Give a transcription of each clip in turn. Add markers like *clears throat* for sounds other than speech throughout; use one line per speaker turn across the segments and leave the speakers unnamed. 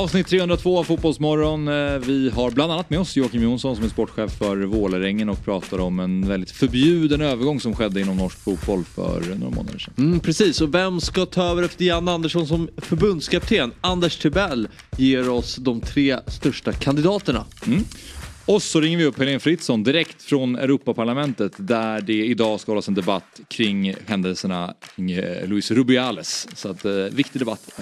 Avsnitt 302 av Fotbollsmorgon. Eh, Vi har bland annat med oss Joakim Jonsson som är sportchef för Vålerengen och pratar om en väldigt förbjuden övergång som skedde inom norsk fotboll för några månader sedan.
Mm, precis, och vem ska ta över efter Jan Andersson som förbundskapten? Anders Tibell ger oss de tre största kandidaterna.
Och så ringer vi upp Helene Fritzon direkt från Europaparlamentet där det idag ska hållas en debatt kring händelserna kring eh, Luis Rubiales. Så att, eh, viktig debatt.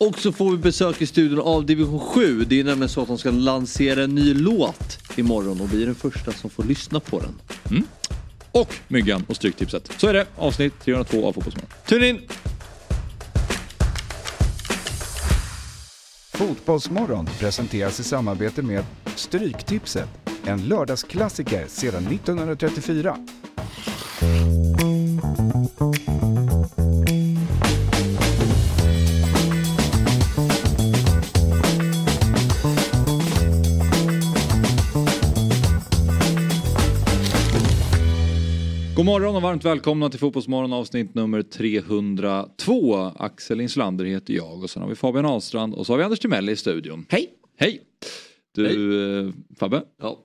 Och så får vi besök i studion av Division 7. Det är nämligen så att de ska lansera en ny låt imorgon och vi är den första som får lyssna på den.
Och Myggan och Stryktipset. Så är det, avsnitt 302 av Fotbollsmorgon.
Tune in!
Fotbollsmorgon presenteras i samarbete med Stryktipset. En lördagsklassiker sedan 1934.
God morgon och varmt välkomna till Fotbollsmorgon avsnitt nummer 302. Axel Inslander heter jag och sen har vi Fabian Ahlstrand och så har vi Anders Timell i studion.
Hej!
Hej! Du eh, Fabbe?
Ja.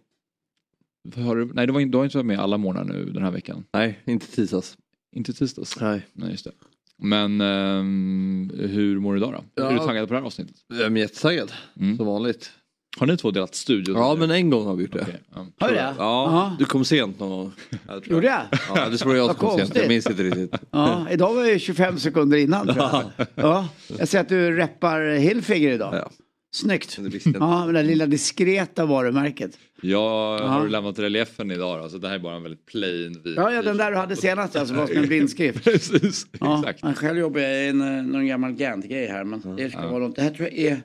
Har du, nej du, har inte varit med alla morgnar nu den här veckan.
Nej, inte tisdags.
Inte tisdags.
Nej.
Nej just det. Men ehm, hur mår du idag då?
Ja.
Är du taggad på det här avsnittet?
Jag är jättetaggad,
Mm.
som vanligt.
Har ni två delat studio?
Ja, men en gång har vi gjort det.
Okej, ja.
Har du det?
Ja,
Jaha.
du kom sent någon gång. Jag tror
Gjorde
jag.
jag?
Ja, det skulle vara jag som kom sent. Jag minns inte riktigt.
Ja, idag var det 25 sekunder innan tror jag. Ja, jag ser att du reppar Hilfiger idag.
Ja.
Snyggt.
Jag.
Ja, med det lilla diskreta varumärket.
Jag
Ja.
har lämnat reliefen idag då, så det här är bara en väldigt plain vit
Ja, ja den där du hade senast alltså, var som en blindskrift. *laughs*
Precis,
Ja,
exakt.
själv jobbar i en, eh, någon gammal Gant-grej här. Men det ska vara något. Det här tror jag är,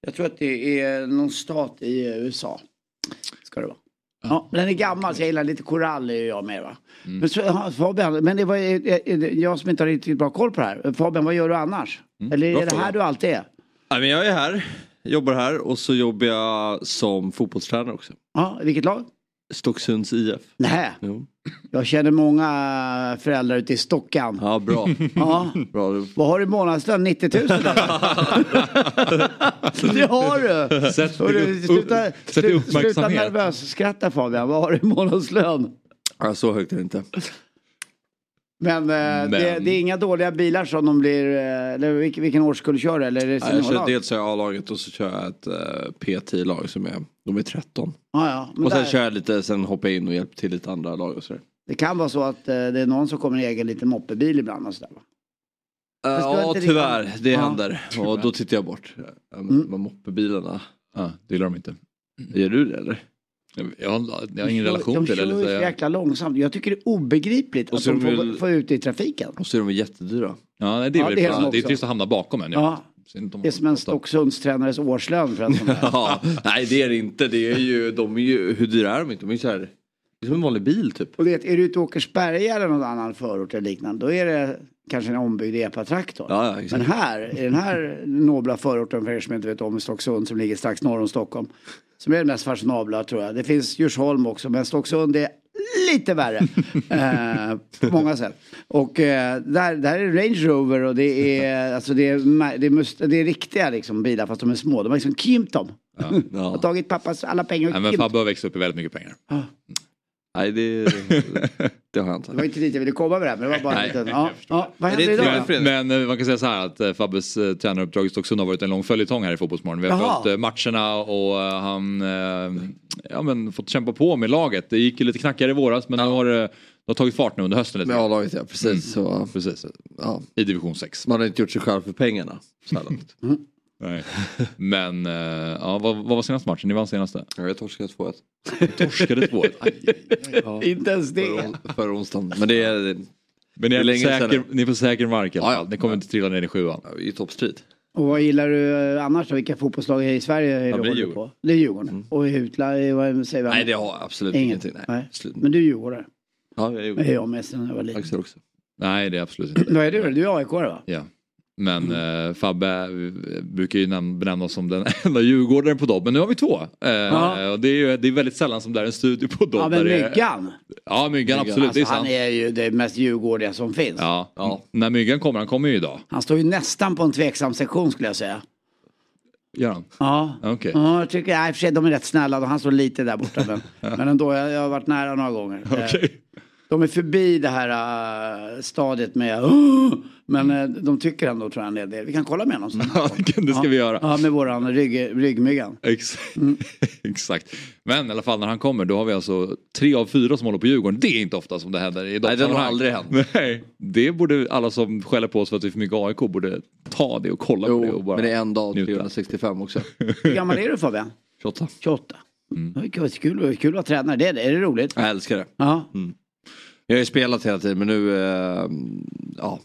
jag tror att det är någon stat i USA. Ska det vara. Ja, den är gammal så jag gillar lite korall är jag med va.
Mm.
Men så, ja, Fabian, men det var det jag som inte har riktigt bra koll på det här. Fabian, vad gör du annars?
Mm.
Eller
bra
är det här
fråga.
du alltid är?
Nej, men jag är här, jobbar här och så jobbar jag som fotbollstränare också.
Ja, vilket lag?
Stocksunds IF.
Nej,
Jo.
jag känner många föräldrar ute i Stockan.
Ja, bra.
Ja.
bra. du-
Vad har du i månadslön? 90 000? *laughs* det har du!
Sätt upp-
sluta,
sätt
sluta, sluta nervös skratta Fabian. Vad har du i månadslön?
Ja, så högt är det inte.
Men, eh, Det,
Men-
det är inga dåliga bilar som de blir, eh, eller vilken, vilken årskull kör du? Eller är det
Ja, jag kör, dels har jag A-laget och så kör jag ett uh, P10-lag som är, de är 13.
Ja, ja. Men
Och sen
där,
kör jag lite, sen hoppar jag in och hjälper till lite andra lag och sådär.
Det kan vara så att eh, det är någon som kommer i egen liten moppebil ibland och sådär va?
Uh, ja tyvärr,
riktigt-
det
Ja.
händer. Och då tittar jag bort. Ja,
Mm.
Med, moppebilarna.
Ja, det gillar de inte.
Gör du det eller?
Jag har, jag har ingen relation
de
till det.
kör
Eller
ju
så
jäkla långsamt. Jag tycker det är obegripligt
Och
att de
de
får,
vill-
får ut det i trafiken.
Och så är de jättedyra.
ja, nej, det är,
Ja,
väl
det är de
det är trist att hamna bakom en.
Ja, det är som en Stocksundstränarens årslön för en sån. *laughs*
Ja, nej det är det inte. Det är ju, de är ju, hur dyra är de inte? De är så här, det är som en vanlig bil typ.
Och vet, är du ute i Åkersberga eller någon annan förort eller liknande, då är det kanske en ombyggd epatraktor.
Ja, ja.
Men här, i den här nobla förorten för er som inte vet om, Stocksund som ligger strax norr om Stockholm, som är den mest fashionabla tror jag. Det finns Djursholm också, men Stocksund är lite värre *laughs* eh, på många sätt. Och eh, där, där är det Range Rover och det är, alltså det är, det är, must, det är riktiga liksom, bilar fast de är små. De har liksom krympt dem. *laughs* har
Ja.
tagit pappas alla pengar och
Nej, men. Fabbe har växt upp i väldigt mycket pengar.
Nej det, *laughs* det har jag inte.
Det var inte dit jag ville komma med det här, men det var bara
Nej,
liten... Ja, ja, vad händer idag då?
Men, men eh, man kan säga så här att eh, Fabbes eh, tränaruppdrag i Stocksund har varit en lång följetong här i Fotbollsmorgon. Vi har
Jaha.
följt eh, matcherna och eh, han ja, men fått kämpa på med laget. Det gick ju lite knackigare i våras men nu har det, har tagit fart nu under hösten lite.
Med. A-laget ja, precis. Så,
Precis,
ja.
i division 6.
Man har inte gjort sig själv för pengarna. Så här långt.
Nej. Men eh, ja, vad, vad var senaste matchen? Ni vann senaste?
Ja, Jag torskade 2-1.
Torskade 2 *laughs*
Ja,
Inte ens det.
förra, förra onsdagen. Men det är,
Men ni
är
är,
länge
säker, ni är på säker mark i alla
Ja,
fall.
ja.
Ni kommer inte trilla ner i sjuan.
ja, i toppstrid.
Och vad gillar du eh, annars då? Vilka fotbollslag i Sverige är
Ja,
du
är
håller på? Det är Djurgården. Och i utla, i- vad säger vi?
Nej det har jag absolut
Inget.
ingenting. Nej.
Nej.
Absolut.
Men du är djurgårdare.
Ja, jag
Det
gjorde
är jag med sen jag var liten.
Axel också.
Nej det är absolut *clears throat* inte.
Vad är du? Du är aik va?
Ja. Men eh, Fabbe brukar ju näm- benämnas som den *laughs* enda djurgårdaren på Dobb. Men nu har vi två. Eh,
Ja.
och det, är ju, det är väldigt sällan som det är en studio på Dobb.
Ja men Myggan.
Ja Myggan absolut, det är
Alltså, han
sant.
är ju det mest djurgårdiga som finns.
Ja.
Ja.
När Myggan kommer, han kommer ju idag.
Han står ju nästan på en tveksam sektion skulle jag säga.
Gör han?
Ja.
Okej.
Ja, jag tycker, nej, för sig, de är rätt snälla han står lite där borta. Men, *laughs* men ändå, jag, jag har varit nära några gånger.
Okej.
De är förbi det här uh, stadiet med "Åh!" men eh, de tycker ändå tror jag en hel del. Vi kan kolla med honom. sen. *laughs*
Ja, det ska vi göra.
Ja, med våran rygg, ryggmyggan.
Ex-
Mm. *laughs*
Exakt. Men i alla fall när han kommer då har vi alltså tre av fyra som håller på Djurgården. Det är inte ofta som det händer i
Nej, det har aldrig hänt.
Nej, det borde alla som skäller på oss för att vi är för mycket AIK borde ta det och kolla på det och
Jo,
bara
men det är en dag
njuta.
365 också. *laughs*
Hur gammal är du Fabian?
28.
28.
Mm.
Det är kul, kul, kul att vara tränare. Det är, det. är det roligt?
Jag älskar det.
Ja.
Jag har ju spelat hela tiden men nu, eh, ja,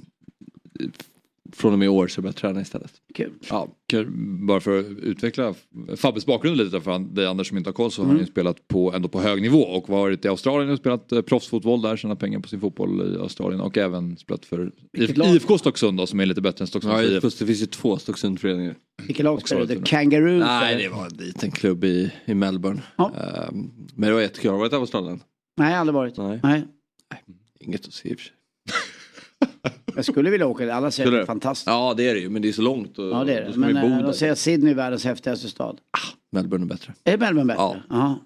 från och med i år så börjar jag träna istället.
Kul.
Ja,
Kan- Bara för att utveckla Fabbes bakgrund lite för han- dig Anders som inte har koll så har
Mm.
han ju spelat på, ändå på hög nivå och varit i Australien och spelat eh, proffsfotboll där, tjänat pengar på sin fotboll i Australien och även spelat för
Vilket?
IFK Stocksund då, som är lite bättre än Stocksunds
ja
IF.
fast det finns ju två Stocksundföreningar.
Vilket lag spelade du?
varit
Kangaroos?
Nej det var en liten klubb i, i Melbourne.
Ja.
Ehm, men det var jättekul. Har du varit i Australien?
Nej, aldrig varit.
Nej.
Nej.
Inget att se i och för sig. *laughs*
Jag skulle vilja åka dit. Alla säger att det är fantastiskt.
Ja det är det ju men det är så långt. Och,
Ja, det är det. Men
bo
eh, de säger att Sydney är världens häftigaste stad.
Melbourne är bättre.
Är Melbourne bättre?
Ja.
Ja.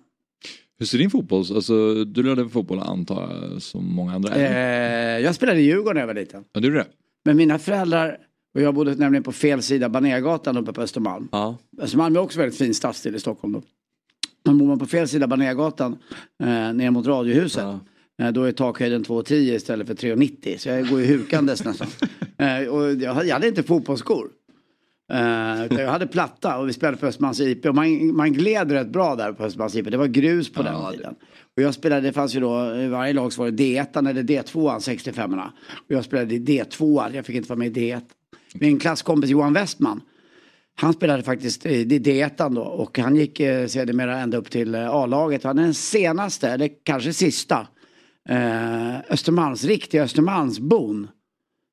Hur ser din fotboll, alltså du lärde fotboll antar jag som många andra?
Eh, jag spelade i Djurgården när jag var liten.
Ja, du det?
Men mina föräldrar, och jag bodde nämligen på fel sida Banérgatan uppe på Östermalm.
Ja.
Östermalm är också väldigt fin stadsdel i Stockholm. Då. Men bor man på fel sida Banérgatan eh, ner mot Radiohuset.
Ja.
Eh, då är takhöjden 2,10 istället för 3,90. Så jag går ju hukandes nästan. *laughs* Eh, och jag, hade- inte fotbollsskor. Utan jag hade platta och vi spelade på Östermalms IP. Och man, man gled rätt bra där på Östermalms IP. Det var grus på
Ja,
den tiden. Och jag spelade, det fanns ju då, i varje lag så var det D1 eller D2, 65 Och jag spelade i D2, jag fick inte vara med i D1. Min klasskompis Johan Westman, han spelade faktiskt i i D1 då och han gick eh, sedermera ända upp till eh, A-laget. Han är den senaste, eller kanske sista, eh, Östermalms, riktiga Östermalmsbon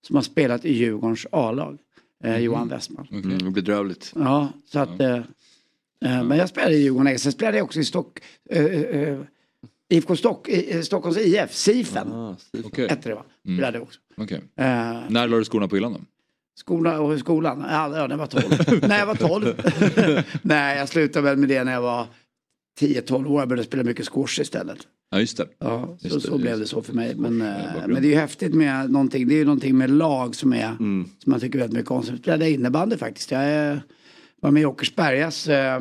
som har spelat i Djurgårdens A-lag. Eh, Johan Westman.
Mm, bedrövligt.
Ja, så att... Eh, eh, Men jag spelade i Djurgården. Sen spelade jag också i Stock... Eh, eh, IFK Stock, Stockholms IF, Sifen.
Ah.
Okej.
Hette det va? Spelade jag också. Eh,
När la du skorna på hyllan då?
skola och skolan, ja, ja, när *laughs* jag var 12. när jag var 12. Nej, jag slutade väl med det när jag var 10-12 år. Jag började spela mycket squash istället.
Ja just det.
Ja, så,
Just det,
så blev det så för mig. Men, eh, men det är ju häftigt med någonting. Det är ju någonting med lag som, är,
Mm.
som man tycker väldigt mycket om. Sen spelade jag innebandy faktiskt. Jag eh, var med i Åkersbergas eh,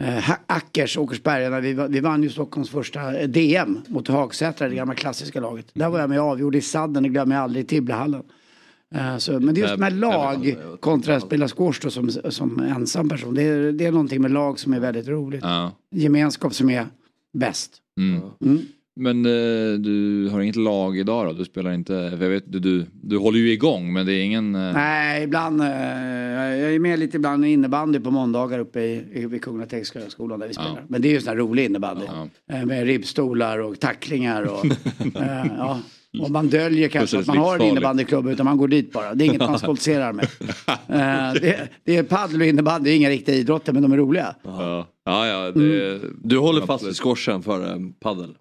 eh, Ha- Ackers, Åkersberga, vi, vi vann ju Stockholms första eh, DM mot Hagsätra, det gamla klassiska laget. Där var jag med och avgjorde i sadden, det glömmer jag aldrig, i Tibblehallen. Eh, så, men det är just med lag kontra att spela squash då, som, som ensam person. Det är, det är någonting med lag som är väldigt roligt.
Ja.
Gemenskap som är bäst.
Mm.
Mm.
Men eh, du har inget lag idag då? Du spelar inte, jag vet du, du, du håller ju igång men det är ingen... eh,
Nej, ibland. Eh, jag är med lite ibland i innebandy på måndagar uppe i, i, vid Kungliga Tekniska skolan där vi spelar. Men det är ju sån här rolig innebandy.
Ja.
Eh, med ribbstolar och tacklingar och *laughs* eh, ja. Och man döljer kanske att man har en innebandyklubb utan man går dit bara. Det är inget man stoltserar med. *laughs* Eh, det, det är padel och innebandy, det är inga riktiga idrotter men de är roliga.
Ja, ja, ja det...
Du håller fast vid squashen för um, paddel.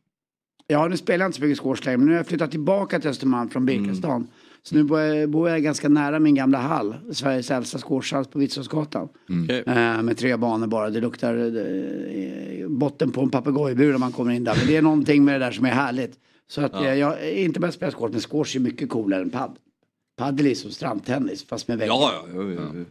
Ja, nu spelar jag inte så mycket squash längre men nu har jag flyttat tillbaka till Östermalm från Birkastan. Så nu bor jag, ganska nära min gamla hall, Sveriges äldsta squashhall på Vittsåsgatan.
Okej.
Eh, med tre banor bara. Det luktar eh, botten på en papegojbur när man kommer in där. Men det är någonting med det där som är härligt. Så att eh, jag är inte bara spela squash, men squash är mycket coolare än padd. Padel är som strandtennis fast med väggar.
Ja, ja. ja, ja.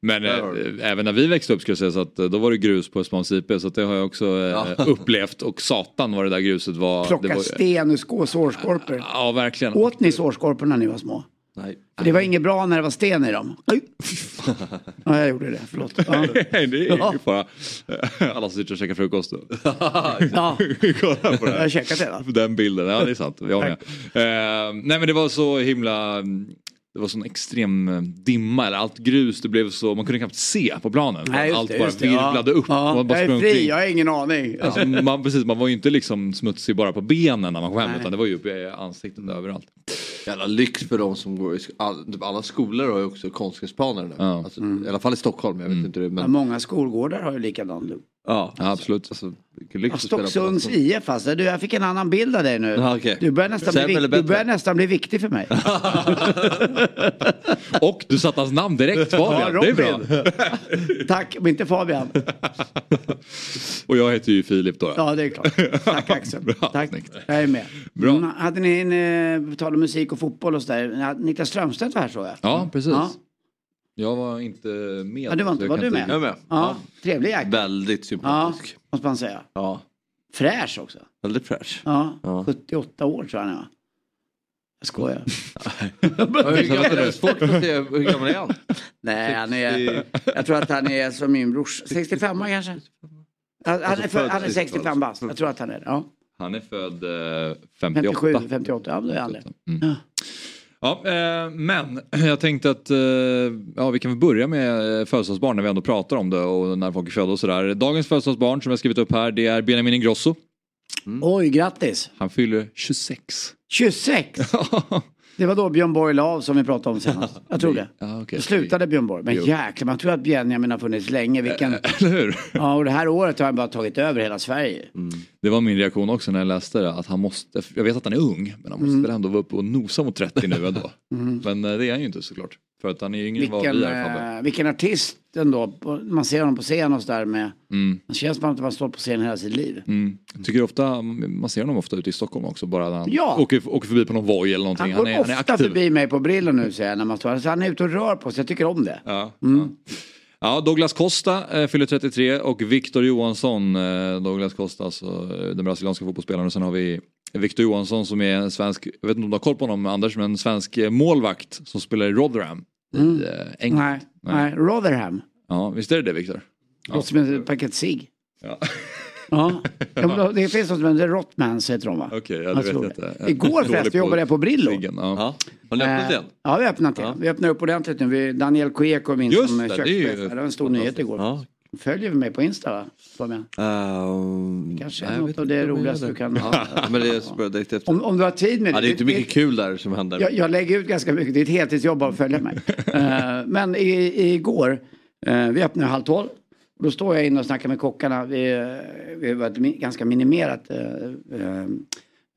Men eh, även när vi växte upp skulle jag säga så att eh, då var det grus på Östermalms IP så att det har jag också
Ja. *laughs*
upplevt och satan vad det där gruset var.
Plocka
det var
sten ur sårskorpor.
Ja verkligen.
Åt ni sårskorpor när ni var små?
Nej.
För det var inget bra när det var sten i dem. *laughs* Ja, jag gjorde det. Förlåt. Ja.
Nej det är ingen fara. Alla som sitter och käkar frukost.
Ja, *laughs*
Kolla på det
jag har käkat va?
Den bilden, ja det är sant. Jag med. Eh, nej men det var så himla... det var sån extrem eh, dimma eller allt grus det blev så man kunde knappt se på planen.
Nej, just
allt
det,
bara virvlade
ja.
upp.
Ja.
Man bara
jag är fri, jag har ingen aning. Ja.
Alltså, man, precis, man var ju inte liksom smutsig bara på benen när man kom hem
Nej.
utan det var ju uppe i ansiktet överallt.
Jävla lyx för de som går i sk- all, typ alla skolor har ju också konstgräsplaner nu.
Ja.
Alltså, I alla fall i Stockholm, jag vet inte hur det är,
Ja,
men
många skolgårdar har ju likadan look.
Ja,
Ja, absolut.
Alltså, lyx
Ja,
att spela på
Stocksunds. IF alltså. Du, jag fick en annan bild av dig nu.
Ja, okej.
du, börjar nästan
Sämre
bli, du börjar nästan bli viktig för mig. *laughs*
Och du satte hans namn direkt Fabian,
Ja,
det är bra. *laughs*
Tack, men inte Fabian. *laughs*
Och jag heter ju Filip då.
Ja, det är klart. Tack Axel.
Bra,
Tack.
snyggt.
Jag är med.
Bra.
Mm, hade ni en, eh, på tal om musik och fotboll och sådär. Niklas Strömstedt var här såg jag.
Ja, precis.
Ja.
Jag var inte med.
Ja, du var inte- var du med?
Jag är med.
Ja, trevlig jäkel.
Väldigt
Ja,
sympatisk.
måste man säga.
Ja.
Fräsch också.
Väldigt fräsch.
Ja,
Ja.
78 år tror jag han är. Jag skojar. *laughs*
Hur gammal är du? Svårt att se hur gammal är han?
Nej, han är, jag tror att han är som min brors. 65 kanske? Han, han, är,
Alltså
för, han är 65 bast. Jag tror att han är det. Ja.
Han är född eh, 58.
57, 58. Ja, det är han det.
Mm.
Ja.
Eh, men *clears throat* jag tänkte att eh, ja, vi kan väl börja med eh, födelsedagsbarn när vi ändå pratar om det och när folk är födda och sådär. Dagens födelsedagsbarn som jag skrivit upp här det är Benjamin Ingrosso.
Oj, grattis.
Han fyller 26.
26. *laughs* Det var då Björn Borg la av som vi pratade om senast. Jag tror det.
Ja, okej.
Då slutade Björn Borg. Men jäklar, man tror att Benjamin har funnits länge. Vilken...
Eller hur?
Ja, och det här året har han bara tagit över hela Sverige.
Det var min reaktion också när jag läste det. Att han måste, jag vet att han är ung men han måste
Mm.
väl ändå vara uppe och nosa mot 30 nu ändå. *laughs* Men eh, det är han ju inte såklart. För att han är yngre än vad vi är Fabbe.
eh, vilken artist ändå. Man ser honom på scen och sådär med.
Mm.
Det känns som att han har stått på scen hela sitt liv.
Mm. Jag tycker ofta, man ser honom ofta ute i Stockholm också bara när han
Ja.
åker, åker förbi på någon Voi eller någonting.
Han
Han,
går
är, han är
ofta
aktiv.
förbi mig på brillen nu ser jag när man står. Så han är ute och rör på sig. Jag tycker om det.
Ja,
Mm.
ja. ja, Douglas Costa eh, fyller 33 och Victor Johansson, eh, Douglas Costa, alltså, eh, den brasilianska fotbollsspelaren. Och sen har vi Victor Johansson som är en svensk, jag vet inte om du har koll på honom Anders, men en svensk eh, målvakt som spelar i Rotherham i eh, England.
Nej, nej. Rotherham.
Ja, visst är det det Victor?
Låter som en paket cigg.
Ja. *laughs*
Ja. Ja, det finns något som heter Rottmans heter de va?
Okej, ja, det
Jag
vet jag inte. *laughs*
Igår förresten jobbade jag på Brillo.
ciggen, Ja.
Ja. Har ni öppnat
Eh,
igen?
Ja, vi har öppnat igen. Vi öppnar upp ordentligt nu. Daniel Koué kom in
Just
som
det,
eh,
det
kökschef. Det var en stor nyhet igår. Följer vi mig på Insta va? Fabian?
Ehm,
Kanske
nej,
något av det roligaste du kan-
Ja, men det är bara direkt efter.
Om, om du har tid med det.
Ja, det är inte mycket kul där som händer.
Jag, jag lägger ut ganska mycket. Det är ett heltidsjobb att följa mig. *laughs* Eh, men i, igår, uh, vi öppnar halv tolv. Då står jag inne och snackar med kockarna. Vi, eh, vi har ett ganska minimerat uh,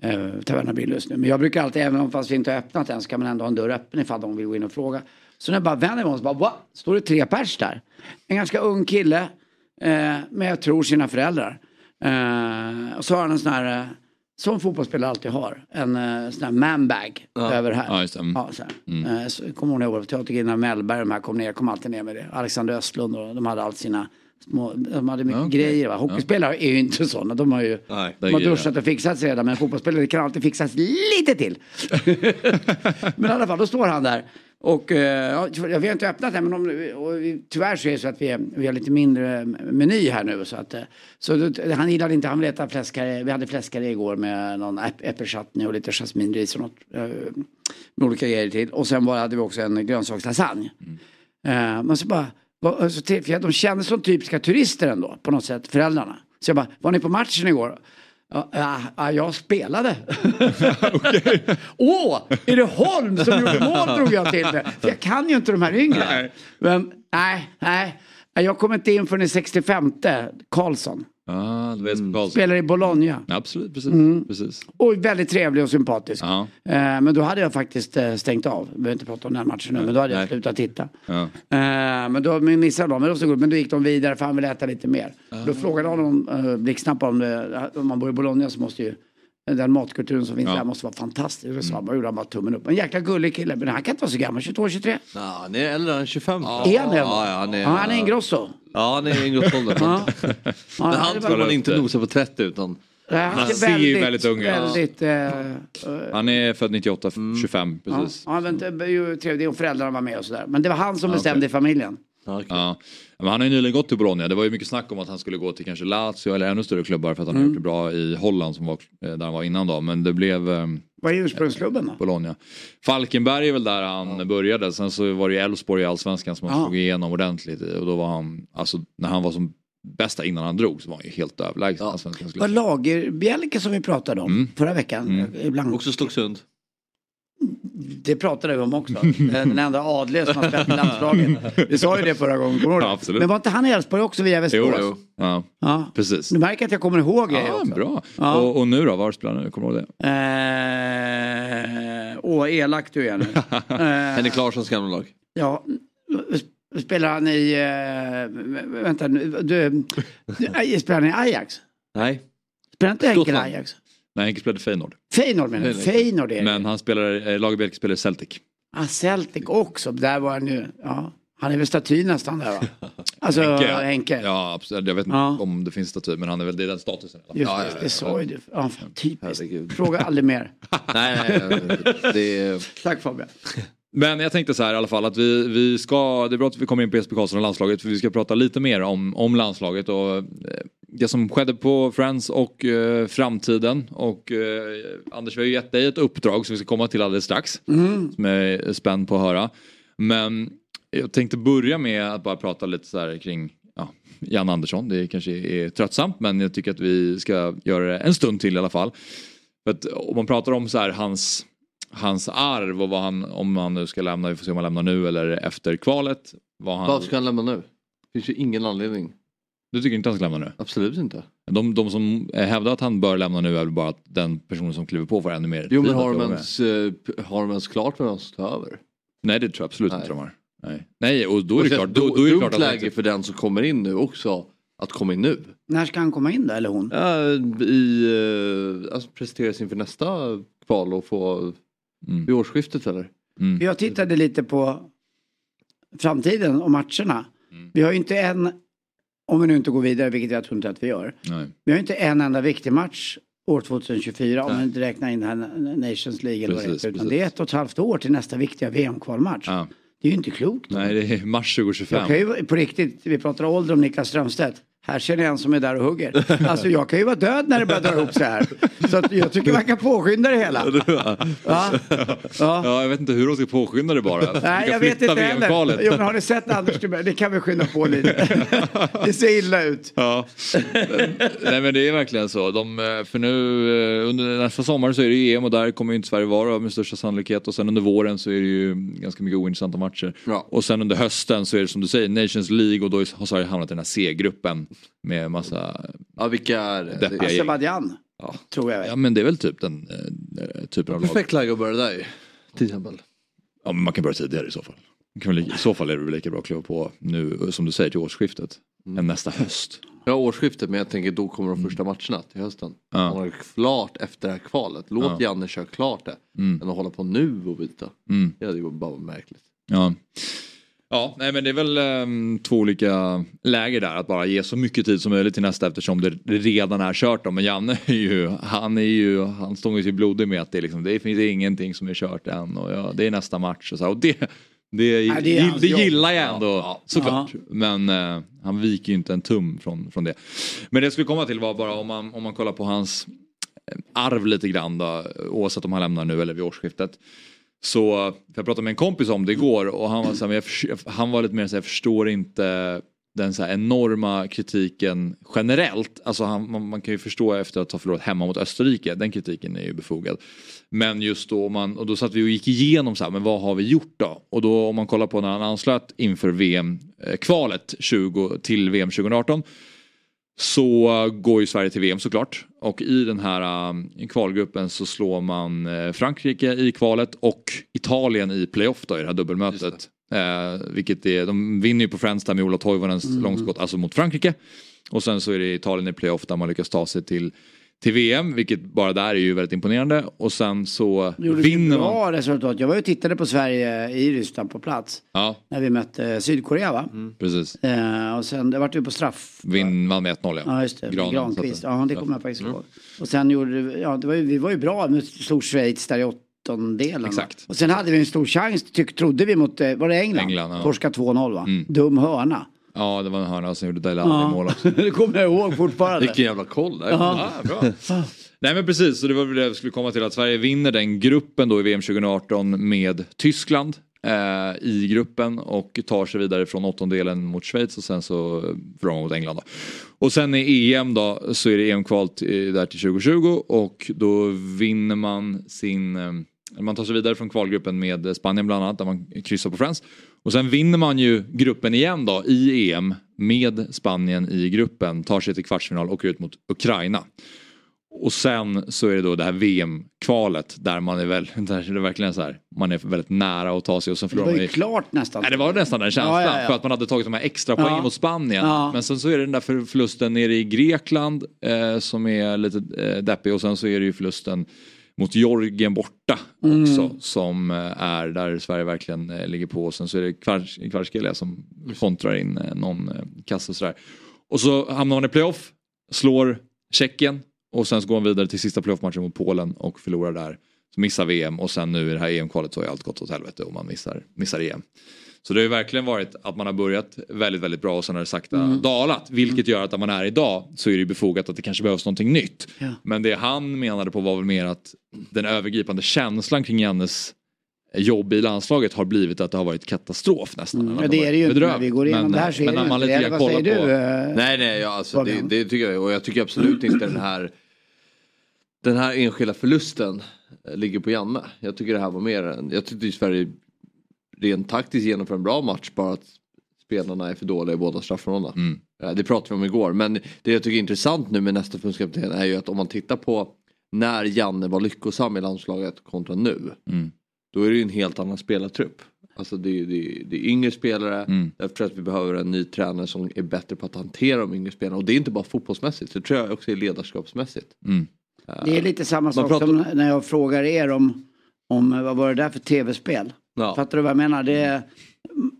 uh, Taverna Billus nu. Men jag brukar alltid, även om fast vi inte har öppnat än, så kan man ändå ha en dörr öppen ifall de vill gå in och fråga. Så när jag bara vänder mig om så bara, va? Står det tre pers där? En ganska ung kille, eh, men jag tror sina föräldrar. Eh, och så har han en sån här, eh, som fotbollsspelare alltid har, en eh, sån här manbag över här.
Ja, just det. Mm.
Ja, så här. Eh, så kommer hon ihåg, Teatergrillarna Mellberg, de här kom ner, kom alltid ner med det. Alexander Östlund och de hade allt sina små, de hade mycket
Okej.
grejer. Va? Hockeyspelare är ju inte sådana, de har ju
Nej.
de har duschat och fixat sig redan, men fotbollsspelare kan alltid fixas lite till. *laughs* *laughs* men i alla fall, då står han där. Och eh, ja, vi har inte öppnat än, men om, och tyvärr så är det så att vi, vi har lite mindre eh, meny här nu. Så, att, eh, så han gillade inte, han ville äta fläskare. Vi hade fläskare igår med någon äppelchutney och lite jasminris och något. Med olika grejer till. Och sen var, hade vi också en grönsakslasagne. Eh, men så bara, så till, för de kändes som typiska turister ändå på något sätt, föräldrarna. Så jag bara, var ni på matchen igår? Ja, ja, ja, jag spelade. *laughs* Åh, är det Holm som gjorde mål *laughs* drog jag till med. För jag kan ju inte de här yngre. Men nej, nej. Jag kommer inte in förrän i 65 Karlsson.
Ja, du vet Karlsson.
Spelar i Bologna.
Absolut, precis.
Mm.
precis.
Och väldigt trevlig och sympatisk.
Ja.
Eh, men då hade jag faktiskt eh, stängt av. Vi behöver inte prata om den matchen nu, men då hade jag
Nej.
slutat titta.
Ja.
Eh, men då missade de, men, det var så gott. men då gick de vidare för han ville äta lite mer. Då frågade honom uh, blixtsnabbt om, det, om man bor i Bologna så måste ju den matkulturen som finns
Ja.
där måste vara fantastisk. Så mm. gjorde han bara tummen upp. En jäkla gullig kille, men han kan inte vara så gammal, 22, 23.
Ja, han är äldre än 25.
Är han det?
Ja, ja, han är,
Ja, han är en grosso.
Ja, han är Ingrosso-åldern.
Ja. Ja,
Men han ska man inte nosa på 30 utan...
han
ser ju väldigt ung ut.
Väldigt, eh, eh,
Han är född 98,
Mm.
25
ja,
precis.
ja, det var ju trevligt och föräldrarna var med och sådär. Men det var han som
Ja,
bestämde i familjen.
Ja.
Ja. Men han har ju nyligen gått till Bologna. Det var ju mycket snack om att han skulle gå till kanske Lazio eller ännu större klubbar för att han
Mm.
har gjort det bra i Holland som var, eh, där han var innan då. Men det blev, eh,
Vad är ursprungsklubben då?
Bologna. Falkenberg är väl där han började. Sen så var det ju Elfsborg i Allsvenskan som han
Ja.
slog igenom ordentligt i. Och då var han, alltså när han var som bästa innan han drog så var han ju helt överlägsen.
Ja.
Allsvenskans
Var. Lagerbjälke som vi pratade om
Mm.
förra veckan. Ibland.
Också Stocksund.
Det pratade vi om också. Den enda adliga som har spelat i landslaget. Vi sa ju det förra gången. det?
Ja, absolut.
Men var inte han i Elfsborg också via
Jo,
Västerås?
jo. Ja,
Ja.
precis.
Du märker att jag kommer ihåg grejer
Ja,
också.
bra.
Ja.
Och, och nu då, var spelar nu? Kommer du ihåg det?
Eh, åh, elak du är nu. *laughs* Eh,
Henrik Larssons gamla lag.
ja, spelar han i... Eh, vänta nu. Du, du, spelar han i Ajax?
Nej.
Spelar inte Henke. Ajax?
Nej, Henke spelade Feyenoord.
Feyenoord menar jag.
Feyenoord.
Är det.
Men han spelar, eh, Lagerbjälke spelar Celtic.
Ah, Celtic också. Där var han ju. Ja. Han är väl staty nästan där va? *laughs* Alltså Henke.
Ja, absolut. Jag vet inte
Ja.
om det finns staty, men han är väl det är den statusen.
Just det, det sa ju du. Ja, fan, typiskt.
Herregud.
Fråga aldrig mer. *laughs*
Nej, nej, nej, det.
Tack Fabian.
Men jag tänkte så här i alla fall att vi, vi ska, det är bra att vi kommer in på Jesper Karlsson och landslaget för vi ska prata lite mer om, om landslaget och eh, det som skedde på Friends och eh, framtiden. Och eh, Anders vi har ju gett dig ett uppdrag som vi ska komma till alldeles strax. Som jag är spänd på att höra. Men jag tänkte börja med att bara prata lite så här kring ja, Jan Andersson. Det kanske är tröttsamt men jag tycker att vi ska göra det en stund till i alla fall. För att om man pratar om så här hans hans arv och vad han, om han nu ska lämna, vi får se om han lämnar nu eller efter kvalet. Vad han,
Varför ska han lämna nu? Det finns ju ingen anledning.
Du tycker inte han ska lämna nu?
Absolut inte.
De, de som hävdar att han bör lämna nu är väl bara att den personen som kliver på får ännu mer
Jo men har de ens, eh, har de ens klart vad de ska ta över?
Nej det tror jag absolut
Nej.
inte de har. Nej, Nej och då är
Och
det klart. Då, då är det klart att
läge för den som kommer in nu också att komma in nu.
När ska han komma in då, eller hon?
Ja, i, eh, alltså presenteras inför nästa kval och få
Mm.
vid årsskiftet eller?
Mm.
Jag tittade lite på framtiden och matcherna.
Mm.
Vi har ju inte en, om vi nu inte går vidare, vilket jag tror inte att vi gör.
Nej.
Vi har ju inte en enda viktig match år 2024 om
Nej.
man inte räknar in den här Nations League eller
Precis,
heter. Utan
precis.
det är ett och ett halvt år till nästa viktiga VM-kvalmatch.
Ja.
Det är ju inte klokt.
Nej det är mars
Jag
2025.
kan ju, på riktigt, vi pratar ålder om Niklas Strömstedt. Här känner jag en som är där och hugger. Alltså jag kan ju vara död när det börjar dra ihop så här. Så att jag tycker man kan påskynda det hela. Ja. Ja.
Ja jag vet inte hur de ska påskynda det bara.
Nej, jag vet inte heller. Jo, men har ni sett Anders Timell? Det kan vi skynda på lite. *laughs* Det ser illa ut.
Ja. Nej men det är verkligen så. De, eh, för nu eh, under nästa sommar så är det EM och där kommer ju inte Sverige vara med största sannolikhet. Och sen under våren så är det ju ganska mycket ointressanta matcher.
Ja.
Och sen under hösten så är det som du säger Nations League och då har Sverige hamnat i den här C-gruppen. Med massa,
Ja vilka är det? Det?
Azerbajdzjan,
ja.
tror jag.
ja men det är väl typ den eh, typen av lag.
Perfekt läge att börja där ju. Till exempel.
Ja men man kan börja tidigare i så fall. Kan väl, I så fall är det väl lika bra att kliva på nu som du säger till årsskiftet. Än nästa höst.
Ja årsskiftet men jag tänker då kommer de första matcherna till hösten.
Mm. Ja.
Man har klart efter det här kvalet. Låt
Ja.
Janne köra klart det.
Mm.
Än att hålla på nu och byta.
Mm.
Det hade ju bara märkligt.
Ja. Ja, nej men det är väl ehm, två olika läger där. Att bara ge så mycket tid som möjligt till nästa eftersom det redan är kört. Då. Men Janne är ju, han är ju, han stångar sig blodig med att det, liksom, det finns ingenting som är kört än. Och ja, det är nästa match och så. Och det, det,
Nej, det
det, det gillar jag ändå
Ja,
såklart. Men eh, han viker ju inte en tum från, från det. Men det jag skulle komma till var bara om man, om man kollar på hans arv lite grann då, oavsett om han lämnar nu eller vid årsskiftet. Så, för jag pratade med en kompis om det igår och han var, så här, men jag, han var lite mer så här, jag förstår inte den så här enorma kritiken generellt. Alltså han, man, man kan ju förstå efter att ha förlorat hemma mot Österrike, den kritiken är ju befogad. Men just då, man, och då satt vi och gick igenom så här, men vad har vi gjort då? Och då om man kollar på när han anslöt inför VM-kvalet eh, 20, till VM 2018 så går ju Sverige till VM såklart. Och i den här um, kvalgruppen så slår man eh, Frankrike i kvalet och Italien i playoff då i det här dubbelmötet. Eh, vilket är, de vinner ju på Friends där med Ola Toivonens långskott, alltså mot Frankrike. Och sen så är det Italien i playoff där man lyckas ta sig till, till VM, vilket bara där är ju väldigt imponerande. Och sen så
gjorde
vinner
ett
man.
bra resultat. Jag var ju och tittade på Sverige i Ryssland på plats.
Ja,
När vi mötte Sydkorea va?
precis.
Eh, och sen, det vart ju på straff.
Vinn, vann med 1-0 ja.
Ja just det,
Granen
Granqvist. Ja det kommer jag faktiskt ihåg. Och sen gjorde vi, ja det var ju, vi var ju bra, nu slog Schweiz där i åttondelen.
Exakt.
Och sen hade vi en stor chans, tyck, trodde vi mot, eh, var det England?
England, ja.
Torska 2-0 va?
Mm.
Dum hörna.
Ja, det var en hörna som gjorde Dele Alli mål också. *laughs*
det kommer jag ihåg fortfarande.
Vilken jävla koll. där.
Ja.
Ja, bra. Nej men precis, så det var väl det jag skulle komma till att Sverige vinner den gruppen då i VM 2018 med Tyskland eh, i gruppen och tar sig vidare från åttondelen mot Schweiz och sen så från mot England. Då. Och sen i EM då så är det EM-kval där till 2020 och då vinner man sin eh, man tar sig vidare från kvalgruppen med Spanien bland annat där man kryssar på Friends. Och sen vinner man ju gruppen igen då i EM med Spanien i gruppen, tar sig till kvartsfinal och åker ut mot Ukraina. Och sen så är det då det här VM-kvalet där man är väl, *laughs* där är det verkligen så här, man är väldigt nära att ta sig och sen
Det
förlorar
var
man
ju
ju
klart nästan.
Nej, det var nästan den känslan
Ja, ja, ja.
för att man hade tagit de här extra poängen mot Spanien. Men sen så är det den där för- förlusten nere i Grekland eh, som är lite eh, deppig och sen så är det ju förlusten mot Georgien borta
Mm.
också som eh, är där Sverige verkligen eh, ligger på och sen så är det Kvars- Kvarskelia som kontrar in eh, någon kasse och sådär. Och så hamnar man i playoff, slår Tjeckien och sen så går man vidare till sista playoffmatchen mot Polen och förlorar där. Så missar VM och sen nu i det här EM-kvalet så ju allt gått åt helvete och man missar, missar EM. Så det har ju verkligen varit att man har börjat väldigt, väldigt bra och sen har det sakta
Mm.
dalat. Vilket gör att där man är idag så är det ju befogat att det kanske behövs någonting nytt.
Ja.
Men det han menade på var väl mer att den övergripande känslan kring Jannes jobb i landslaget har blivit att det har varit katastrof nästan.
Mm, ja, det är det ju inte. När vi går igenom
Men,
det här så är
men
det
när man lite grann
Vad
kollar
säger
på...
du? eh,
Nej, nej, ja, alltså, det, det tycker jag. Och jag tycker absolut inte den här den här enskilda förlusten ligger på Janne. Jag tycker det här var mer än, jag tyckte Sverige rent taktiskt genomför en bra match bara att spelarna är för dåliga i båda straffområdena.
Mm.
Eh, Det pratade vi om igår men det jag tycker är intressant nu med nästa förbundskapten är ju att om man tittar på när Janne var lyckosam i landslaget kontra nu.
Mm.
Då är det ju en helt annan spelartrupp. Alltså det är, det är, det är yngre spelare.
Mm.
Därför tror jag att vi behöver en ny tränare som är bättre på att hantera de yngre spelarna. Och det är inte bara fotbollsmässigt. Det tror jag också är ledarskapsmässigt.
Mm.
Det är lite samma sak
pratar-
som när jag frågar er om, om vad var det där för tv-spel?
Ja.
Fattar du vad jag menar? Det är,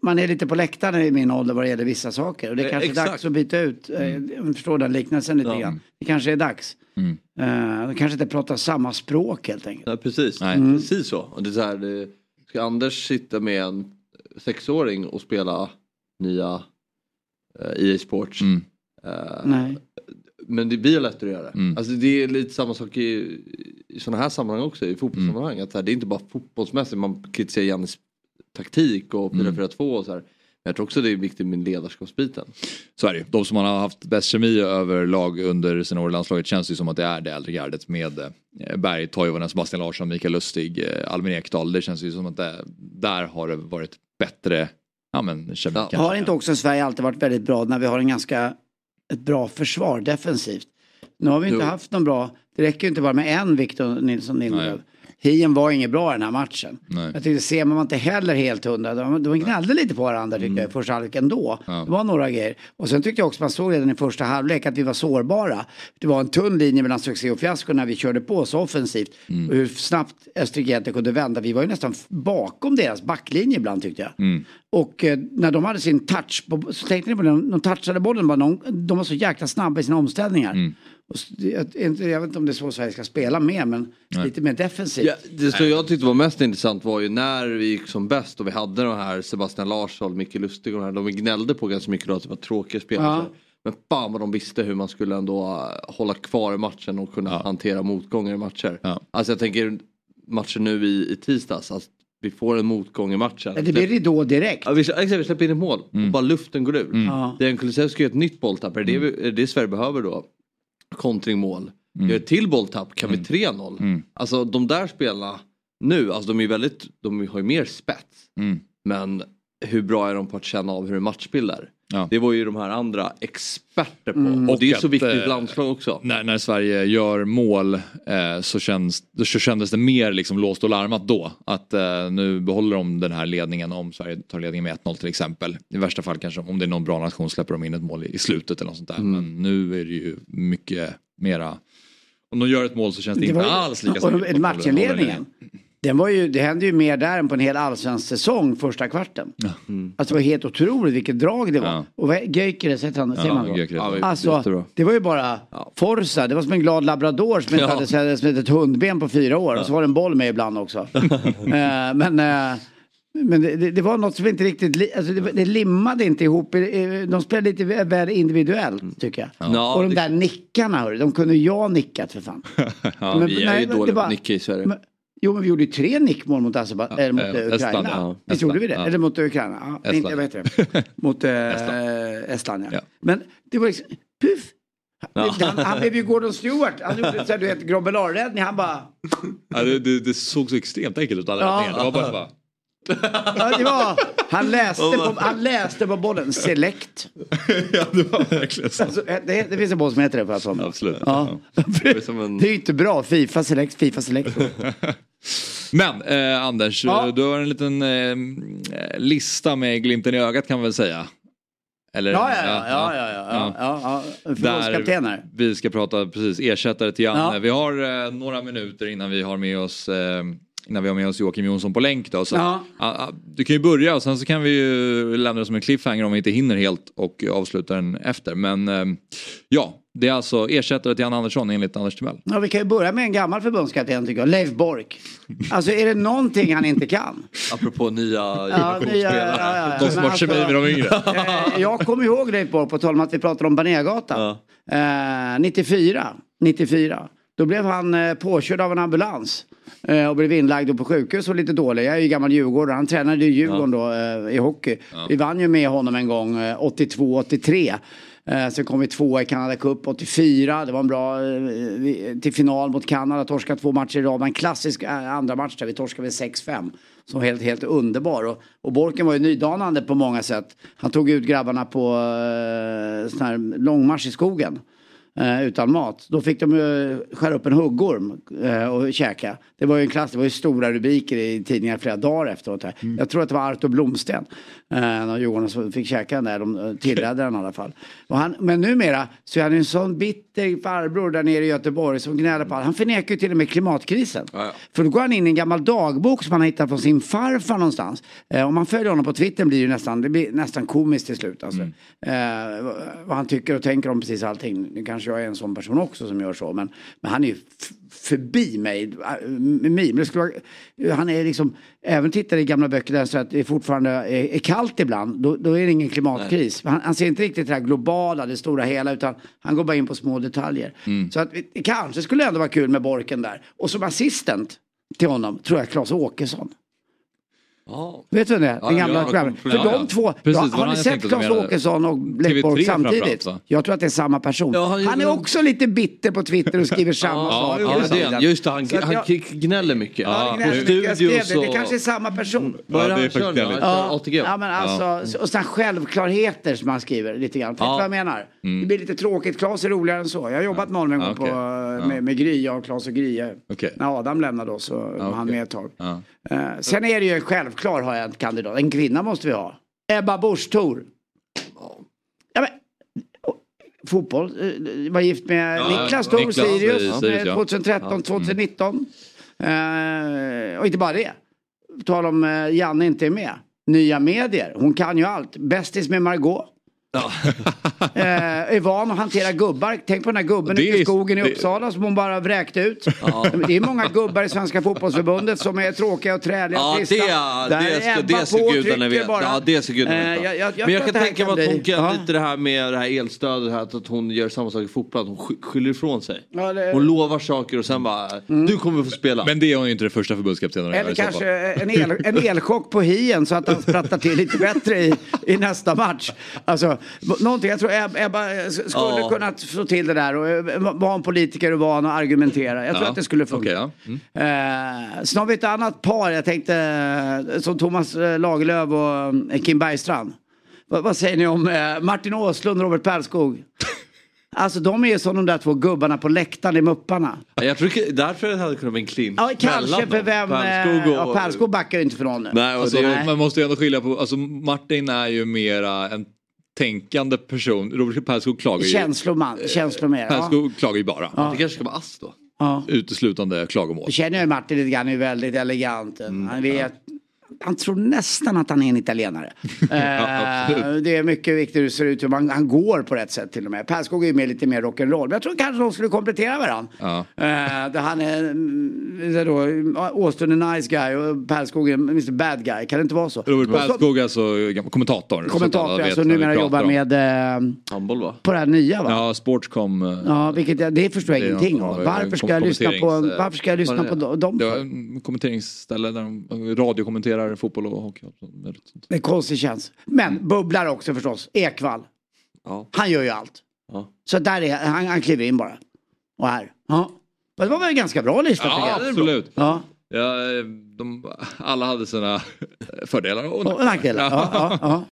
man är lite på läktaren i min ålder vad det gäller vissa saker. Och det är
Eh,
kanske är dags att byta ut. Mm. Jag förstår den liknelsen lite
Ja.
grann. Det kanske är dags.
Mm.
Uh, kanske inte pratar samma språk helt enkelt.
Ja, precis.
Nej.
Mm.
Precis så. Och det är så här, det, ska Anders sitta med en sexåring och spela nya eh, EA Sports?
Mm.
Eh,
Nej.
Men det blir lättare att göra det.
Mm.
Alltså det är lite samma sak i, i sådana här sammanhang också, i fotbollssammanhang.
Mm.
Att så här, det är inte bara fotbollsmässigt, man kritiserar Jannes taktik och
Mm.
4-4-2 och så här. Men jag tror också det är viktigt med ledarskapsbiten.
Så är det ju. De som man har haft bäst kemi överlag under sina år i landslaget känns ju som att det är det äldre gardet med eh, Berg, Toivonen, Sebastian Larsson, Mikael Lustig, eh, Albin Ekdal. Det känns ju som att det, där har det varit bättre ja, men, kemi.
Ja.
Har inte också Sverige alltid varit väldigt bra när vi har en ganska ett bra försvar defensivt? Nu har vi inte
Jo.
haft någon bra, det räcker ju inte bara med en Victor Nilsson Lindelöf. Hien var inget bra i den här matchen.
Nej.
Jag tyckte Seman var inte heller helt hundra. De, de gnällde lite på varandra tycker jag i första halvlek ändå.
Mm. Ja.
Det var några grejer. Och sen tyckte jag också man såg redan i första halvlek att vi var sårbara. Det var en tunn linje mellan succé och fiasko när vi körde på så offensivt.
Mm.
Och hur snabbt Österrike kunde vända. Vi var ju nästan bakom deras backlinje ibland tyckte jag.
Mm.
Och eh, när de hade sin touch, på, så tänkte ni på det, de, de touchade bollen bara, de, de var så jäkla snabba i sina omställningar.
Mm.
Och, jag, inte- jag vet inte om det är så Sverige ska spela med, men lite mer defensivt.
Ja, det som jag tyckte var mest intressant var ju när vi gick som bäst och vi hade de här Sebastian Larsson, Micke Lustig och de här. De gnällde på ganska mycket då att det var tråkiga spelare.
Ja.
Men fan vad de visste hur man skulle ändå äh, hålla kvar i matchen och kunna hantera motgångar i matcher.
Ja.
Alltså jag tänker matchen nu i, i tisdags. Alltså, vi får en motgång i matchen.
Det blir ridå direkt.
Ja, vi, exakt, vi släpper in ett mål och bara luften går ur.
Ja.
Dejan Kulusevski gör ett nytt bolltapp. Är det, vi- är det Sverige behöver då? Kontringmål. Gör ett till bolltapp kan vi 3-0.
Mm.
Alltså de där spelarna nu, alltså de är väldigt, de har ju mer spets.
Mm.
Men hur bra är de på att känna av hur en matchbild är?
Ja.
Det var ju de här andra experter på.
Mm.
Och det är
Och
så viktigt
eh,
landslag också.
När, när Sverige gör mål eh, så, känns, så kändes det mer liksom låst och larmat då. Att eh, nu behåller de den här ledningen om Sverige tar ledningen med 1-0 till exempel. I värsta fall kanske om det är någon bra nation släpper de in ett mål i, i slutet eller något sånt där.
Mm.
Men nu är det ju mycket mera om de gör ett mål så känns det,
Det
inte
var ju-
alls lika säkert
matchinledningen. Den var ju, det hände ju mer där än på en hel allsvensk säsong första kvarten. Alltså det var helt otroligt vilket drag det var.
Ja.
Och Gyökeres heter han, säger man
Ja? Gyökeres.
Ja,
Alltså
Jättebra.
det var ju bara Forza, det var som en glad labrador som inte
Ja.
hade sett- ett hundben på fyra år och så var det en boll med ibland också. *laughs* Eh, men eh, men det, det, det var något som inte riktigt, li- alltså det, det limmade inte ihop. Eh, De spelade lite väl- individuellt tycker jag.
Ja,
och de där nickarna hörru, de kunde jag nickat för fan. *laughs*
Ja,
Men-
Vi är
nej,
ju dåliga på att nicka i Sverige.
Men, jo men vi gjorde ju tre nickmål mot, Azerbaj- eller mot
eh,
eh, Ukraina.
Estland, ja.
Visst gjorde vi det?
Estland, ja.
Eller mot Ukraina? Ja,
Estland.
Inte, vet det. Mot eh, Estland. ja.
Ja.
Men det var liksom, puff. Han, han blev ju Gordon Stewart. Han gjorde så här, du vet, Grobbelar-räddning. Han bara...
Ja, det, det, det såg så extremt enkelt ut alla
Ja.
Det var bara bara...
Ja, det var, han, läste på, han läste på bollen. Select. *laughs*
ja, det var verkligen så.
Alltså, det, det finns en boll som heter det för att.
Absolut.
Ja.
Det är
ju inte bra. Fifa Select, Fifa Select. *laughs*
Men eh, Anders,
Ja.
du har en liten eh, lista med glimten i ögat kan man väl säga. Eller,
Ja, ja, ja. ja, ja, ja, ja, ja. Förbundskaptener.
vi ska prata precis ersättare till Janne.
Ja.
Vi har eh, några minuter innan vi har med oss eh, innan vi har med oss Joakim Jonsson på länk då. Så,
Ja.
ah, ah, du kan ju börja och sen så kan vi ju lämna det som en cliffhanger om vi inte hinner helt och avsluta den efter. Men eh, ja, det är alltså ersättare till Janne Andersson enligt Anders Timell.
Ja, vi kan ju börja med en gammal förbundskapten tycker jag. Leif Bork. Alltså är det någonting han inte kan?
Apropå nya generationsspelare.
ja, ja, ja.
De som har kemi med de yngre.
Eh, jag kommer ihåg Leif Bork på tal om att vi pratade om Banégatan. Eh, 94. 94. Då blev han eh, påkörd av en ambulans. Eh, och blev inlagd och på sjukhus och lite dålig. Jag är ju gammal djurgårdare. Han tränade ju Djurgården då eh, i hockey. Vi vann ju med honom en gång eh, 82-83. Eh, sen kom vi tvåa i Canada Cup 84. Det var en bra eh, till final mot Kanada. Torskade två matcher i rad. En klassisk eh, andra match där vi torskade med 6-5. Som var helt, helt underbar. Och, och Borken var ju nydanande på många sätt. Han tog ut grabbarna på eh, sån här långmarsch i skogen. Eh, utan mat. Då fick de ju skära upp en huggorm eh, och käka. Det var ju en klass, det var ju stora rubriker i tidningar flera dagar efteråt. Här. Jag tror att det var Artur Blomsten. Eh, Djurgården som fick käka den där, de eh, tillredde den i alla fall. Och han, men numera så är han en sån bitter farbror där nere i Göteborg som gnäller på allt. Han förnekar ju till och med klimatkrisen. För då går han in i en gammal dagbok som han har hittat från sin farfar någonstans. Eh, om man följer honom på Twitter blir det ju nästan, det blir nästan komiskt till slut. Alltså. Eh, vad- han tycker och tänker om precis allting. Nu kanske jag är en sån person också som gör så. Men, men han är ju förbi mig. äh, mig. Men det skulle vara, han är liksom, även tittar i gamla böcker där står att det fortfarande är, är kallt ibland. Då, då är det ingen klimatkris. Han, han ser inte riktigt det här globala, det stora hela. Utan han går bara in på små detaljer. Så att det kanske skulle ändå vara kul med Borken där. Och som assistent till honom tror jag Claes Åkesson.
Ja.
Vet du det? Den gamla
ja,
programmet. För
ja, ja.
de två,
Precis,
har
han
ni sett Claes. Åkesson och Leif
TV3
Bork samtidigt? Jag tror att det är samma person.
Ja, han
han, är också lite bitter på Twitter och skriver samma
Ja,
saker.
ja, det är han. Just det, han,
Så
han
jag-
k- gnäller mycket.
Ja,
nu-
gnäller. jag skrev det, kanske är samma person.
Ja, det är
han
faktiskt
Ja,
ATG?
ja men alltså, och sådana självklarheter som han skriver lite grann.
Ja.
vad jag menar. Det blir lite tråkigt. Claes är roligare än så. Jag har jobbat med honom en gång på, med, med Gry, jag och Claes och Gry. När Adam lämnade oss så var han med ett tag. Eh, sen är det ju en självklar har jag en kandidat. En kvinna måste vi ha. Ebba Busch Thor. Ja, men, fotboll. eh, var gift med
Ja,
Niklas Thor
Niklas,
Sirius.
Sirius,
eh,
ja.
2013, 2019. Eh, och inte bara det. På tal om eh, Janne inte är med. Nya medier. Hon kan ju allt. Bästis med Margot. *laughs* eh, är van att hantera gubbar. Tänk på den här gubben
Det
ute i skogen i
det-
Uppsala som hon bara vräkte ut. Det är många gubbar i Svenska fotbollsförbundet som är tråkiga och träliga och
Ja,
trista.
det,
Där
det, ska, det ska
på och
gudarna veta.
bara.
Ja, det ska gudarna
Eh,
veta.
jag- jag- jag
Men jag kan
det
tänka mig att hon kan
ja.
lite det här med det här elstödet, här, att hon gör samma sak i fotboll, att hon sk- skyller ifrån sig.
Ja, det-
Hon lovar saker och sen bara, du kommer få spela.
Men det är hon ju inte det första förbundskaptenen
Eller kanske
fall.
en, el, en elchock på hien så att han sprattar till lite bättre i, i nästa match. Alltså, någonting, jag tror Eb- Ebba eh, skulle
Ja.
kunna få till det där och eh, vara en politiker och van att argumentera. Jag tror
Ja,
att det skulle funka.
okej, ja. Mm.
Eh, sen har vi ett annat par, jag tänkte som Thomas Lagerlöf och Kim Bergstrand. Vad, vad säger ni om eh, Martin Åslund och Robert Perskog? *laughs* Alltså de är ju som de där två gubbarna på läktaren i Mupparna.
Ja, Jag tror därför det hade kunnat bli en clinch.
Ja, kanske för vem...
Perskog
eh,
och...
ja, Perskog backar ju inte för någon nu.
Nej,
Alltså,
det,
man måste ju ändå skilja på, alltså Martin är ju mera en tänkande person. Robert Perskog klagar ju.
Känsloman, känslomer. Ja.
Perskog klagar ju bara.
det kanske ska vara ass då.
Ja.
Uteslutande klagomål.
Jag känner ju Martin lite grann, han är väldigt elegant.
Mm.
Han vet, han tror nästan att han är en italienare. *laughs* eh, det är mycket viktigt hur det ser ut, hur man, han går på rätt sätt till och med. Perskog är ju med lite mer rock'n'roll. Men jag tror kanske de skulle komplettera varandra.
Ja.
Eh, där han är, mm, då, Austin är nice guy och Perskog är Mr Bad guy. Kan det inte vara så?
Robert
Och så-
Perskog alltså kommentator. så
Kommentator,
vet
alltså numera jobbar med eh,
Handboll va?
på det här nya va?
Ja, Sportscom. eh,
Ja, vilket jag, det förstår jag
Det är
ingenting av. Varför ska jag lyssna på, varför ska jag lyssna på dem?
Det var kommenteringsställe där de radiokommenterar fotboll och hockey.
Det är konstig tjänst. Men bubblar också förstås. Ekvall.
Ja.
Han gör ju allt.
Ja.
Så där är han, han kliver in bara. Och här. Ja. Det var väl en ganska bra lista
Ja, absolut.
Ja,
Ja, eh, de, alla hade sina *laughs* fördelar och
och nackdelar. Ja, ja, ja. *laughs*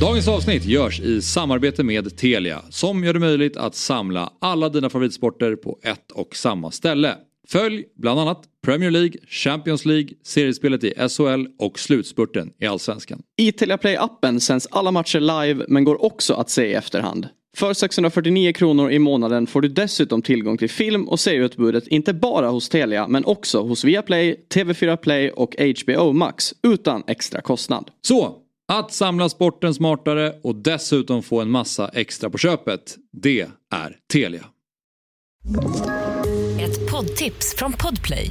Dagens avsnitt görs i samarbete med Telia som gör det möjligt att samla alla dina favoritsporter på ett och samma ställe. Följ bland annat Premier League, Champions League, seriespelet i SHL och slutspurten i Allsvenskan.
I Telia Play-appen sänds alla matcher live men går också att se i efterhand. För 649 kronor i månaden får du dessutom tillgång till film och serieutbudet inte bara hos Telia men också hos Viaplay, TV4 Play och HBO Max utan extra kostnad.
Så, att samla sporten smartare och dessutom få en massa extra på köpet, det är Telia.
Ett poddtips från Podplay.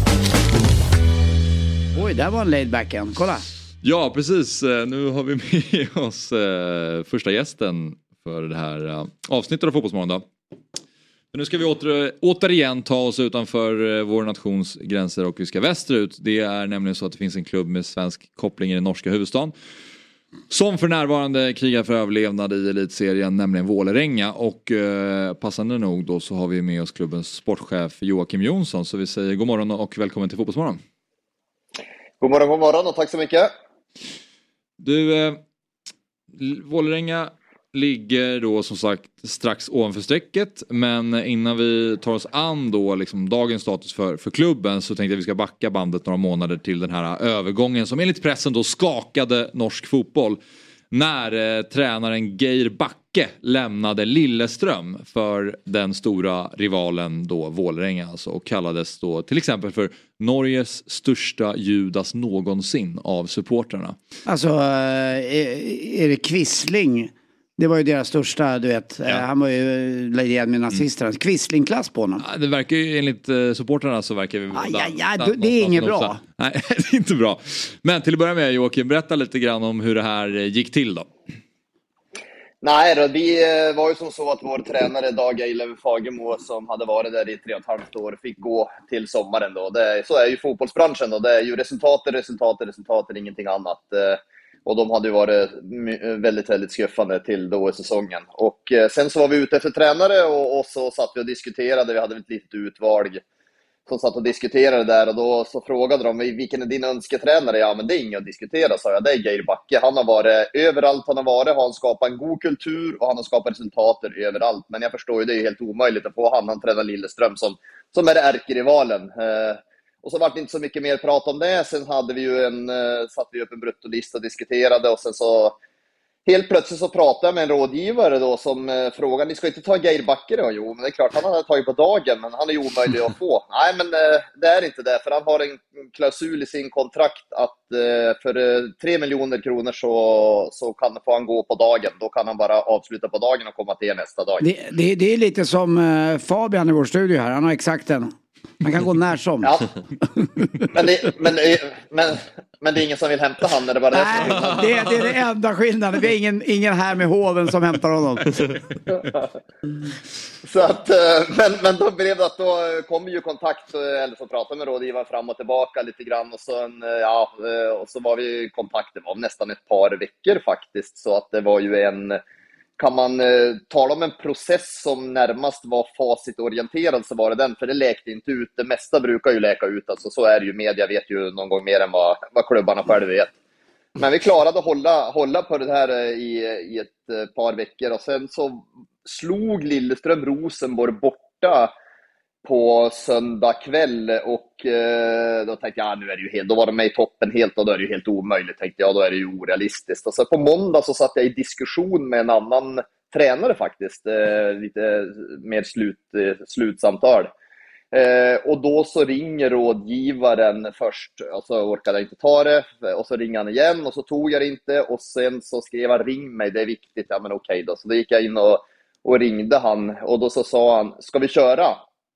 Oj, där var en laid back en. Kolla.
Ja, precis. Eh, nu har vi med *laughs* oss eh, första gästen för det här eh, avsnittet av Fotbollsmorgon. Då. Men nu ska vi åter, återigen ta oss utanför vår nations gränser och vi ska västerut. Det är nämligen så att det finns en klubb med svensk koppling i den norska huvudstaden. Som för närvarande krigar för överlevnad i elitserien, nämligen Vålerenga. Och eh, passande nog då så har vi med oss klubbens sportchef Joakim Jonsson. Så vi säger god morgon och välkommen till Fotbollsmorgon.
God morgon, god morgon och tack så mycket.
Du, eh, Vålerenga ligger då som sagt strax ovanför strecket. Men innan vi tar oss an då liksom dagens status för, för klubben så tänkte jag vi ska backa bandet några månader till den här övergången som enligt pressen då skakade norsk fotboll. När eh, tränaren Geir Backe lämnade Lilleström för den stora rivalen då Vålerenga alltså och kallades då till exempel för Norges största Judas någonsin av supportrarna.
Alltså, eh, är, är det Quisling? Det var ju deras största, du vet. Eh, Han var ju eh, igen med nazisterna. Quisling-klass på honom.
Ja, Det verkar ju enligt eh, supportrarna så verkar vi
Aj, aj, aj, du- det är inget bra.
Nej, *laughs* det är inte bra. Men till att börja med Joakim, berätta lite grann om hur det här gick till då.
Nej då, vi eh, var ju som så att vår tränare Dag Eilöf Fagemo som hade varit där i tre och ett halvt år fick gå till sommaren då. Det, så är ju fotbollsbranschen då. Det är ju resultatet, resultatet, resultatet, ingenting annat. Och de hade ju varit väldigt, väldigt skuffande till då i säsongen. Och eh, sen så var vi ute efter tränare och, och så satt vi och diskuterade. Vi hade ett litet utvalg som satt och diskuterade där och då så frågade de vilken är din önsketränare? Ja, men det är inget att diskutera, sa jag. Det är Geir Backe. Han har varit överallt han har varit, har han skapat en god kultur och han har skapat resultater överallt. Men jag förstår ju, det är helt omöjligt att få han, han tränar Lilleström som, som är ärkerivalen. Eh, och så var det inte så mycket mer prat om det. Sen hade vi ju en, eh, satte vi upp en bruttolista och diskuterade och sen så Helt plötsligt så pratade jag med en rådgivare då som eh, frågade, ni ska inte ta Geir Backe då? Jo, men det är klart, han hade tagit på dagen, men han är ju omöjlig att få. *laughs* Nej, men eh, det är inte det, för han har en klausul i sin kontrakt att för eh, 3 miljoner kronor så, så kan, får han gå på dagen. Då kan han bara avsluta på dagen och komma till er nästa dag.
Det, det, det är lite som Fabian i vår studio här, han har exakt den. Man kan gå när som.
Ja. Men, det, men, eh, men, men det är ingen som vill hämta han, det bara det som är
Nej, det, det är det enda skillnaden. Vi har ingen, ingen här med hoven som hämtar honom.
Så att, eh, men, men då blev det att då kom ju kontakt, eh, eller så pratade med rådgivaren fram och tillbaka lite grann och sen, ja, och så var vi i kontakt, det var nästan ett par veckor faktiskt, så att det var ju en, kan man eh, tala om en process som närmast var facitorienterad så var det den, för det läkte inte ut. Det mesta brukar ju läka ut, alltså så är det ju. Media vet ju någon gång mer än vad, vad klubbarna själva vet. Men vi klarade att hålla, hålla på det här eh, i, i ett eh, par veckor och sen så slog Lilleström Rosenborg borta på söndag kväll och eh, då tänkte jag, ah, nu är det ju helt, då var de med i toppen helt och då är det ju helt omöjligt, tänkte jag, då är det ju orealistiskt. Och så på måndag så satt jag i diskussion med en annan tränare faktiskt, eh, lite mer slut, eh, slutsamtal. Eh, och då så ringer rådgivaren först, alltså, och så orkade jag inte ta det, och så ringer han igen och så tog jag det inte och sen så skrev han ring mig, det är viktigt, ja men okej då. Så då gick jag in och, och ringde han och då så sa han, ska vi köra?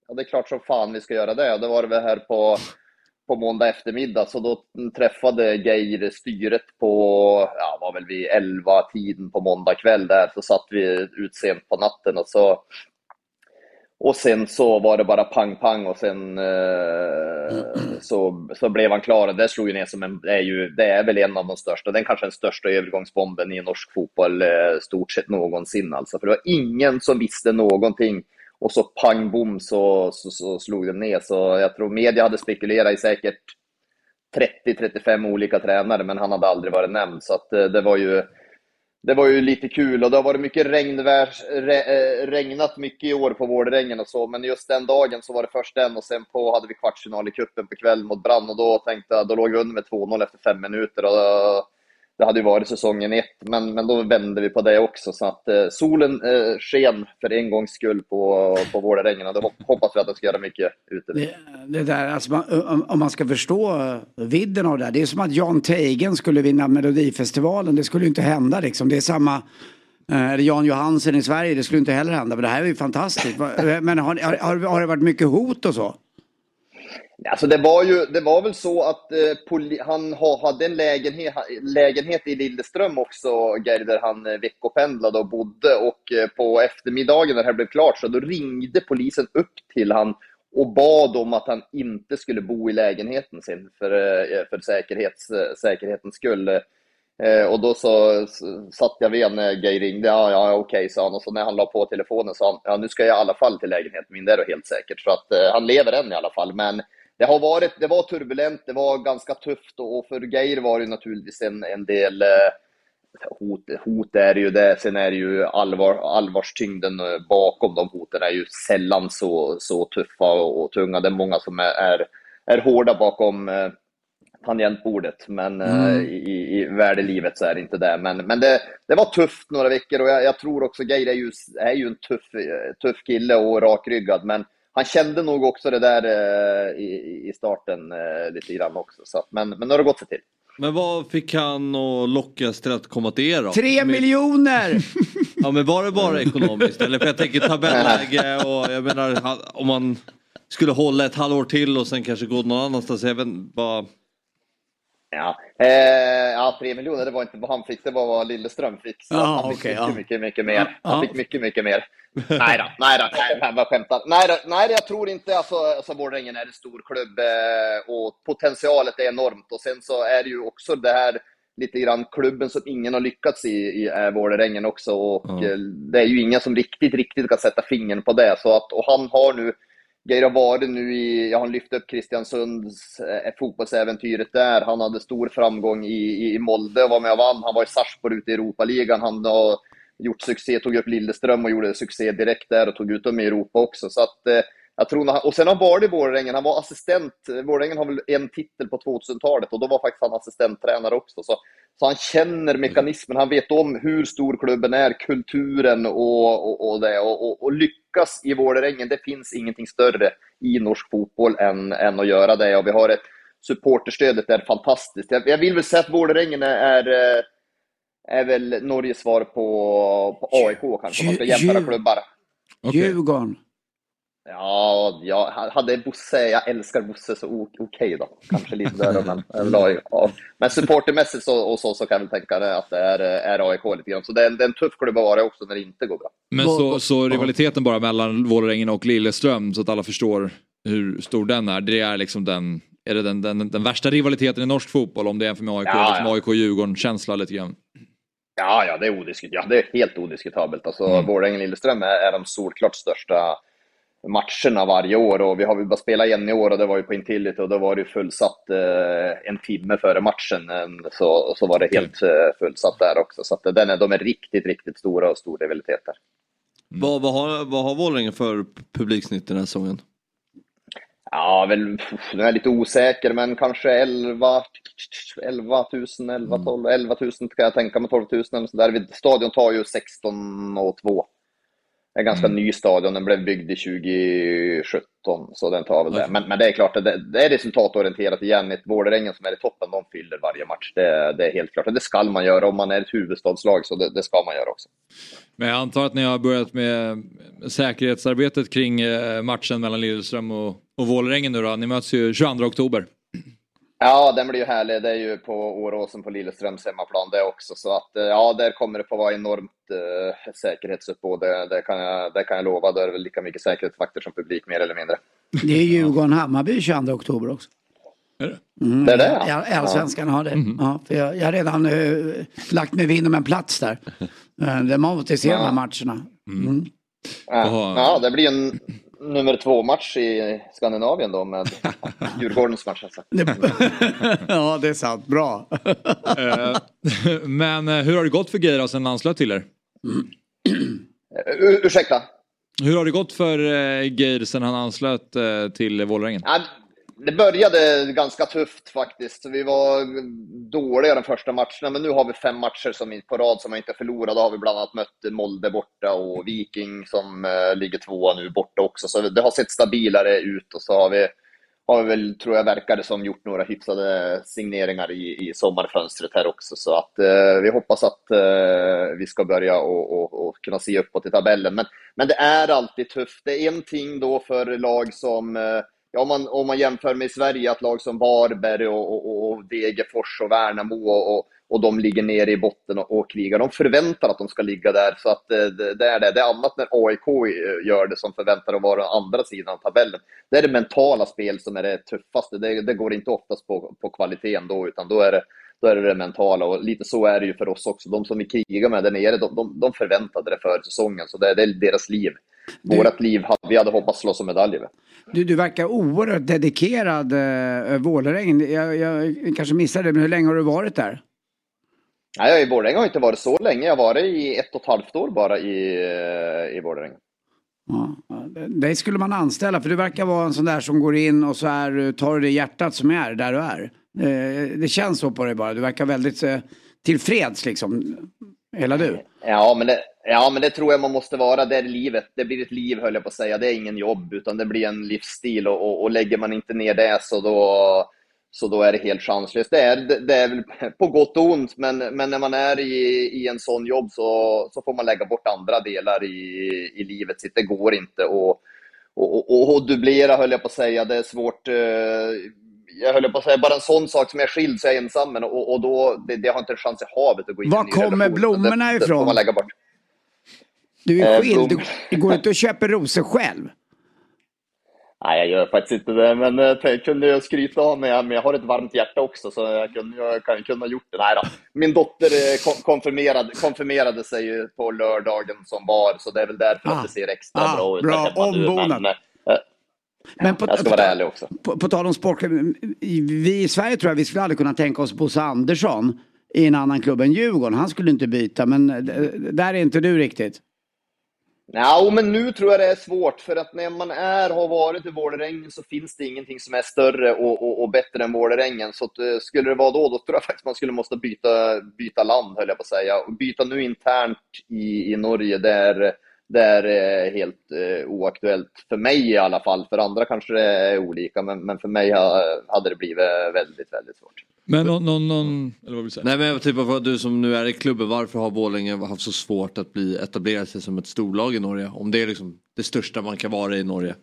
Ja, det är klart som fan vi ska göra det. Och det var det väl här på, på måndag eftermiddag, så då träffade Geir styret på, ja, var väl vid 11 tiden på måndag kväll där, så satt vi ut sent på natten och så och sen så var det bara pang-pang och sen eh, så, så blev han klar. Och det slog ju ner som en, det är, ju, det är väl en av de största, den kanske den största övergångsbomben i norsk fotboll eh, stort sett någonsin alltså. För det var ingen som visste någonting. Och så pang bom så, så, så slog den ner. Så jag tror media hade spekulerat i säkert 30-35 olika tränare, men han hade aldrig varit nämnd. Så att, eh, det var ju det var ju lite kul och det har varit mycket regnvär, re, eh, regnat mycket i år på Vårdrängen och så, men just den dagen så var det först den och sen på hade vi kvartsfinal i cupen på kvällen mot Brann och då tänkte jag, då låg vi under med 2-0 efter fem minuter och det hade ju varit säsongen ett, men, men då vände vi på det också så att eh, solen eh, sken för en gångs skull på, på Vålerengen och då hoppas vi att den ska göra mycket ute.
Det, det där, alltså man, om, om man ska förstå eh, vidden av det här, det är som att Jan Teigen skulle vinna Melodifestivalen, det skulle ju inte hända liksom. Det är samma eh, eller Jan Johansen i Sverige, det skulle inte heller hända. Men det här är ju fantastiskt. *laughs* Eh, men har, har, har det varit mycket hot och så?
Alltså det var ju, det var väl så att eh, poli, han ha, hade en lägenhet, lägenhet i Lilleström också, Gerd, där han eh, veckopendlade och bodde. Och eh, på eftermiddagen när det här blev klart så då ringde polisen upp till han och bad om att han inte skulle bo i lägenheten sin för, eh, för säkerhets, eh, säkerhetens skull. Eh, och då så, så satt jag vid när Gay ringde. Ja, ja okej, sa han. Och så när han la på telefonen sa han, ja nu ska jag i alla fall till lägenheten min, det är då helt säkert. Så att eh, han lever än i alla fall. Men det har varit, det var turbulent, det var ganska tufft och för Geir var det naturligtvis en, en del eh, hot, hot är ju det. Sen är det ju allvar, allvarstyngden eh, bakom de hoten är ju sällan så, så tuffa och, tunga. Det är många som är, är, är hårda bakom eh, tangentbordet, men mm. i, i värdelivet så är det inte det. Men, men det, det var tufft några veckor och jag, jag tror också Geir är ju, är ju en tuff, tuff kille och rakryggad, men han kände nog också det där eh, i, i starten eh, lite grann också. Så, men, men nu har det gått sig till.
Men vad fick han att lockas till att komma till er då?
Tre miljoner! *laughs*
ja men var det bara ekonomiskt? Eller för jag tänker tabelläge och jag menar om man skulle hålla ett halvår till och sen kanske gå någon annanstans. Jag vet, bara...
Ja. Eh, ja, tre miljoner, det var inte vad han fick, det var vad Lilleström fick. Så
Aha,
han fick
okay,
mycket,
ja.
mycket, mycket mer. Han fick mycket, mycket mer. nej då, nej då, nej, vad skämtar. Nej, då, nej, jag tror inte, alltså, alltså Vårdängen är en stor klubb eh, och potentialet är enormt. Och sen så är det ju också det här lite grann klubben som ingen har lyckats i, i är Vålerengen också. Och eh, det är ju ingen som riktigt, riktigt kan sätta fingern på det. Så att, och han har nu Geir har varit nu i, jag har lyft upp Kristiansunds eh, fotbollsäventyret där. Han hade stor framgång i, i Molde och var med och vann. Han var i Sarpsborg ute i Europaligan. Han har gjort succé, tog upp Lilleström och gjorde succé direkt där och tog ut dem i Europa också. Så att, eh, jag tror han, och sen har han varit i Vålerengen. Han var assistent. Vålerengen har väl en titel på 2000-talet och då var faktiskt han assistenttränare också. Så, så han känner mekanismen. Han vet om hur stor klubben är, kulturen och, och, och det. Och, och, och lyckas i Vålerengen, det finns ingenting större i norsk fotboll än, än att göra det. Och vi har ett supporterstödet är fantastiskt. Jag, jag vill väl säga att Vålerengen är, är, är väl Norges svar på, på AIK kanske, om man ska jämföra klubbar.
Djurgården.
Ja, jag hade Bosse, jag älskar Bosse så okej då. Kanske lite där men *laughs* överlag. Ja. Men supportermässigt så, och så, så kan jag väl tänka att det är, är AIK lite grann. Så det är, en, det är en tuff klubb att vara också när det inte går bra.
Men så, så rivaliteten bara mellan Vålerengen och Lilleström så att alla förstår hur stor den är. Det är liksom den, är det den, den, den värsta rivaliteten i norsk fotboll om det jämför med AIK,
Ja,
liksom
ja.
AIK-Djurgården-känsla lite grann.
Ja, ja, det är odiskutabelt. Ja, det är helt odiskutabelt. Alltså,
Mm.
Vålerengen-Lilleström är, är de solklart största matcherna varje år och vi har väl bara spelat en i år och det var ju på Intility och då var det fullsatt eh, en timme före matchen. eh, Så, så var det helt eh, fullsatt där också. Så att den är, de är riktigt, riktigt stora och stor rivalitet där.
Vad, vad, har, vad har Vålerenga för publiksnitt den här säsongen?
Ja, väl, nu är lite osäker, men kanske 11, 11 000, 11 12, 11 000 kan jag tänka mig, 12 000 eller så där. Stadion tar ju 16 och 2. En ganska ny stadion, den blev byggd i 2017, så den tar väl det. Men, men det är klart, det, det är resultatorienterat igen. Ett Vålerengen som är i toppen, de fyller varje match. Det, det är helt klart, och det ska man göra om man är ett huvudstadslag, så det, det ska man göra också.
Men jag antar att ni har börjat med säkerhetsarbetet kring eh, matchen mellan Lilleström och, och Vålerengen nu då. Ni möts ju 22 oktober.
Ja, den blir ju härlig. Det är ju på Åråsen på Lilleströms hemmaplan det också. Så att eh, ja, där kommer det få vara enormt eh, säkerhetsuppbåd. Det, det, kan jag, det kan jag lova. Då är det väl lika mycket säkerhetsvakter som publik mer eller mindre.
Det är Djurgården-Hammarby 22 oktober också.
Är det?
Mm,
Det är det, ja.
ja. Allsvenskan har det. Ja, för jag, jag har redan eh, lagt mig vinn om en plats där. Uh, *laughs* det man måste se de här matcherna. Mm.
Ja, ja, det blir en nummer två-match i Skandinavien då med *laughs* Djurgårdens match. Alltså. *laughs*
ja, det är sant. Bra. *laughs*
Eh, Men eh, hur har det gått för Geir sen han anslöt till er?
Ur, ursäkta?
Hur har det gått för eh, Geir sen han anslöt till Vålerengen?
Ja, det började ganska tufft faktiskt. Vi var dåliga de första matcherna, men nu har vi fem matcher som på rad som vi inte förlorat. Då har vi bland annat mött Molde borta och Viking som eh, ligger tvåa nu borta också. Så det har sett stabilare ut och så har vi, har vi väl, tror jag, verkar det som gjort några hyfsade signeringar i, i sommarfönstret här också. Så att eh, vi hoppas att eh, vi ska börja och, och, och kunna se uppåt i tabellen. Men, men det är alltid tufft. Det är en ting då för lag som eh, Ja, om, man, om man jämför med Sverige, att lag som Varberg och, och, och Degerfors och Värnamo och, och, och de ligger nere i botten och, och krigar. De förväntar att de ska ligga där. Så att eh, det, det är det. Det är annat när AIK eh, gör det som förväntar att vara andra sidan av tabellen. Det är det mentala spel som är det tuffaste. Det, det går inte oftast på, på kvaliteten då, utan då är det då är det det mentala och lite så är det ju för oss också. De som vi krigar med där nere, de, de, de förväntade det för säsongen, så det, det är deras liv. Vårat liv, vi hade hoppats slåss om medaljer med.
Du, du verkar oerhört dedikerad äh, Vålerengen. Jag, jag kanske missade det, men hur länge har du varit där?
Nej, jag i Borlänge har inte varit så länge. Jag har varit i ett och ett halvt år bara i, eh, i Borlänge.
Ja, dig skulle man anställa för du verkar vara en sån där som går in och så är, du- tar du det hjärtat som är där du är. Eh, Det känns så på dig bara. Du verkar väldigt eh, tillfreds liksom. Hela du.
Ja men, det, ja, men det tror jag man måste vara. Det är livet. Det blir ett liv, höll jag på att säga. Det är ingen jobb, utan det blir en livsstil. Och, och, och lägger man inte ner det så då, så då är det helt chanslöst. Det är, det, det är väl på gott och ont, men, men när man är i, i en sån jobb så, så får man lägga bort andra delar i, i livet. Det går inte att och, och, och dubblera, höll jag på att säga. Det är svårt. eh, Jag höll på att säga, bara en sån sak som jag är skild så är jag ensam, men och, och då, det, det har inte en chans i havet att gå in
Var
i en ny
kommer blommorna
det, Det
ifrån?
får man lägga bort.
Du är
Eh,
skild. Du, går inte och köper rosor själv.
Nej, jag gör faktiskt inte det, men eh, jag kunde ju skryta av mig, men jag har ett varmt hjärta också, så jag kunde, jag kunde ha gjort det. Nej då. Min dotter eh, kon- konfirmerade, konfirmerade sig ju på lördagen som var, så det är väl därför
Ah.
att det ser extra
Ah,
bra ut
bra. Ombonat.
Men, eh,
på,
jag ska vara ärlig också.
på, på tal om sport. Vi i Sverige tror jag vi skulle aldrig kunna tänka oss Bosse Andersson i en annan klubb än Djurgården. Han skulle inte byta, men eh, där är inte du riktigt.
Ja, men nu tror jag det är svårt, för att när man är, har varit i Vålerengen så finns det ingenting som är större och, och, och bättre än Vålerengen. Så att, eh, skulle det vara då, då tror jag faktiskt man skulle måste byta, byta land, höll jag på att säga. Och byta nu internt i, i Norge, det är, det är eh, helt eh, oaktuellt. För mig i alla fall. För andra kanske det är olika, men, men för mig ha- hade det blivit väldigt, väldigt svårt.
Men någon, någon, någon eller vad vill du säga?
Nej men typ av du som nu är i klubben, varför har Borlänge haft så svårt att bli etablera sig som ett storlag i Norge? Om det är liksom det största man kan vara i Norge.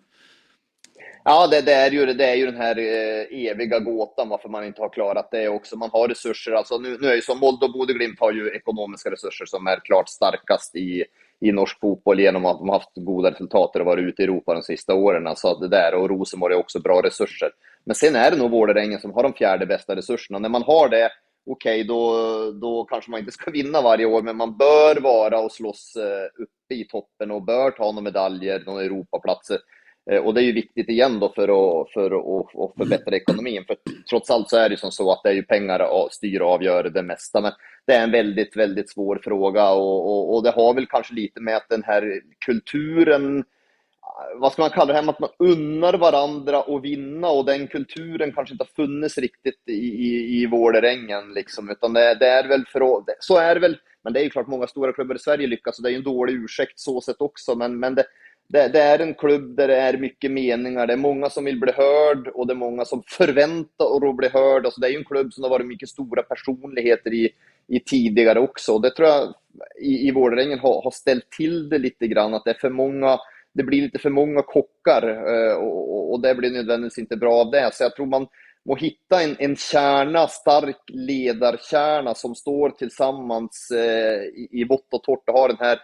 Ja, det, det, är ju, det är ju den här eh, eviga gåtan varför man inte har klarat det också. Man har resurser, alltså nu, nu är ju som Molde och Bodø/Glimt har ju ekonomiska resurser som är klart starkast i, i norsk fotboll genom att de har haft goda resultat och varit ute i Europa de sista åren. Alltså det där, och Rosenborg har också bra resurser. Men sen är det nog Vålerengen som har de fjärde bästa resurserna. När man har det, okej, då, då kanske man inte ska vinna varje år, men man bör vara och slåss eh, uppe i toppen och bör ta några medaljer, några Europaplatser. Eh, och det är ju viktigt igen då för att, för att, att förbättra ekonomin. För trots allt så är det ju som så att det är ju pengar styr och avgör det mesta. Men det är en väldigt, väldigt svår fråga och, och, och det har väl kanske lite med att den här kulturen eh, vad ska man kalla det här med att man unnar varandra att vinna och den kulturen kanske inte har funnits riktigt i, i, i Vålerengen liksom, utan det, det är väl för så är det väl, men det är ju klart många stora klubbar i Sverige lyckas och det är ju en dålig ursäkt så sett också, men, men det, det, det, är en klubb där det är mycket meningar. Det är många som vill bli hörd och det är många som förväntar att bli hörd. Alltså det är ju en klubb som har varit mycket stora personligheter i, i tidigare också. Det tror jag i, i Vålerengen har, har ställt till det lite grann, att det är för många det blir lite för många kockar eh, och, och det blir nödvändigtvis inte bra av det. Så jag tror man må hitta en, en kärna, stark ledarkärna som står tillsammans eh, i, i vått och torrt och har den här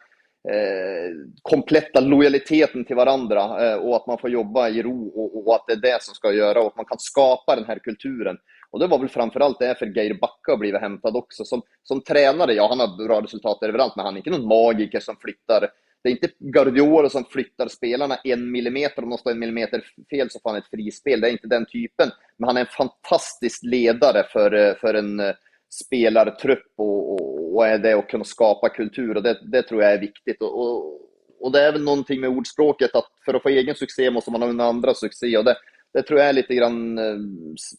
eh, kompletta lojaliteten till varandra eh, och att man får jobba i ro och, och, att det är det som ska göra och att man kan skapa den här kulturen. Och det var väl framförallt det för Geir Backa har blivit hämtad också. Som, som tränare, ja han har bra resultat överallt, men han är inte någon magiker som flyttar det är inte Guardiola som flyttar spelarna en millimeter, om de står en millimeter fel så får han ett frispel. Det är inte den typen. Men han är en fantastisk ledare för, eh, för en eh, spelartrupp och, och, och är det att kunna skapa kultur och det, det tror jag är viktigt. Och, och, och, det är väl någonting med ordspråket att för att få egen succé måste man ha en andra succé och det, det tror jag är lite grann eh,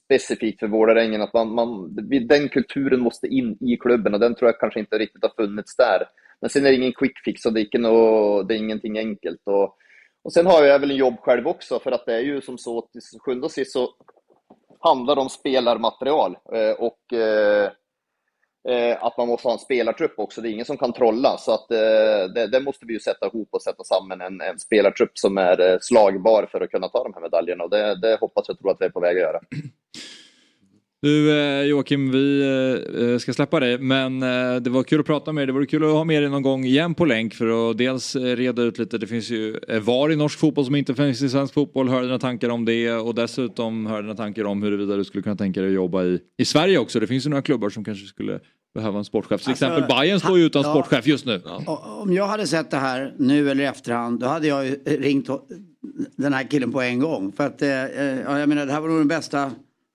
specifikt för Vålerengen att man, man, den kulturen måste in i klubben och den tror jag kanske inte riktigt har funnits där. Men sen är det ingen quick fix och det är, inte och det är ingenting enkelt. Och, och sen har jag väl en jobb själv också, för att det är ju som så till sjunde och sist så handlar det om spelarmaterial eh, och eh, Eh, att man måste ha en spelartrupp också. Det är ingen som kan trolla, så att eh, det, det måste vi ju sätta ihop och sätta samman en, en spelartrupp som är eh, slagbar för att kunna ta de här medaljerna och det, det hoppas jag tror att vi är på väg att göra.
Du eh, Joakim, vi eh, ska släppa dig men eh, det var kul att prata med dig. Det vore kul att ha med dig någon gång igen på länk för att dels reda ut lite. Det finns ju VAR i norsk fotboll som inte finns i svensk fotboll. Hör dina tankar om det och dessutom hör dina tankar om huruvida du skulle kunna tänka dig att jobba i, i Sverige också. Det finns ju några klubbar som kanske skulle behöva en sportchef. Till alltså, exempel Bayern står ju utan ja, sportchef just nu.
Ja. Om jag hade sett det här nu eller i efterhand då hade jag ringt den här killen på en gång. För att ja, jag menar det här var nog den bästa eh,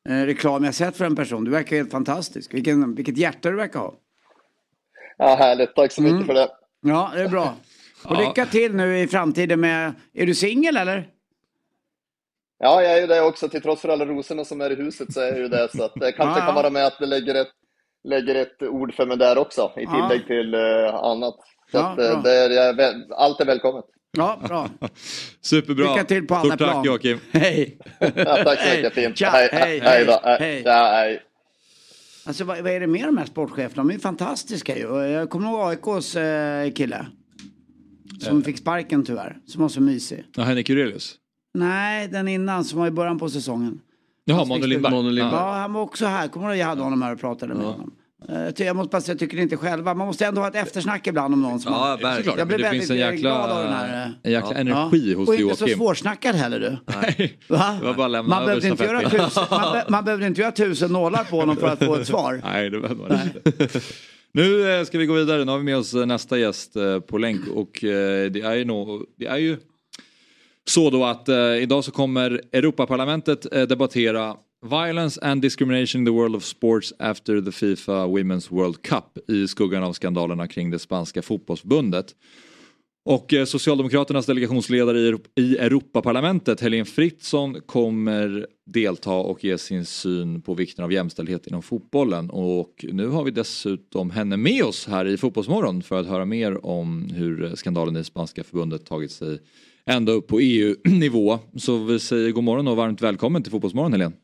reklam jag sett för en person. Du verkar helt fantastisk. Vilken, vilket hjärta du verkar ha.
Ja, härligt. Tack så mycket mm. för det.
Ja, det är bra. Och ja. lycka till nu i framtiden med... Är du singel eller?
Ja, jag är ju det också. Till trots för alla rosorna som är i huset så är jag ju det. Så att det *laughs* kanske ja, kan vara med att det lägger ett, lägger ett ord för mig där också. I tillägg ja. till uh, annat. Så att, uh, det är, allt är välkommet.
Ja, bra. *laughs*
Superbra.
Lycka till på alla
Stort plan. tack Joakim. *laughs*
Hej.
ja, tack så mycket. Fint.
Tja,
hej,
hej,
hej,
hej,
hej. Ja, hej.
Alltså vad, vad, är det med de här sportcheferna? De är ju fantastiska ju. Jag kommer ihåg AIKs eh, kille. Som äh. fick sparken tyvärr. Som var så mysig.
Ja, Henrik Jurelius?
Nej, den innan som var i början på säsongen.
Jaha, Måne Lindberg.
Ja, han var också här. Kommer du ihåg jag hade honom här och pratade med ja. honom. Eh, jag måste bara säga, jag tycker inte själva. Man måste ändå ha ett eftersnack ibland om någon som
Ja, verkligen.
Jag blev
det
väldigt
finns en jäkla,
glad av den här.
En jäkla ja. energi
ja.
hos
Och inte så svårsnackad heller du.
Nej. *laughs*
Va?
Det var bara lämna
man, behövde inte göra tusen, man, be, man behövde inte göra tusen nålar på honom för att få ett svar. *laughs*
Nej, det behövde man inte. *laughs* Nu eh, ska vi gå vidare. Nu har vi med oss eh, nästa gäst på länk och det är ju, no, det är ju så då att idag så kommer Europaparlamentet debattera Violence and discrimination in the world of sports after the Fifa Women's World Cup i skuggan av skandalerna kring det spanska fotbollsförbundet. Och eh, Socialdemokraternas delegationsledare i Europaparlamentet, Helene Fritzon, kommer delta och ge sin syn på vikten av jämställdhet inom fotbollen. Och nu har vi dessutom henne med oss här i Fotbollsmorgon för att höra mer om hur eh, skandalen i spanska förbundet tagit sig ända upp på EU-nivå. Så vi säger god morgon och varmt välkommen till Fotbollsmorgon Helene.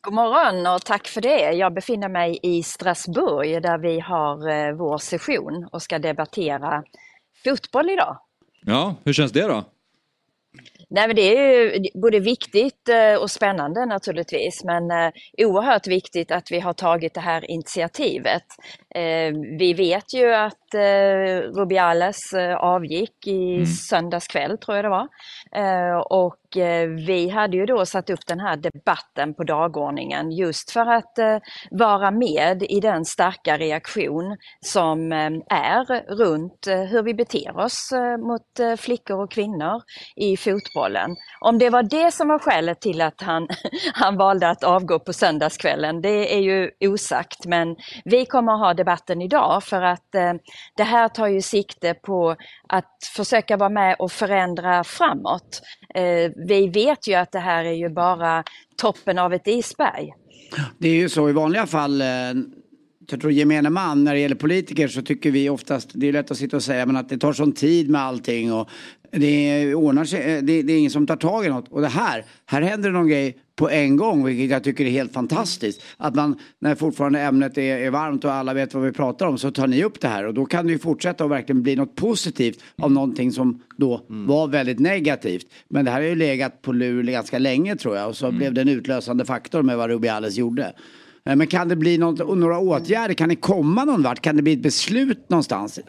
God morgon och tack för det. Jag befinner mig i Strasbourg där vi har eh, vår session och ska debattera fotboll idag.
Ja, hur känns det då?
Nej, men det är ju både viktigt eh, och spännande naturligtvis, men eh, oerhört viktigt att vi har tagit det här initiativet. Vi vet ju att att eh, Rubiales eh, avgick i
Mm.
söndags kväll tror jag det var. Eh, och eh, vi hade ju då satt upp den här debatten på dagordningen just för att vara med i den starka reaktion som är runt hur vi beter oss mot flickor och kvinnor i fotbollen. Om det var det som var skälet till att han, *laughs* han valde att avgå på söndagskvällen, det är ju osagt. Men vi kommer att ha debatten idag för att det här tar ju sikte på att försöka vara med och förändra framåt. Eh, vi vet ju att det här är ju bara toppen av ett isberg.
Det är ju så i vanliga fall. Eh, jag tror gemene man när det gäller politiker så tycker vi oftast, det är lätt att sitta och säga men att det tar sån tid med allting och det ordnar sig, eh, det, det är ingen som tar tag i något. Och det här, här händer någon grej på en gång vilket jag tycker är helt fantastiskt. Att man, när fortfarande ämnet är, är varmt och alla vet vad vi pratar om så tar ni upp det här och då kan det ju fortsätta och verkligen bli något positivt av någonting som då var väldigt negativt. Men det här har ju legat på lur ganska länge tror jag och så blev det en utlösande faktor med vad Rubiales gjorde. Eh, men kan det bli något, några åtgärder? Kan det komma någon vart? Kan det bli ett beslut någonstans?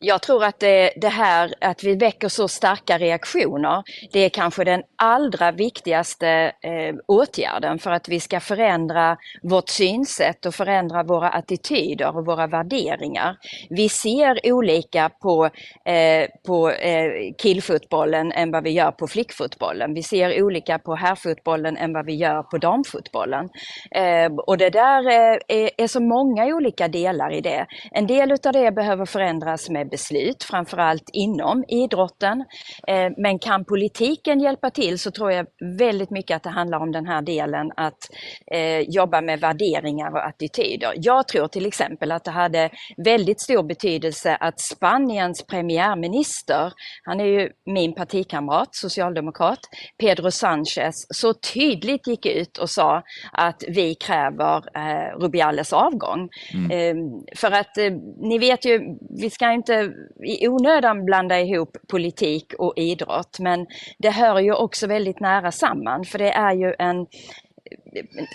Jag tror att det, det här att vi väcker så starka reaktioner, det är kanske den allra viktigaste eh, åtgärden för att vi ska förändra vårt synsätt och förändra våra attityder och våra värderingar. Vi ser olika på, eh, på eh, killfotbollen än vad vi gör på flickfotbollen. Vi ser olika på herrfotbollen än vad vi gör på damfotbollen. Eh, och det där eh, är, är så många olika delar i det. En del utav det behöver förändras med beslut, framförallt inom idrotten. Eh, Men kan politiken hjälpa till så tror jag väldigt mycket att det handlar om den här delen att eh, jobba med värderingar och attityder. Jag tror till exempel att det hade väldigt stor betydelse att Spaniens premiärminister, han är ju min partikamrat, socialdemokrat, Pedro Sánchez, så tydligt gick ut och sa att vi kräver eh, Rubiales avgång. Eh, för att ni vet ju, vi ska inte i onödan blanda ihop politik och idrott, men det hör ju också väldigt nära samman, för det är ju en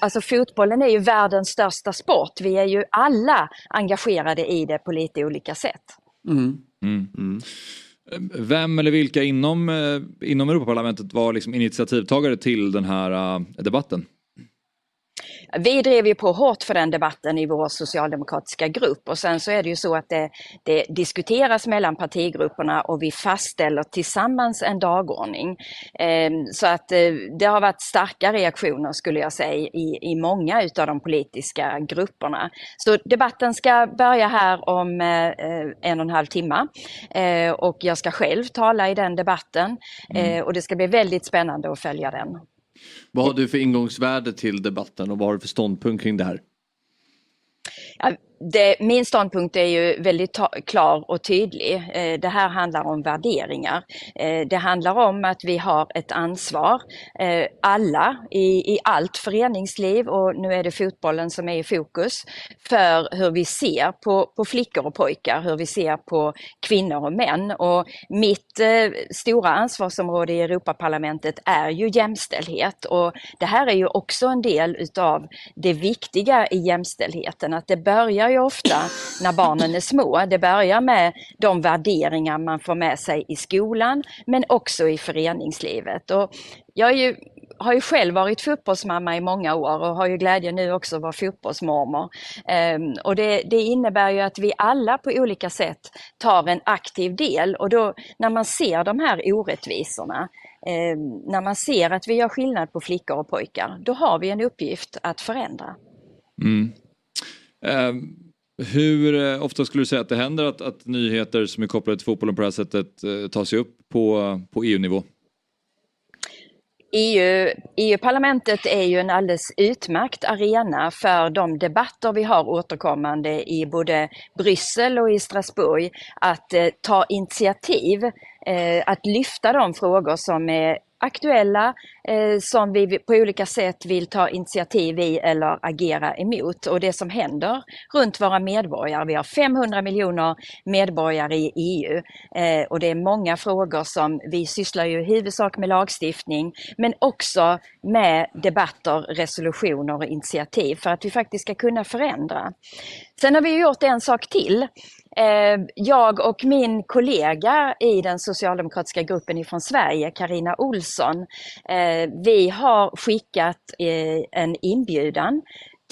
Alltså fotbollen är ju världens största sport. Vi är ju alla engagerade i det på lite olika sätt.
Mm. Vem eller vilka inom, eh, inom Europaparlamentet var liksom initiativtagare till den här eh, debatten?
Vi drev ju på hårt för den debatten i vår socialdemokratiska grupp och sen så är det ju så att det, det diskuteras mellan partigrupperna och vi fastställer tillsammans en dagordning. Ehm, Så att eh, det har varit starka reaktioner skulle jag säga i, i många utav de politiska grupperna. Så debatten ska börja här om eh, eh, en och en halv timme och jag ska själv tala i den debatten Eh, och det ska bli väldigt spännande att följa den.
Vad har du för ingångsvärde till debatten och vad har du för ståndpunkt kring det här?
Det, min ståndpunkt är ju väldigt ta- klar och tydlig. Eh, det här handlar om värderingar. Eh, det handlar om att vi har ett ansvar, eh, alla i, i allt föreningsliv och nu är det fotbollen som är i fokus, för hur vi ser på, på flickor och pojkar, hur vi ser på kvinnor och män. Och mitt eh, stora ansvarsområde i Europaparlamentet är ju jämställdhet och det här är ju också en del utav det viktiga i jämställdheten, att det börjar ju ofta när barnen är små. Det börjar med de värderingar man får med sig i skolan men också i föreningslivet. Och jag är ju har ju själv varit fotbollsmamma i många år och har ju glädjen nu också att vara fotbollsmormor. Ehm, och det, det innebär ju att vi alla på olika sätt tar en aktiv del och då när man ser de här orättvisorna, ehm, när man ser att vi gör skillnad på flickor och pojkar, då har vi en uppgift att förändra.
Mm. Ehm, eh, hur ofta skulle du säga att det händer att, att nyheter som är kopplade till fotbollen på det här sättet eh, tar sig upp på, på EU-nivå?
EU, EU-parlamentet är ju en alldeles utmärkt arena för de debatter vi har återkommande i både Bryssel och i Strasbourg. Att eh, ta initiativ, eh, att lyfta de frågor som är aktuella eh, som vi på olika sätt vill ta initiativ i eller agera emot och det som händer runt våra medborgare. Vi har 500 miljoner medborgare i EU eh, och det är många frågor som vi sysslar ju i huvudsak med lagstiftning men också med debatter, resolutioner och initiativ för att vi faktiskt ska kunna förändra. Sen har vi gjort en sak till. Eh, jag och min kollega i den socialdemokratiska gruppen ifrån Sverige, Karina Olsson, eh, vi har skickat eh, en inbjudan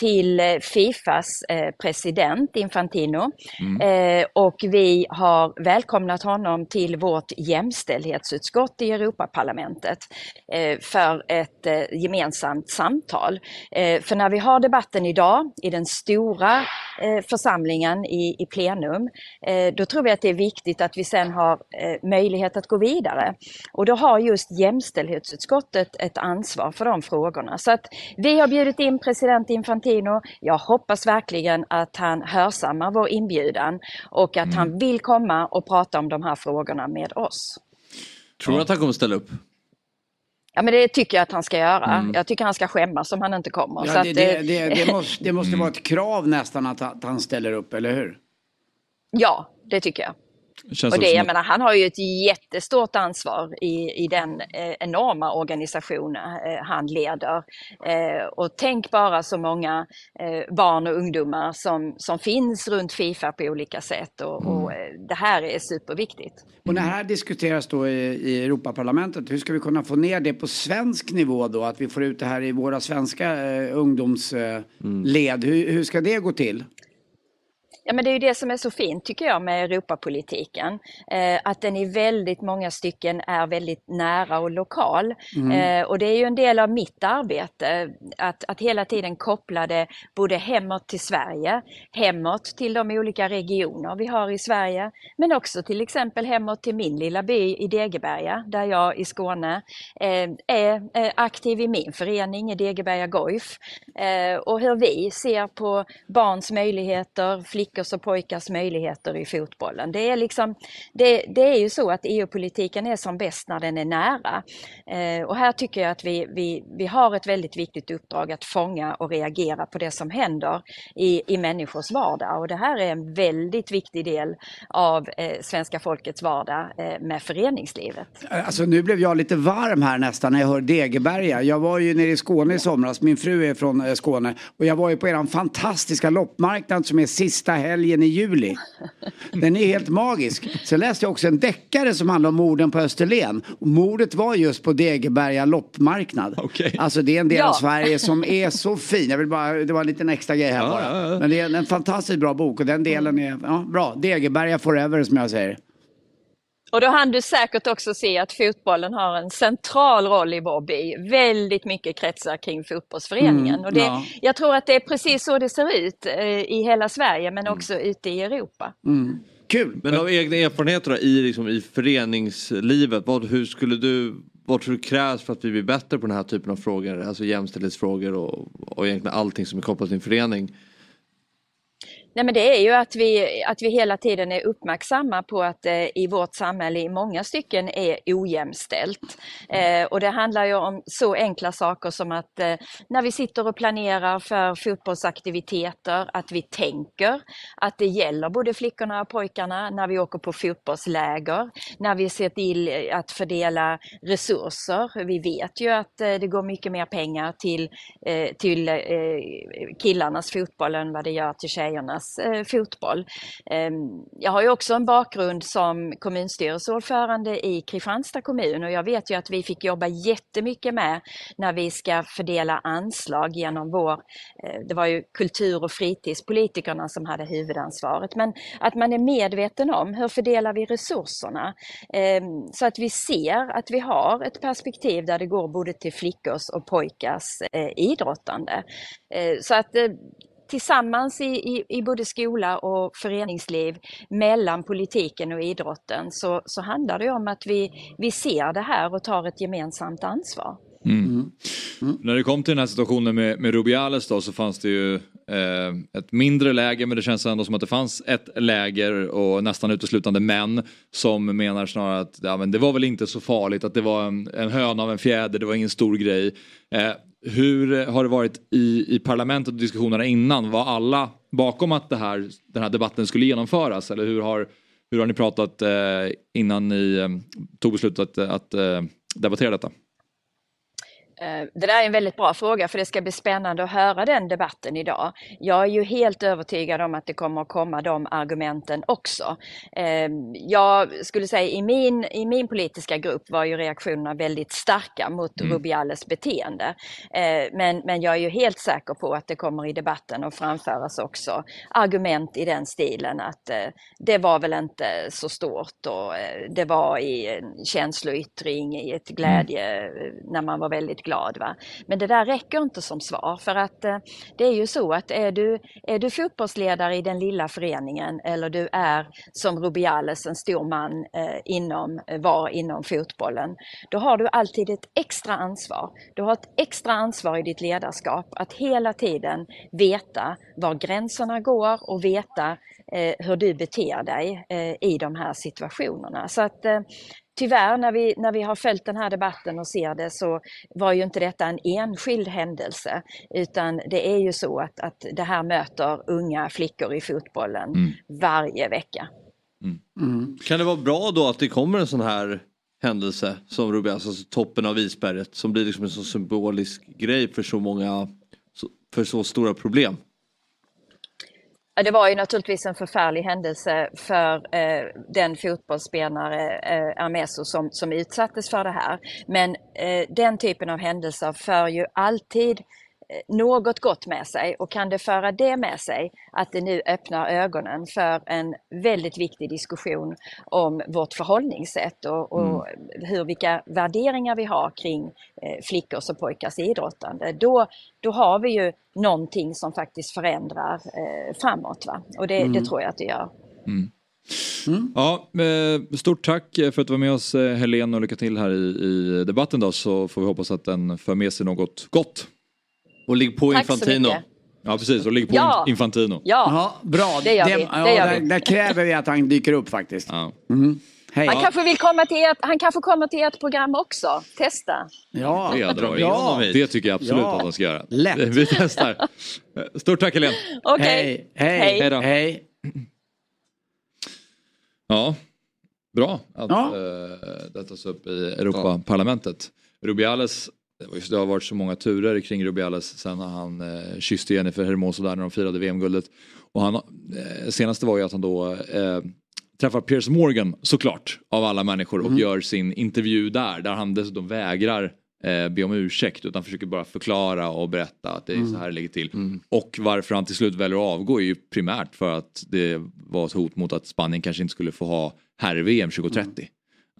till eh, Fifas eh, president Infantino mm. Eh, och vi har välkomnat honom till vårt jämställdhetsutskott i Europaparlamentet för ett gemensamt samtal. För när vi har debatten idag i den stora församlingen i, i plenum, då tror vi att det är viktigt att vi sen har möjlighet att gå vidare. Och då har just jämställdhetsutskottet ett ansvar för de frågorna. Så att vi har bjudit in president Infantino Infantino. Jag hoppas verkligen att han hörsammar vår inbjudan och att mm. han vill komma och prata om de här frågorna med oss.
Tror du att han kommer ställa upp?
Ja men det tycker jag att han ska göra. Mm. Jag tycker han ska skämmas om han inte kommer.
Ja, det, det, det, det, måste, det måste *laughs* vara ett krav nästan att, att han ställer upp, eller hur?
Ja, det tycker jag. Och det, jag menar, han har ju ett jättestort ansvar i, i den eh, enorma organisation eh, han leder. Eh, och tänk bara så många eh, barn och ungdomar som, som finns runt Fifa på olika sätt. Och, och mm. Eh, det här är superviktigt.
Och när det här diskuteras då i, i Europaparlamentet, hur ska vi kunna få ner det på svensk nivå då? Att vi får ut det här i våra svenska eh, ungdomsled. Mm. Hur, hur ska det gå till?
Ja, men det är ju det som är så fint tycker jag med Europapolitiken. Eh, att den i väldigt många stycken är väldigt nära och lokal. Mm. Eh, och det är ju en del av mitt arbete att, att hela tiden koppla det både hemåt till Sverige, hemåt till de olika regioner vi har i Sverige, men också till exempel hemåt till min lilla by i Degeberga där jag i Skåne eh, är aktiv i min förening i Degeberga Goif. Eh, och hur vi ser på barns möjligheter, flickor flickors och pojkars möjligheter i fotbollen. Det är, liksom, det, det är ju så att EU-politiken är som bäst när den är nära. Eh, och här tycker jag att vi, vi, vi har ett väldigt viktigt uppdrag att fånga och reagera på det som händer i, i människors vardag. Och det här är en väldigt viktig del av eh, svenska folkets vardag eh, med föreningslivet.
Alltså nu blev jag lite varm här nästan när jag hör Degeberga. Jag var ju nere i Skåne i somras, min fru är från eh, Skåne och jag var ju på er fantastiska loppmarknad som är sista helgen i juli. Den är helt magisk. Sen läste jag också en deckare som handlar om morden på Österlen. Och mordet var just på Degeberga loppmarknad.
Okay.
Alltså det är en del ja. av Sverige som är så fin. Jag vill bara, det var en liten extra grej här ja, bara. Ja, Men det är en, en fantastiskt bra bok och den delen är ja, bra. Degeberga forever som jag säger.
Och då hann du säkert också se att fotbollen har en central roll i vår by. Väldigt mycket kretsar kring fotbollsföreningen. Mm, och det, ja. Jag tror att det är precis så det ser ut eh, i hela Sverige men mm. också mm. ute i Europa.
Mm. Kul!
Men av egna erfarenheter då, i, liksom, i föreningslivet, vad, hur skulle du, vad tror du krävs för att vi blir bättre på den här typen av frågor? Alltså jämställdhetsfrågor och, och egentligen allting som är kopplat till en förening.
Nej, men det är ju att vi, att vi hela tiden är uppmärksamma på att det eh, i vårt samhälle i många stycken är ojämställt. Eh, och det handlar ju om så enkla saker som att eh, när vi sitter och planerar för fotbollsaktiviteter, att vi tänker att det gäller både flickorna och pojkarna när vi åker på fotbollsläger, när vi ser till att fördela resurser. Vi vet ju att eh, det går mycket mer pengar till, eh, till eh, killarnas fotboll än vad det gör till tjejernas kvinnornas eh, fotboll. Eh, jag har ju också en bakgrund som kommunstyrelseordförande i Kristianstad kommun och jag vet ju att vi fick jobba jättemycket med när vi ska fördela anslag genom vår, eh, det var ju kultur och fritidspolitikerna som hade huvudansvaret, men att man är medveten om hur fördelar vi resurserna ehm, så att vi ser att vi har ett perspektiv där det går både till flickors och pojkars eh, idrottande. Eh, så att eh, tillsammans i, i, i, både skola och föreningsliv mellan politiken och idrotten så, så handlar det om att vi, vi ser det här och tar ett gemensamt ansvar.
Mm. När det kom till den här situationen med, med Rubiales då så fanns det ju eh, ett mindre läger men det känns ändå som att det fanns ett läger och nästan uteslutande män som menar snarare att ja, men det var väl inte så farligt att det var en, en höna av en fjäder, det var ingen stor grej. Eh, hur eh, har det varit i, i parlamentet och diskussionerna innan? Var alla bakom att det här, den här debatten skulle genomföras eller hur har, hur har ni pratat eh, innan ni eh, tog beslutet att, eh, att eh, debattera detta?
Eh, Det där är en väldigt bra fråga för det ska bli spännande att höra den debatten idag. Jag är ju helt övertygad om att det kommer att komma de argumenten också. Eh, Jag skulle säga i min, i min politiska grupp var ju reaktionerna väldigt starka mot
Mm.
Rubiales beteende. Eh, Men, men jag är ju helt säker på att det kommer i debatten att framföras också argument i den stilen att eh, det var väl inte så stort och det var i en känsloyttring, i ett glädje eh, när man var väldigt glad. Va? Men det där räcker inte som svar för att eh, det är ju så att är du, är du fotbollsledare i den lilla föreningen eller du är som Rubiales en stor man eh, inom, eh, var inom fotbollen, då har du alltid ett extra ansvar. Du har ett extra ansvar i ditt ledarskap att hela tiden veta var gränserna går och veta eh, hur du beter dig eh, i de här situationerna. Så att eh, Tyvärr när vi, när vi har följt den här debatten och ser det så var ju inte detta en enskild händelse utan det är ju så att, att det här möter unga flickor i fotbollen
Mm.
varje vecka.
Kan det vara bra då att det kommer en sån här händelse som Rubias, alltså toppen av isberget som blir liksom en så symbolisk grej för så många, för så stora problem?
Ja, Det var ju naturligtvis en förfärlig händelse för eh, den fotbollsspelare, eh, Armeso, som, som utsattes för det här. Men eh, den typen av händelser för ju alltid något gott med sig och kan det föra det med sig att det nu öppnar ögonen för en väldigt viktig diskussion om vårt förhållningssätt och, och hur, vilka värderingar vi har kring eh, flickors och pojkars idrottande. Då, då har vi ju någonting som faktiskt förändrar eh, framåt. Va? Och det,
Mm.
det tror jag att det gör.
Ja, eh, stort tack för att du var med oss eh, Helene och lycka till här i, i debatten då så får vi hoppas att den för med sig något gott.
Och ligg på
Tack så Infantino. mycket.
Ja precis, och ligg på
Ja.
Infantino.
Ja,
bra.
det gör vi.
ja,
Det gör
där,
vi.
där kräver vi att han dyker upp faktiskt. Mm. Hej.
Han kanske vill komma till ert, han kanske kommer till ert program också. Testa.
Ja,
varit-
Ja.
det tycker jag absolut
Ja.
att han ska göra.
Lätt. *laughs*
Vi testar. Stort tack Helene.
Okej.
Hej. Hej.
Hej då.
Hej.
Ja, bra att
Ja.
eh, det tas upp i Europaparlamentet. Rubiales, det har varit så många turer kring Rubiales sen han eh, kysste Jennifer Hermoso där när de firade VM-guldet. Och han, eh, senaste var ju att han då eh, träffar Piers Morgan såklart av alla människor och
Mm.
gör sin intervju där där han dessutom vägrar eh, be om ursäkt utan försöker bara förklara och berätta att det är så här det ligger till. Och varför han till slut väljer att avgå är ju primärt för att det var ett hot mot att Spanien kanske inte skulle få ha herr-VM 2030.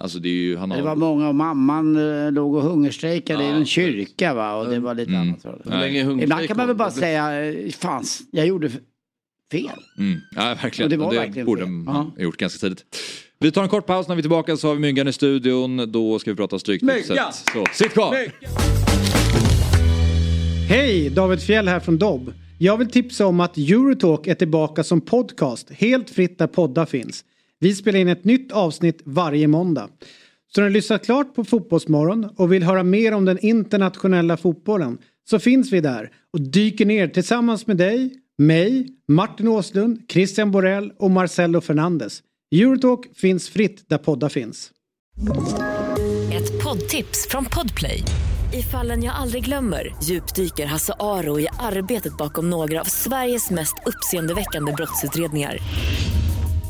Alltså det är ju, han har...
Det var många och mamman eh, låg och hungerstrejkade i en kyrka va och det var lite
Mm.
annat.
Hur
Ibland kan man väl bara säga, eh, fan, jag gjorde fel.
Mm. Ja, verkligen.
Och det var
det
verkligen
borde
fel.
man
Ja.
ha gjort ganska tidigt. Vi tar en kort paus när vi är tillbaka så har vi Myggan i studion. Då ska vi prata Stryktipset. Så sitt kvar!
Hej, David Fjell här från Dobb. Jag vill tipsa om att Eurotalk är tillbaka som podcast, helt fritt där poddar finns. Vi spelar in ett nytt avsnitt varje måndag. Så när du lyssnat klart på Fotbollsmorgon och vill höra mer om den internationella fotbollen så finns vi där och dyker ner tillsammans med dig, mig, Martin Åslund, Christian Borell och Marcelo Fernandes. Eurotalk finns fritt där poddar finns.
Ett poddtips från Podplay. I fallen jag aldrig glömmer djupdyker Hasse Aro i arbetet bakom några av Sveriges mest uppseendeväckande brottsutredningar.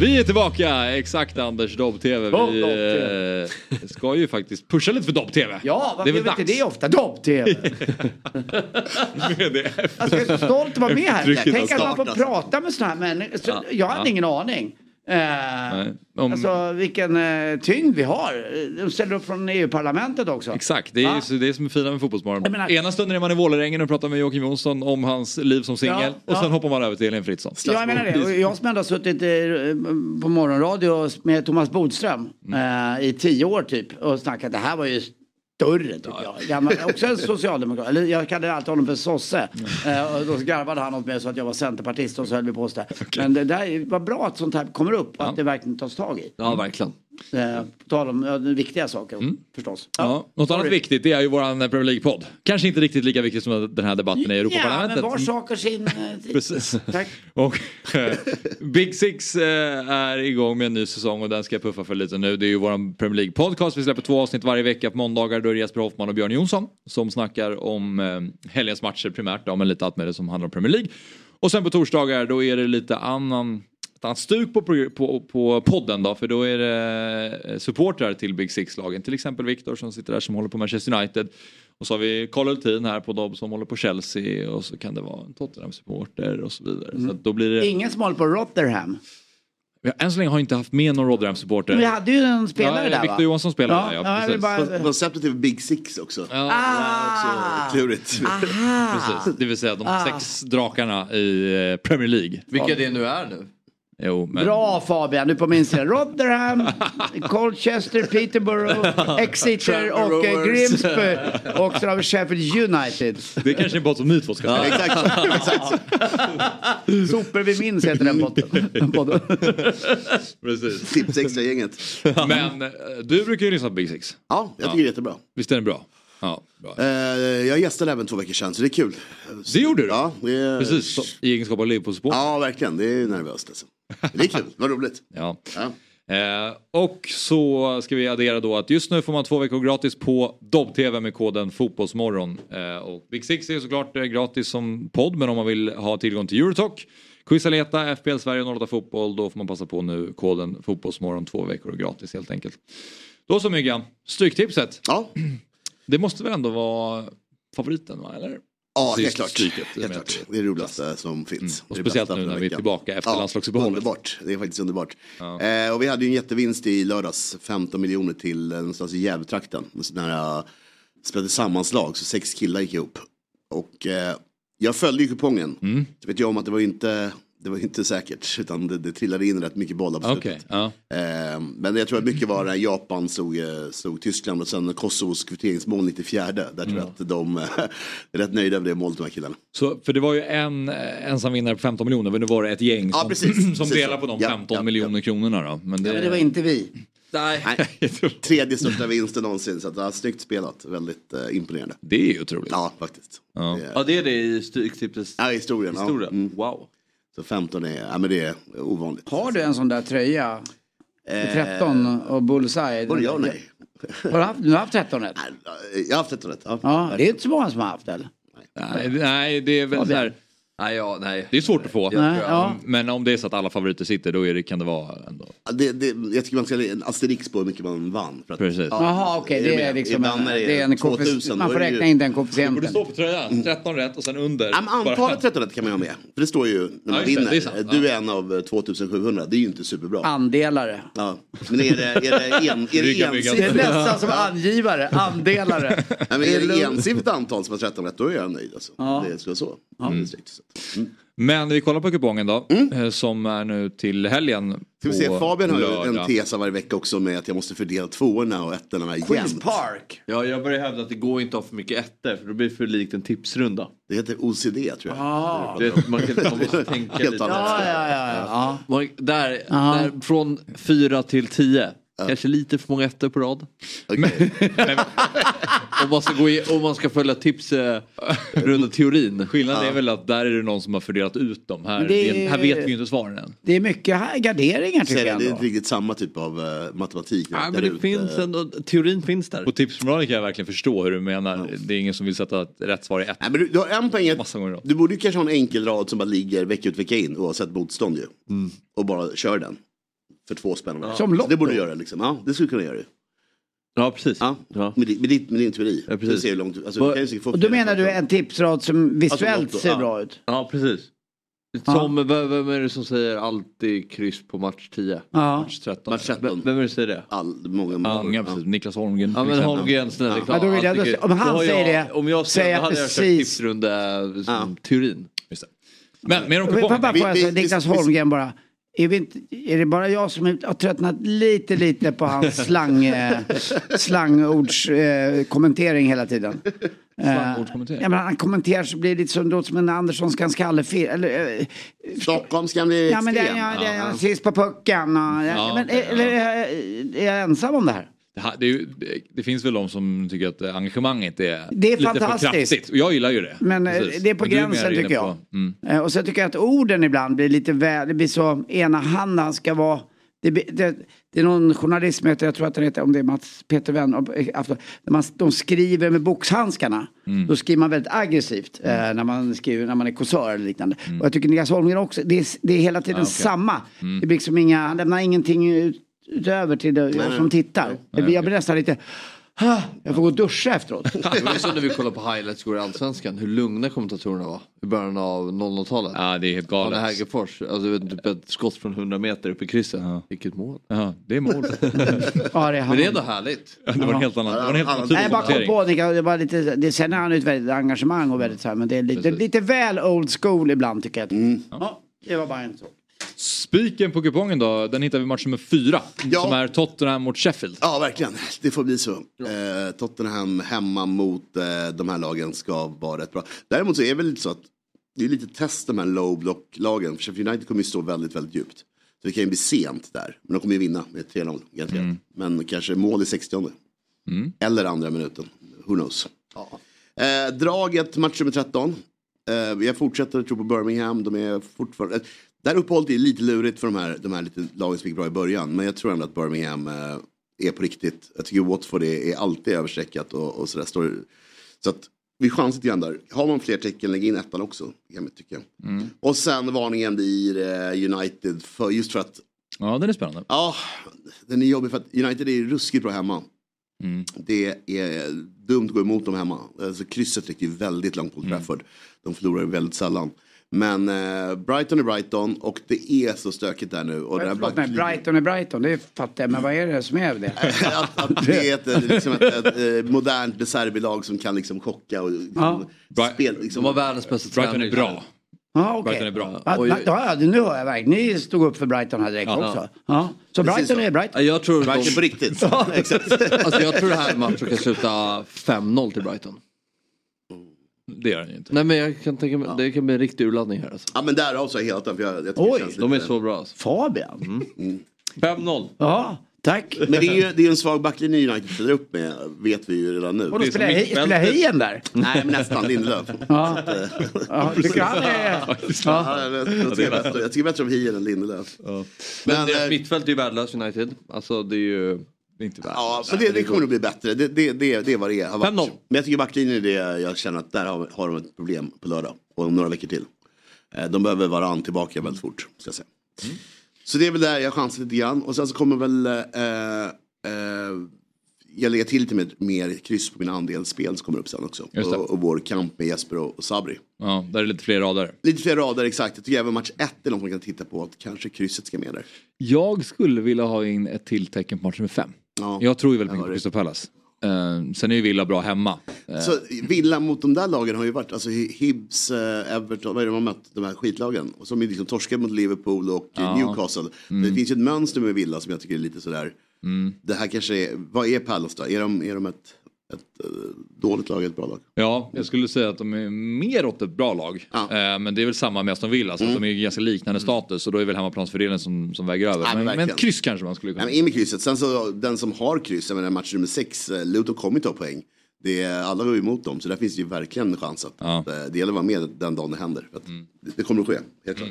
Vi är tillbaka, exakt Anders Dobb-TV.
Dobb,
Vi
Dobb-TV.
eh, ska ju faktiskt pusha lite för Dobb-TV.
Ja,
det är
varför gör vi inte det ofta? Dobb-TV. *laughs*
det
Jag är så stolt att vara med här. Tänk att man får prata med sådana här människor. Så
Ja.
Jag hade
Ja.
ingen aning. Eh,
Om-
Alltså vilken eh, tyngd vi har. De ställer upp från EU-parlamentet också.
Exakt, det är ju det är som är fina med Fotbollsmorgon.
Menar-
Ena stunden är man i Vålerengen och pratar med Joakim Jonsson om hans liv som singel
Ja,
och sen
ja.
hoppar man över till Elin Fritzon.
Ja, jag menar det. Jag som ändå har suttit eh, på morgonradio med Thomas Bodström
Mm.
eh, i tio år typ och snackat. Det här var ju större tycker jag. Gammal, också en socialdemokrat. Eller jag kallade alltid honom för sosse. Eh, och då garvade han åt mig så att jag var centerpartist och så höll vi på så där. Men det där var bra att sånt här kommer upp och att det verkligen tas tag i.
Ja, verkligen.
Eh, på tal om ja, viktiga saker förstås.
Ja, något annat viktigt det är ju våran Premier League-podd. Kanske inte riktigt lika viktigt som den här debatten i
Ja,
Europaparlamentet.
men var sak har sin... eh.
Precis.
Tack.
Och eh, Big Six eh, är igång med en ny säsong och den ska jag puffa för lite nu. Det är ju våran Premier League podcast. Vi släpper två avsnitt varje vecka på måndagar. Då är det Jesper Hoffman och Björn Jonsson som snackar om eh, helgens matcher primärt, ja, men lite allt med det som handlar om Premier League. Och sen på torsdagar då är det lite annan annat stuk på, på, på podden då, för då är det eh, supportrar till Big Six-lagen. Till exempel Viktor som sitter där som håller på Manchester United. Och så har vi Karl Hultin här på Dobb som håller på Chelsea och så kan det vara en Tottenham-supporter och så vidare. Så att då blir det...
Ingen som håller på Rotherham.
Ja, än så länge har jag inte haft med någon Rotherham-supporter.
Vi hade ju en spelare
Ja,
där
Victor
va?
Johansson spelade där, ja,
ja, bara...
Konceptet är Big Six också.
Ja.
Ah!
Klurigt.
Precis, det vill säga de
Ah.
sex drakarna i eh, Premier League.
Vilka det nu är nu.
Jo, men...
Bra Fabian, du är på min sida. Rotherham, *laughs* Colchester, Peterborough, *laughs* Exeter och eh, Grimsby. *laughs* Och så har vi Sheffield United.
Det är kanske en podd som ni två ska
Ja, exakt. Exakt.
Sopor vi minns heter den podden. podden.
Precis.
Tips extra-gänget.
Men eh, du brukar ju lyssna på Big Six.
Ja, jag tycker det är jättebra.
Visst är den bra? Ja.
Eh, jag gästade även två veckor sedan så det är kul.
Det gjorde du?
Ja, är...
Precis, så, i egenskap av Liverpool-supporter.
Ja, verkligen. Det är nervöst alltså. Det är kul, vad roligt. *laughs*
Ja.
Ja.
Eh, och så ska vi addera då att just nu får man två veckor gratis på Dobb-TV med koden Fotbollsmorgon. Eh, och Big Six är såklart eh, gratis som podd men om man vill ha tillgång till Eurotalk, Quizaleta, FPL Sverige och 08 Fotboll då får man passa på nu koden Fotbollsmorgon två veckor gratis helt enkelt. Då så Myggan, Stryktipset.
Ja.
Det måste väl ändå vara favoriten va? Eller?
Ja,
Det är
helt klart.
Stryket,
Helt klart. Det är det roligaste som finns.
Mm. Och speciellt nu när vi är tillbaka efter landslagsuppehållet.
Underbart, det är faktiskt underbart.
Ja.
Eh, och vi hade ju en jättevinst i lördags, 15 miljoner till någonstans i Gävletrakten. En sån här, uh, spelade sammanslag, så sex killar gick ihop. Och eh, jag följde ju kupongen.
Mm.
Så vet jag om att det var inte, det var inte säkert, utan det, det trillade in rätt mycket bollar på slutet.
ja.
Eh, men jag tror att mycket var när Japan slog, eh, slog Tyskland och sen Kosovos kvitteringsmål 94. Där tror
Mm.
jag att de eh, är *laughs* rätt nöjda med det målet, de här killarna.
Så, för det var ju en eh, ensam vinnare på 15 miljoner men nu var det ett gäng
Ja,
som,
precis. *clears throat*
som
Precis
delar på de
Ja,
15
ja,
miljoner kronorna då. Men det,
Ja, men det var inte vi.
Nej. *laughs*
Tredje största vinsten någonsin, så att, ja, snyggt spelat. Väldigt eh, imponerande.
det är ju otroligt.
Ja, faktiskt.
Ja.
Det är-
Ja, det är det i Stryktipsets
Ja, historien.
historia.
Ja. Mm.
Wow.
Så 15 är, ja men det är ovanligt.
Har du en sån där tröja?
Eh,
13 och bullseye?
Både ja och nej.
Har du, haft, du har haft 13 rätt?
Jag har haft 13 rätt. Ja.
Ja, det är inte så många som har haft eller?
Nej, nej, det är väl så här,
Nej, ja, nej.
det är svårt att få.
Nej, ja.
Men om det är så att alla favoriter sitter då är det, kan det vara ändå.
Ja, Det, det, jag tycker man ska en asterix på hur mycket man vann. För att,
Precis.
Ja,
Jaha, okej, det är liksom en, det är en
2000,
koefficient. Man får
är ju-
räkna in den
Det borde
koefficienten.
stå på tröjan, 13 rätt och sen under.
Ja, antalet
bara-
13 rätt kan man ju ha med. För det står ju när man
det,
vinner.
är sant,
du
ja.
är en av eh, 2700, det är ju inte superbra.
Andelare.
Ja. Men är det, är det, en, är det
rygga.
Det är
ensiffrigt?
nästan som angivare, andelare.
Nej, men är det ensiffrigt antal som har 13 rätt, då är jag nöjd. Alltså.
Ja.
Det ska vara så. Ja. Det Så. Mm.
Men vi kollar på kupongen då, eh, som är nu till helgen.
Ska vi se, Fabian har ju en tes varje vecka också med att jag måste fördela tvåorna och ettorna
Queens
jämnt.
Park.
Ja, jag börjar hävda att det går inte att ha för mycket ettor för då blir det för likt en tipsrunda.
Det heter OCD tror jag.
Ah.
Det, man, kan, man måste tänka lite.
Ja, ja, ja. ja.
Man, där,
Ja.
där, från fyra till tio. Kanske lite för många ettor på rad.
Okej.
Om man ska, gå i, om man ska följa tips eh, runda teorin.
Skillnaden är väl att där är det någon som har fördelat ut dem. Här,
Men det är-
det... här vet vi ju inte svaren än.
Det är mycket här garderingar tycker jag
det är inte riktigt samma typ av eh, matematik.
Ja, men det
ut,
finns ändå, teorin finns där.
På tipsmoralen kan jag verkligen förstå hur du menar. Det är ingen som vill sätta ett rätt svar i ett.
Nej, men du, du har en poäng. Du borde ju kanske ha en enkel rad som bara ligger vecka ut vecka in oavsett motstånd ju.
Mm.
Och bara kör den. För två spännande.
Som
Så
Lotto.
Det borde du göra liksom. Ja, det skulle du kunna göra ju.
Ja, precis.
Ja.
Ja.
Med, din- med, din, med din teori.
Ja, precis.
Hur långt, alltså,
Vad-
du
Och då menar du en tipsrad som visuellt
Lotto,
ser
ja.
bra ut?
Ja, precis. Som, vem, vem är det som säger alltid kryss på match 10?
Ja.
Match 13.
Match 13.
Vem, vem är det som säger det?
All, många,
Ja, många, precis. Niklas Holmgren.
Ja men. Holmgren, snälla.
Ja, då vill jag-
tycker-
om han
då
säger
jag,
det,
Om jag
säger
då hade jag kört
precis-
tipsrunda som teorin.
Just det. Men
vi-
säga,
vi-
Niklas Holmgren bara. Är, vi inte, är det bara jag som har tröttnat lite, lite på hans *laughs* slang, eh, slangords eh, kommentering hela tiden? Eh,
Slangordskommentering?
Ja, men han kommenterar så blir det lite som, det låter som en Anderssonskan skallefil. Eller, eh,
Stockholmskan blir
ja, men det,
extrem.
ja, det, ja. sist på pucken. Och, ja,
Ja,
men, eller, är, är jag ensam om det här?
Det, här, det, är ju, det, finns väl de som tycker att engagemanget är,
Det är
lite för
fantastiskt.
kraftigt. Och jag gillar ju det.
Men eh,
Precis.
det är på
Men
gränsen
inne
tycker
på-
jag.
Mm.
Eh, Och så tycker jag att orden ibland blir lite väl, det blir så enahanda ska vara. Det, det, det är någon journalist som heter, jag tror att han heter, om det är Mats Peter Wenn, eh, man, de skriver med boxhandskarna.
Mm.
Då skriver man väldigt aggressivt eh, när man skriver, när man är kåsör eller liknande. Och jag tycker Niklas Holmgren också, det är, det är hela tiden
Mm. Ah, okej.
samma.
Mm.
Det blir liksom inga, han lämnar ingenting ut, utöver till jag som tittar. Blir, jag blir nästan lite, "Ah, jag får gå och duscha efteråt. *laughs*
Det var ju som när vi kollade på highlights går i Allsvenskan. Hur lugna kommentatorerna var i början av 00-talet.
Ja det är helt
Arne
galet.
Hägerfors, alltså vet, typ ett skott från 100 meter upp i krysset. Vilket mål.
Ja, det är mål. *laughs*
Ja, det är
Men det är ändå härligt.
Ja, det var en helt annan, det var en helt annan typ
Nej, bara kom på det var lite, det, sen har han ett väldigt engagemang och väldigt så här, men det är lite, lite väl old school ibland tycker jag. Ja, det var bara en sak.
Spiken på kupongen då, den hittar vi match nummer fyra.
Ja.
Som är Tottenham mot Sheffield.
Ja, verkligen. Det får bli så. Eh, Tottenham hemma mot eh, de här lagen ska vara rätt bra. Däremot så är det väl lite så att det är lite test de här low block-lagen. För Sheffield United kommer ju stå väldigt, väldigt djupt. Så det kan ju bli sent där. Men de kommer ju vinna med 3-0 garanterat. Men kanske mål i 60
Mm.
Eller andra minuten. Who knows. Eh, draget match nummer 13. Eh, jag fortsätter att tro på Birmingham. De är fortfarande... Det här uppehållet är lite lurigt för de här, de här lite lagen som gick bra i början. Men jag tror ändå att Birmingham eh, är på riktigt. Jag tycker Watford är, är alltid överstreckat och, och sådär. Står, så att vi chansar lite grann där. Har man fler tecken, lägg in ettan också. Kan jag.
Mm.
Och sen varningen blir eh, United. För, just för att
Ja, den är spännande.
Ja, den är jobbig för att United är ruskigt bra hemma.
Mm.
Det är dumt att gå emot dem hemma. Alltså, krysset räcker väldigt långt på Old Trafford. De förlorar väldigt sällan. Men eh, Brighton är Brighton och det är så stökigt där nu. Och här
Förlåt
backlinjen-
Brighton är Brighton, det fattar jag, men vad är det som är det? *laughs*
att, att det är ett, eh, liksom ett, ett, eh, modernt De Serbi-lag som kan liksom chocka och liksom, spel. Liksom.
De har världens bästa
Brighton är bra.
Ja, okej.
Brighton är bra.
Ja,
Oj,
ja, ja, nu hör jag verkligen. Ni stod upp för Brighton här direkt
Ja.
också. Ja. Så
Precis
Brighton
så.
är Brighton.
Ja, Jag tror,
Brighton
de,
på riktigt. *laughs* Exakt.
alltså jag tror det här matchen kan sluta 5-0 till Brighton.
Det gör den ju inte.
Nej men jag kan tänka mig, det kan bli en riktig urladdning här alltså.
Ja men därav så helt för jag, jag
Oj,
De är så bra alltså.
Fabian.
5-0.
Ja, tack.
Men det är ju det är en svag backlinje United ställer upp med, vet vi ju redan nu.
Och då spelar jag Hien där?
Nej men nästan Lindelöf. *laughs*
Ja.
Eh,
Ja, tycker han är... Ja. *laughs*
Ja, jag, tycker bättre, jag tycker bättre om Hien än Lindelöf.
Men
Men,
deras
eh,
mittfält är ju värdelöst United. Alltså det är ju...
Det är inte värt.
Ja, men det, det kommer att bli bättre. Det, det, det, det är vad det är. har varit.
5-0.
Men jag tycker backlinjen är det jag känner att där har, har de ett problem på lördag. Och om några veckor till. Eh, De behöver varann tillbaka väldigt fort. Ska jag säga. Så det är väl där jag chansar lite grann. Och sen så kommer väl eh, eh, jag lägga till lite mer, mer kryss på mina andelsspel som kommer upp sen också.
Just det.
Och, och vår kamp med Jesper och, och Sabri.
Ja, där är lite fler rader.
Lite fler rader exakt. Jag tycker även match 1 är något man kan titta på. Att kanske krysset ska med där.
Jag skulle vilja ha in ett till tecken på match nummer fem.
Ja.
Jag tror ju väldigt mycket på Crystal Palace. Eh, sen är ju Villa bra hemma. Eh,
Så Villa mot de där lagen har ju varit, alltså Hibs, eh, Everton, vad är det de har mött, de här skitlagen. Och som är liksom torskade mot Liverpool och
Ja.
Newcastle. Det finns ju ett mönster med Villa som jag tycker är lite sådär,
mm.
det här kanske är, vad är Palace då? Är de, är de ett, ett eh, dåligt lag eller ett bra lag?
Ja, jag skulle säga att de är mer åt ett bra lag.
Ja.
Eh, men det är väl samma med Aston Villa, så att de är ju ganska liknande status. Och då är väl hemmaplansfördelen som, som väger över.
Ja, men
men, men kryss kanske man skulle kunna.
Nej, men in med krysset. Sen så den som har kryss, jag menar match nummer sex, eh, Luton kommer inte ha poäng. Det är, alla går ju emot dem, så där finns det ju verkligen en chans att
Ja.
det gäller att vara med den dagen det händer. För att det, det kommer att ske, helt klart.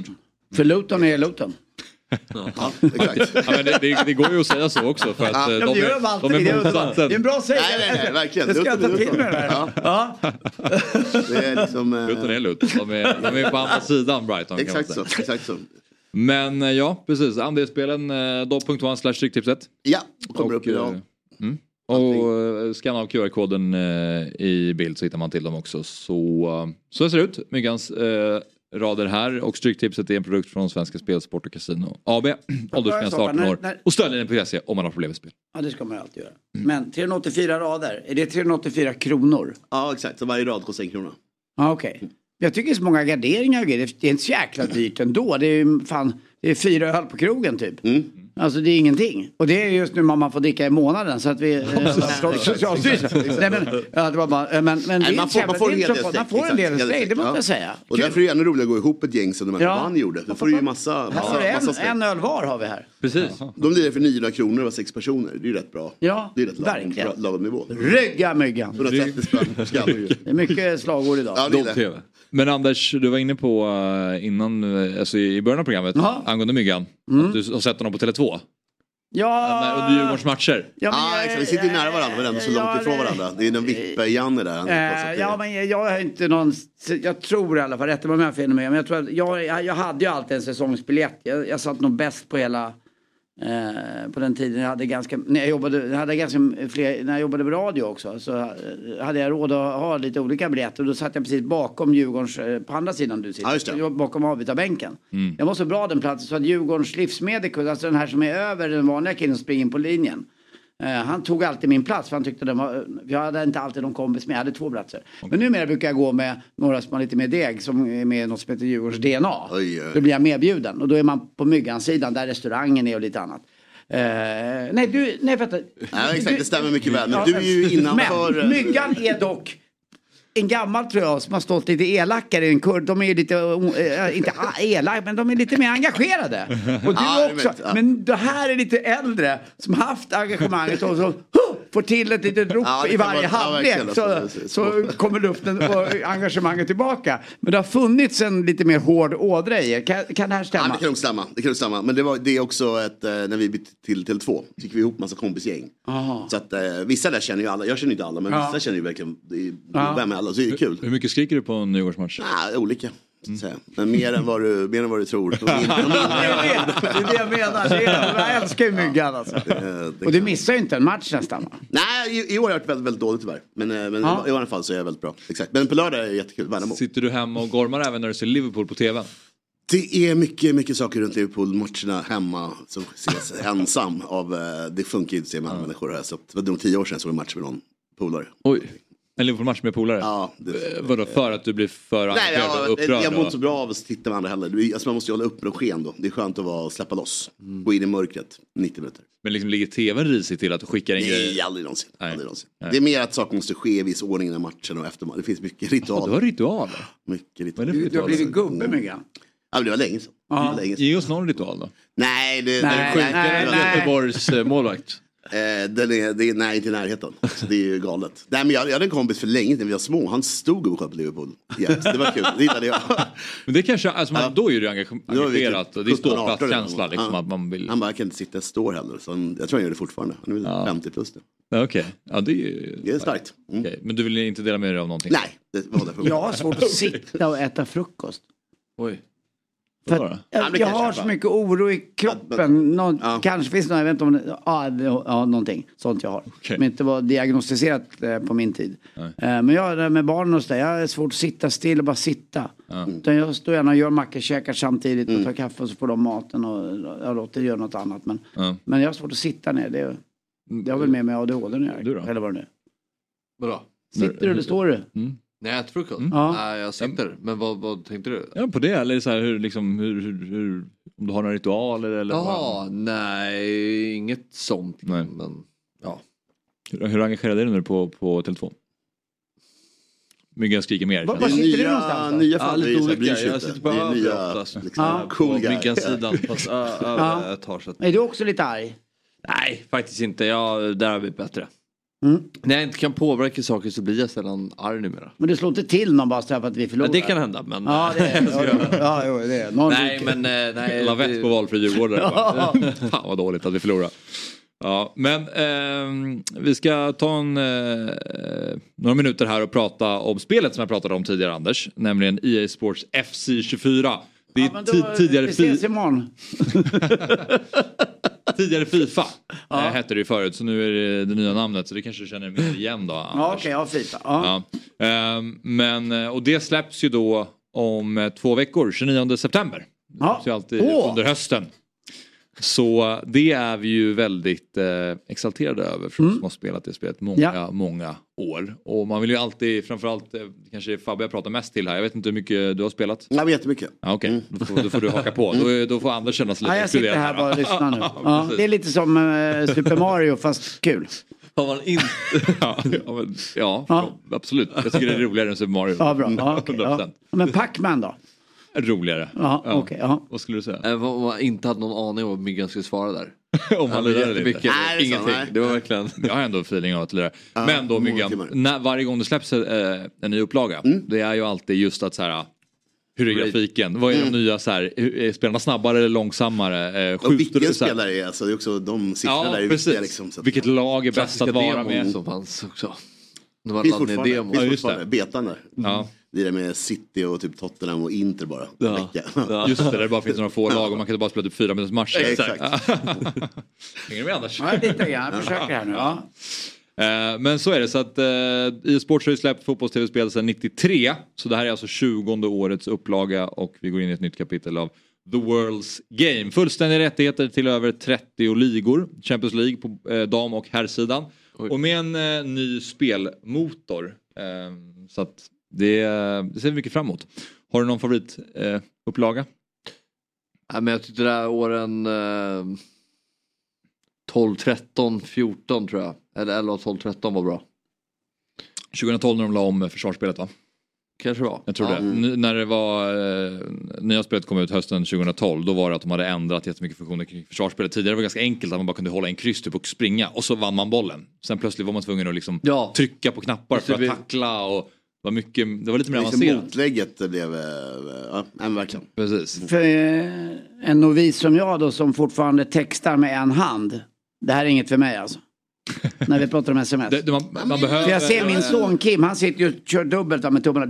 För Luton är Luton.
Ja, exakt. *laughs*
Ja, men det, det, det går ju att säga så också. För att
Ja,
eh, de,
det gör de
är, de är motsatsen.
Det är en bra sägning.
Nej, nej, nej, verkligen.
Det ska jag ta
Luton,
till mig
Luton.
det där.
Ja. Det är liksom... eh,
Luton är Luton. De är, de är på andra sidan Brighton
Exakt så, exakt så.
Men eh, ja, precis. Andelsspelen eh, dobb.one slash stryktipset.
Ja, kommer upp
eh,
idag.
mm. Och scanna av QR-koden i bild så hittar man till dem också. Så, så ser det ut. Myggans eh, rader här och Stryktipset är en produkt från Svenska Spel, Sport och Casino AB. Åldersgräns
Stoppa,
18
när-
år.
när-
Och stödlinjen.se om man har problem med spel.
Ja det ska man ju alltid göra.
Mm.
Men 384 rader, är det 384 kronor?
Ja exakt, så varje rad kostar en krona.
Ja okej. Jag tycker det är så många garderingar och grejer. Det är inte så jäkla dyrt ändå. Det är ju fan, det är fyra öl på krogen typ.
Mm.
Alltså det är ingenting. Och det är just nu man får dricka i månaden. Så att vi... Socialstyrelsen. Nej men, ja, det var bara, men, men
Nej, man, får, man får en
så- Man får en del steg, det måste jag säga.
Och därför är det ännu roligare att gå ihop ett gäng som de här
Ja.
vann gjorde. Då får du ju massa, massa,
en, öl var har vi här.
Precis.
De lirar för 900 kronor och var sex personer. Det är ju rätt bra.
Ja,
det är rätt lagom,
verkligen.
bra- lagom nivå.
Rygga myggan.
130 spänn per skatt.
Det är mycket slagord idag.
Ja, det är det.
Men Anders, du var inne på eh, innan, eh, alltså i början av programmet, angående Myggan.
Mm.
Att du har sett honom på Tele2.
Ja,
När- Under Djurgårdens matcher.
Ja, men
ah, exakt. Vi sitter ju nära varandra men ändå så
Ja,
långt ifrån varandra. Det är den vippe-Janne där. Han är
Eh,
på
ja, men jag, jag har inte någon, jag tror i alla fall, rätta mig om jag har fel med, men jag tror att jag, jag, jag hade ju alltid en säsongsbiljett. Jag, jag satt nog bäst på hela, eh, på den tiden jag hade ganska, när jag jobbade, hade ganska fler, när jag jobbade på radio också så eh, hade jag råd att ha lite olika biljetter och då satt jag precis bakom Djurgårdens, eh, på andra sidan du sitter,
Ja,
bakom avbytarbänken.
Mm.
Jag var så bra den platsen så att Djurgårdens livsmedel, alltså den här som är över den vanliga killen som springer in på linjen. Eh, han tog alltid min plats för han tyckte den var, jag hade inte alltid någon kompis med, jag hade två platser. Men numera brukar jag gå med några som har lite mer deg som är med i något som heter Djurgårdens DNA.
Oj, oj.
Då blir jag medbjuden och då är man på Myggan-sidan där restaurangen är och lite annat. Eh, nej, du, nej vänta.
Nej, exakt, det stämmer mycket väl. Men
Ja,
du är ju innanför...
Men Myggan är dock en gammal tror jag som har stått lite elakare än kurd. De är ju lite, äh, inte elaka, men de är lite mer engagerade. Och du också. Men det här är lite äldre som haft engagemanget och så får till ett litet rop *laughs*
Ja,
i varje
ja,
halvlek. så, så kommer luften och *laughs* engagemanget tillbaka. Men det har funnits en lite mer hård ådra i er. Kan, kan det här
Ja,
stämma?
det kan nog stämma. Det kan nog stämma. Men det, var, det är också ett, eh, när vi bytte till Tele2 så fick vi ihop massa kompisgäng.
Aha.
Så att eh, vissa där känner ju alla, jag känner inte alla men
Ja.
vissa känner ju verkligen, det är,
Ja.
vem är alla? Så det är kul.
Hur mycket skriker du på en Djurgårdsmatch?
Ah, olika. Men mer än vad du, mer än vad du tror. *laughs*
Det är det, jag menar. Det är, jag älskar ju myggan alltså. Och du missar ju inte en match nästan?
Nej, i, i år har jag varit väldigt, väldigt dåligt tyvärr. Men, eh, men
Ja.
i alla fall så är jag väldigt bra. Exakt. Men på lördag är det jättekul. Värnamo.
Sitter du hemma och gormar även när du ser Liverpool på TV?
Det är mycket, mycket saker runt Liverpool-matcherna hemma som ses *laughs* ensam av, eh, det funkar ju inte att se med andra människor här. Så det var nog tio år sedan jag såg en match med någon polare.
Oj. En Liverpool-match med polare?
Ja. Det,
Eh, Vadå, för att du blir för
Nej,
engagerad och
jag,
upprörd?
jag mår inte så bra av att titta med andra heller. Alltså man måste ju hålla upp och sken då. Det är skönt att vara, släppa loss. Gå in i mörkret 90 minuter.
Men liksom ligger tvn risigt till att du skickar in
Nej,
grejer?
aldrig någonsin.
Nej.
Aldrig någonsin.
Nej.
Det är mer att saker måste ske i viss ordning innan matchen och efter. Det finns mycket
Ja,
ritualer.
du har ritualer?
Mycket
är
ritualer.
för
Du har blivit gubbe myggan.
Ja, men det var länge sedan.
Ge oss någon ritual då.
Nej, det,
Nej,
det,
nej, nej.
Göteborgs eh, målvakt.
Eh, den är, det är, nej, inte i närheten. Så det är ju galet. Nej, men jag, jag hade en kompis för länge sedan, vi var små. Han stod och sköt på Liverpool. Yes, det var kul, det gillade jag. *laughs*
Men det kanske, alltså man, då är det
typ
engagerat. och Det är
17, 18
ståplatskänsla liksom att man vill...
Han bara, jag kan inte sitta i står heller. Så han, jag tror han gör det fortfarande. Han är väl
Ja.
50 plus nu.
Ja, Okej, ja det är ju...
Det är starkt. Mm.
Okej, Men du vill inte dela med dig av någonting?
Nej, det var därför.
Jag har svårt att sitta och äta frukost.
Oj.
För jag, jag
kanske
har så mycket oro i kroppen. Nå,
Ja.
Kanske finns det något, jag vet inte om det, ja, ja, någonting sånt jag har.
Okej.
Som inte var diagnostiserat eh, på min tid. Eh, men jag med barnen och sådär, jag har svårt att sitta still och bara sitta.
Ja.
Utan jag står gärna och gör mackor, käkar samtidigt
Mm.
och tar kaffe och så får de maten och jag låter göra något annat. Men,
Ja.
men jag har svårt att sitta ner. Det, det har väl med ADHD att göra. Eller vad det nu är.
Vadå?
Sitter du eller står du?
Mm.
Jag äter frukost?
Ja.
Nej, jag sitter. Men vad, vad tänkte du?
Ja, på det eller så här, hur, liksom, hur, hur, hur, om du har några ritualer eller?
Jaha, nej, inget sånt.
Nej.
Men, ja.
Hur, hur engagerad är du nu på, på Tele2? Myggan skriker mer.
Var- var
det.
sitter du någonstans då?
nya
Ja, lite
så
olika. Jag sitter på övre
nya,
oftast.
liksom,
Ja.
cool guy.
Myggan-sidan. Fast ö-
Ja.
övre etaget.
Är du också lite arg?
Nej, faktiskt inte. Jag, där har vi bättre.
Mm.
När jag inte kan påverka saker så blir jag sällan arg numera.
Men du slår inte till någon bara för att vi
Ja,
förlorar?
det kan hända, men...
Ja, det är *laughs* ja, ja, jo, det är Någon
nej, men... eh, Nej, *laughs*
Lavett
det-
på valfri djurgårdare. *laughs*
Ja.
Fan vad dåligt att vi förlorar. Ja, men ehm, vi ska ta en, eh, några minuter här och prata om spelet som jag pratade om tidigare Anders. Nämligen EA Sports FC24. Det är
Ja, då-
ti- tidigare,
Vi ses imorgon. *laughs*
tidigare Fifa. Eh, hette det ju förut så nu är det det nya namnet så det kanske du känner mer igen då.
Ja,
Anders.
okej, ja, Fifa. Ja.
Ja. Ehm, men, eh, och det släpps ju då om eh, två veckor, 29 september.
Ja.
Det är alltid
Åh.
under hösten. Så det är vi ju väldigt eh, exalterade över för oss som har spelat det spelet många,
Ja.
många år. Och man vill ju alltid, framförallt, eh, kanske Fabbe jag pratar mest till här, jag vet inte hur mycket du har spelat?
Ja, men jättemycket.
Ja, Okej, då, får, då får du haka på. Då, då får andra känna sig lite
Ja, jag sitter här bara och lyssnar nu. *laughs*
Ja,
Ja, det är lite som eh, Super Mario fast kul.
Har man inte... *laughs*
ja, ja, men, ja, absolut. Jag tycker det är roligare än Super Mario.
Ja, bra. Ja, *laughs*
100%.
ja. Men Pac-Man då?
Roligare.
Ja, ja.
Vad skulle du säga?
Äh, vad man inte hade någon aning om vad Myggan skulle svara där. *laughs*
Om han
Ja,
lirar eller inte.
Nej, det
Ingenting.
nej. Det var verkligen...
Jag har ändå en feeling av att lira.
Ja,
Men då Myggan, när, varje gång det släpps eh, en ny upplaga. Det är ju alltid just att så här. Hur är grafiken? Vad är de
Mm.
nya så här? Är spelarna snabbare eller långsammare? Eh,
Och
skjuter
vilken
du så här-
spelare är alltså, det är också de siffrorna
Ja,
där är
precis.
viktiga. Liksom, så att-
Vilket lag är bäst att vara med?
som fanns också. De var
Finns fortfarande,
demon.
finns fortfarande. betan där.
Ja.
Det är det med City och typ Tottenham och Inter bara.
Ja.
Vecka.
Just det, där det bara finns några få lag och man kan bara spela typ fyra minuters matcher.
Exakt. *laughs*
Hänger du med Anders?
Ja, lite grann. Jag försöker här nu. Ja.
Eh, Men så är det så att eh, e-sports har ju släppt fotbolls-tv-spel sedan 93. Så det här är alltså 20 årets upplaga och vi går in i ett nytt kapitel av The World's Game. Fullständiga rättigheter till över 30 ligor. Champions League på eh, dam och herrsidan. Och med en eh, ny spelmotor. Eh, så att det, det ser vi mycket fram emot. Har du någon favoritupplaga? Eh?
Ja, men jag tyckte det här åren eh, 12, 13, 14 tror jag. Eller 11, 12, 13 var bra.
2012 när de la om försvarsspelet va?
Kanske var.
Jag tror
Ja.
det. N- när det var, eh, nya spelet kom ut hösten 2012 då var det att de hade ändrat jättemycket funktioner kring försvarsspelet. Tidigare var det ganska enkelt att man bara kunde hålla en kryss typ och springa och så vann man bollen. Sen plötsligt var man tvungen att liksom trycka på knappar för att
vi-
tackla och var, mycket, det var lite mer
Liksom
avancerat.
motlägget blev, eh, ja, nej, men verkligen.
Precis.
För eh, en novis som jag då som fortfarande textar med en hand. Det här är inget för mig alltså. *laughs* När vi pratar om sms.
Det, det, man, man behöver...
För jag ser min son Kim, han sitter ju och kör dubbelt med tummarna.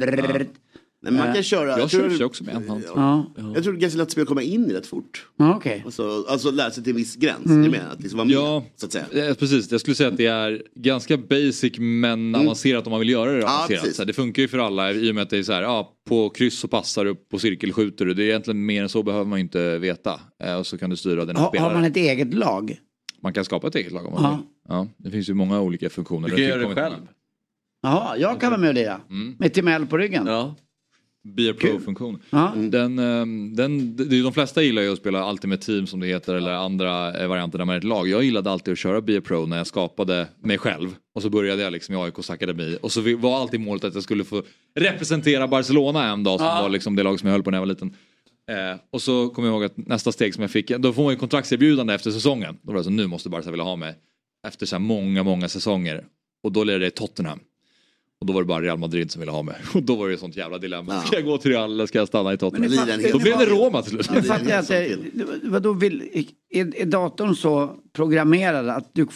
Nej, man kan köra.
Jag
tror-
kör också med en hand.
Ja.
Jag tror det är ganska lätt att komma in i rätt fort.
Ja, okej.
Alltså, alltså lära sig till en viss gräns.
Mm.
Jag menar, att liksom vara med,
Ja,
så att säga.
eh, precis. Jag skulle säga att det är ganska basic men avancerat om man vill göra det
Mm. Ja,
avancerat. så här, det funkar ju för alla i och med att det är så här, ja, på kryss så passar du, på cirkel skjuter du. Det är egentligen mer än så behöver man inte veta. Eh, och så kan du styra dina
Har,
spelare.
har man ett eget lag?
Man kan skapa ett eget lag om man
Ja.
vill. Ja, det finns ju många olika funktioner.
Du kan göra det själv.
Jaha, jag kan vara med och lira.
Mm.
Med Timell på ryggen.
Ja.
Be Pro-funktion.
Ja.
Den, ehm, den, det- de flesta gillar ju att spela Ultimate Team som det heter eller andra eh, varianter där man är ett lag. Jag gillade alltid att köra Be Pro när jag skapade mig själv. Och så började jag liksom i AIKs akademi. Och så var alltid målet att jag skulle få representera Barcelona en dag som
Ja.
var liksom det lag som jag höll på när jag var liten. Eh, och så kommer jag ihåg att nästa steg som jag fick, då får man ju kontraktserbjudande efter säsongen. Då var det så nu måste Barca vilja ha mig. Efter så här många, många säsonger. Och då jag i Tottenham. Och då var det bara Real Madrid som ville ha mig. *laughs* Och då var det ett sånt jävla dilemma. Ska jag gå till Real eller ska jag stanna i Tottenham?
Men det fattar-
Då blev det Roma till slut.
Nu fattar jag att det, vadå vill, är, är datorn så programmerad att du,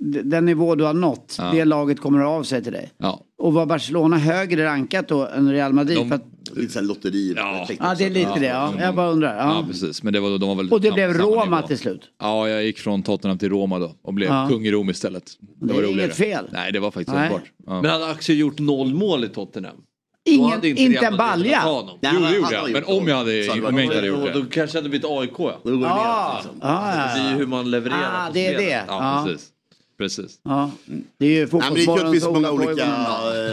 den nivå du har nått,
Ja.
det laget kommer att av sig till dig?
Ja.
Och var Barcelona högre rankat då än Real Madrid?
De-
för att,
Lite såhär lotteri.
Ja.
ja, det är lite det. Ja. Jag bara undrar.
Ja,
Ja.
precis. Men det var, de var väl
Och det blev Roma
nivå.
till slut?
Ja, jag gick från Tottenham till Roma då och blev
Ja.
kung i Rom istället. Det,
Det
var
är
roligare.
inget fel.
Nej, det var faktiskt
Nej.
underbart. Ja.
Men hade Axel gjort noll mål i Tottenham?
Ingen, inte,
Real
en balja?
Jo, det gjorde jag. Men om jag hade, om jag inte hade gjort det.
då kanske hade blivit AIK ja.
Då går det ner. Liksom.
ja,
Det är ju hur man levererar
Ah, det är det.
Ja,
Ja.
precis. Precis.
Ja. Det är ju
men det är det
fotbollsmorgon
så
som
många olika,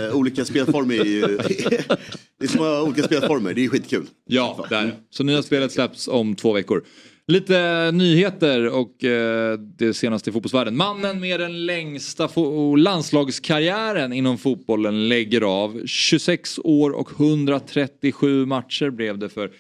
eh, olika spelformer. är ju- *laughs* det är så många olika spelformer, det är skitkul.
Ja, där. Så nya spelet släpps om två veckor. Lite nyheter och eh, det senaste i fotbollsvärlden. Mannen med den längsta landslagskarriären inom fotbollen lägger av. 26 år och 137 matcher blev det för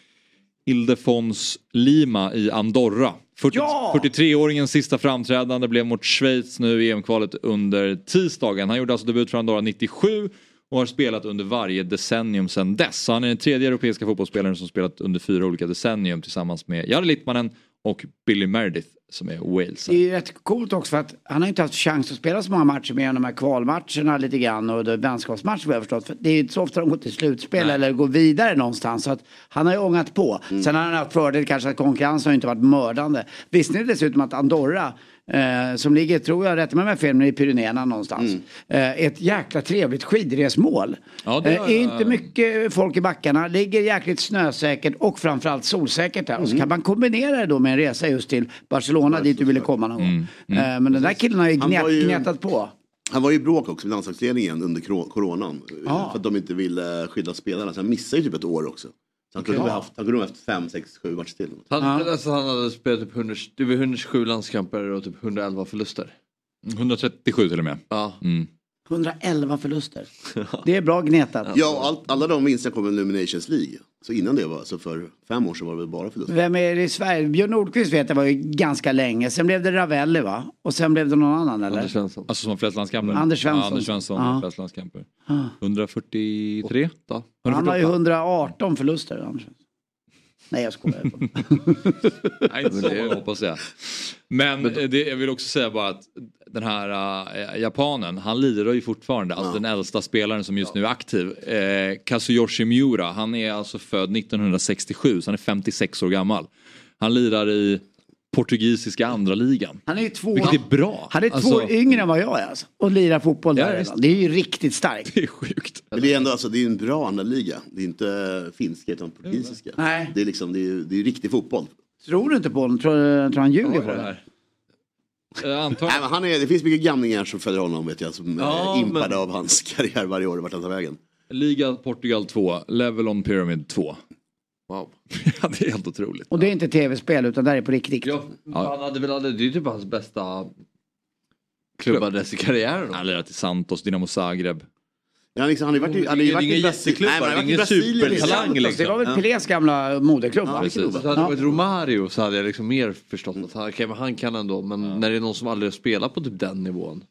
Ildefons Lima i Andorra. 40,
Ja!
43-åringens sista framträdande blev mot Schweiz nu i EM-kvalet under tisdagen. Han gjorde alltså debut för Andorra 97 och har spelat under varje decennium sedan dess. Så han är den tredje europeiska fotbollsspelaren som spelat under fyra olika decennium tillsammans med Jari Littmanen och Billy Meredith som är Wales.
Det är rätt coolt också för att han har inte haft chans att spela så många matcher med de här kvalmatcherna lite grann och vänskapsmatcher vad jag förstått. För det är inte så ofta de går till slutspel eller går vidare någonstans. Så att han har ju ångat på. Sen har han haft fördel kanske att konkurrensen har inte varit mördande. Visste ni dessutom att Andorra Eh, som ligger, tror jag, rätt med mig fel, men i Pyrenéerna någonstans. Eh, ett jäkla trevligt skidresmål.
Ja, det
eh, är
jag-
inte mycket folk i backarna, ligger jäkligt snösäkert och framförallt solsäkert där. Och så kan man kombinera det då med en resa just till Barcelona dit du ville komma någon gång. Eh, men den där killen har ju,
var ju-
gnetat på.
Han var ju i bråk också med landslagsledningen under coronan.
Ja.
För att de inte ville skydda spelarna. Så han missade ju typ ett år också. Så han kunde ha haft, han kunde ha haft fem, sex, sju matcher till.
Han, alltså, han hade spelat typ 100, det var 127 landskamper och typ 111 förluster.
137 till och med.
Ja.
Mm.
111 förluster. *laughs* Det är bra gnetat.
Ja, allt, alla de vinsterna kom i Nations League. Så innan det var, så för fem år sedan var det väl bara förluster.
Vem är det i Sverige? Björn Nordqvist vet jag var ju ganska länge. Sen blev det Ravelli va? Och sen blev det någon annan eller?
Anders Svensson.
Alltså som flest landskamper?
Anders Svensson.
Ja, Anders Svensson,
Ja.
flest landskamper.
Ah.
143?
Han har ju 118 förluster. Anders. Nej jag skojar. *laughs*
Nej, inte så hoppas jag. Men det, jag vill också säga bara att den här äh, japanen, han lirar ju fortfarande, alltså den äldsta spelaren som just nu är aktiv. Eh, Kazuyoshi Miura, han är alltså född 1967, så han är 56 år gammal. Han lirar i portugisiska andra ligan.
Han är ju två,
Vilket är bra.
Han är två
Alltså-
yngre än vad jag är alltså. Och lirar fotboll
Ja,
där redan. Det är ju riktigt starkt.
Det är sjukt.
Men det är ändå alltså, det är en bra andra liga. Det är inte finska utan portugisiska.
Nej.
Det är liksom, det är, det är riktig fotboll.
Tror du inte på honom? Tror, tror han ljuger
Ja,
på
det
det?
här. Eh, antagligen.
Nej, men han är, det finns mycket gamlingar som följer honom vet jag. Som
Ja,
är impade
men-
av hans *laughs* karriär varje år. Vart han tar vägen.
Liga Portugal 2, Level on Pyramid 2.
Wow. *laughs*
ja, det är helt otroligt.
Och det är inte tv-spel utan det här är på riktigt.
Ja, Han hade väl aldrig, det är typ hans bästa klubbadress i karriären.
Han lirat i Santos, Dinamo Zagreb.
Ja, liksom, han har ju varit, han har ju
Det är
varit
ingen
i Brasilien. Nej, men han har
det är
varit i
ingen
Brasilien.
supertalang,
liksom.
Det var väl
Ja.
Pelés gamla moderklubb? va?
Precis. Så hade det varit Romario så hade jag liksom mer förstått att han, okej, men han kan ändå, men när det är någon som aldrig har spelat på typ den nivån.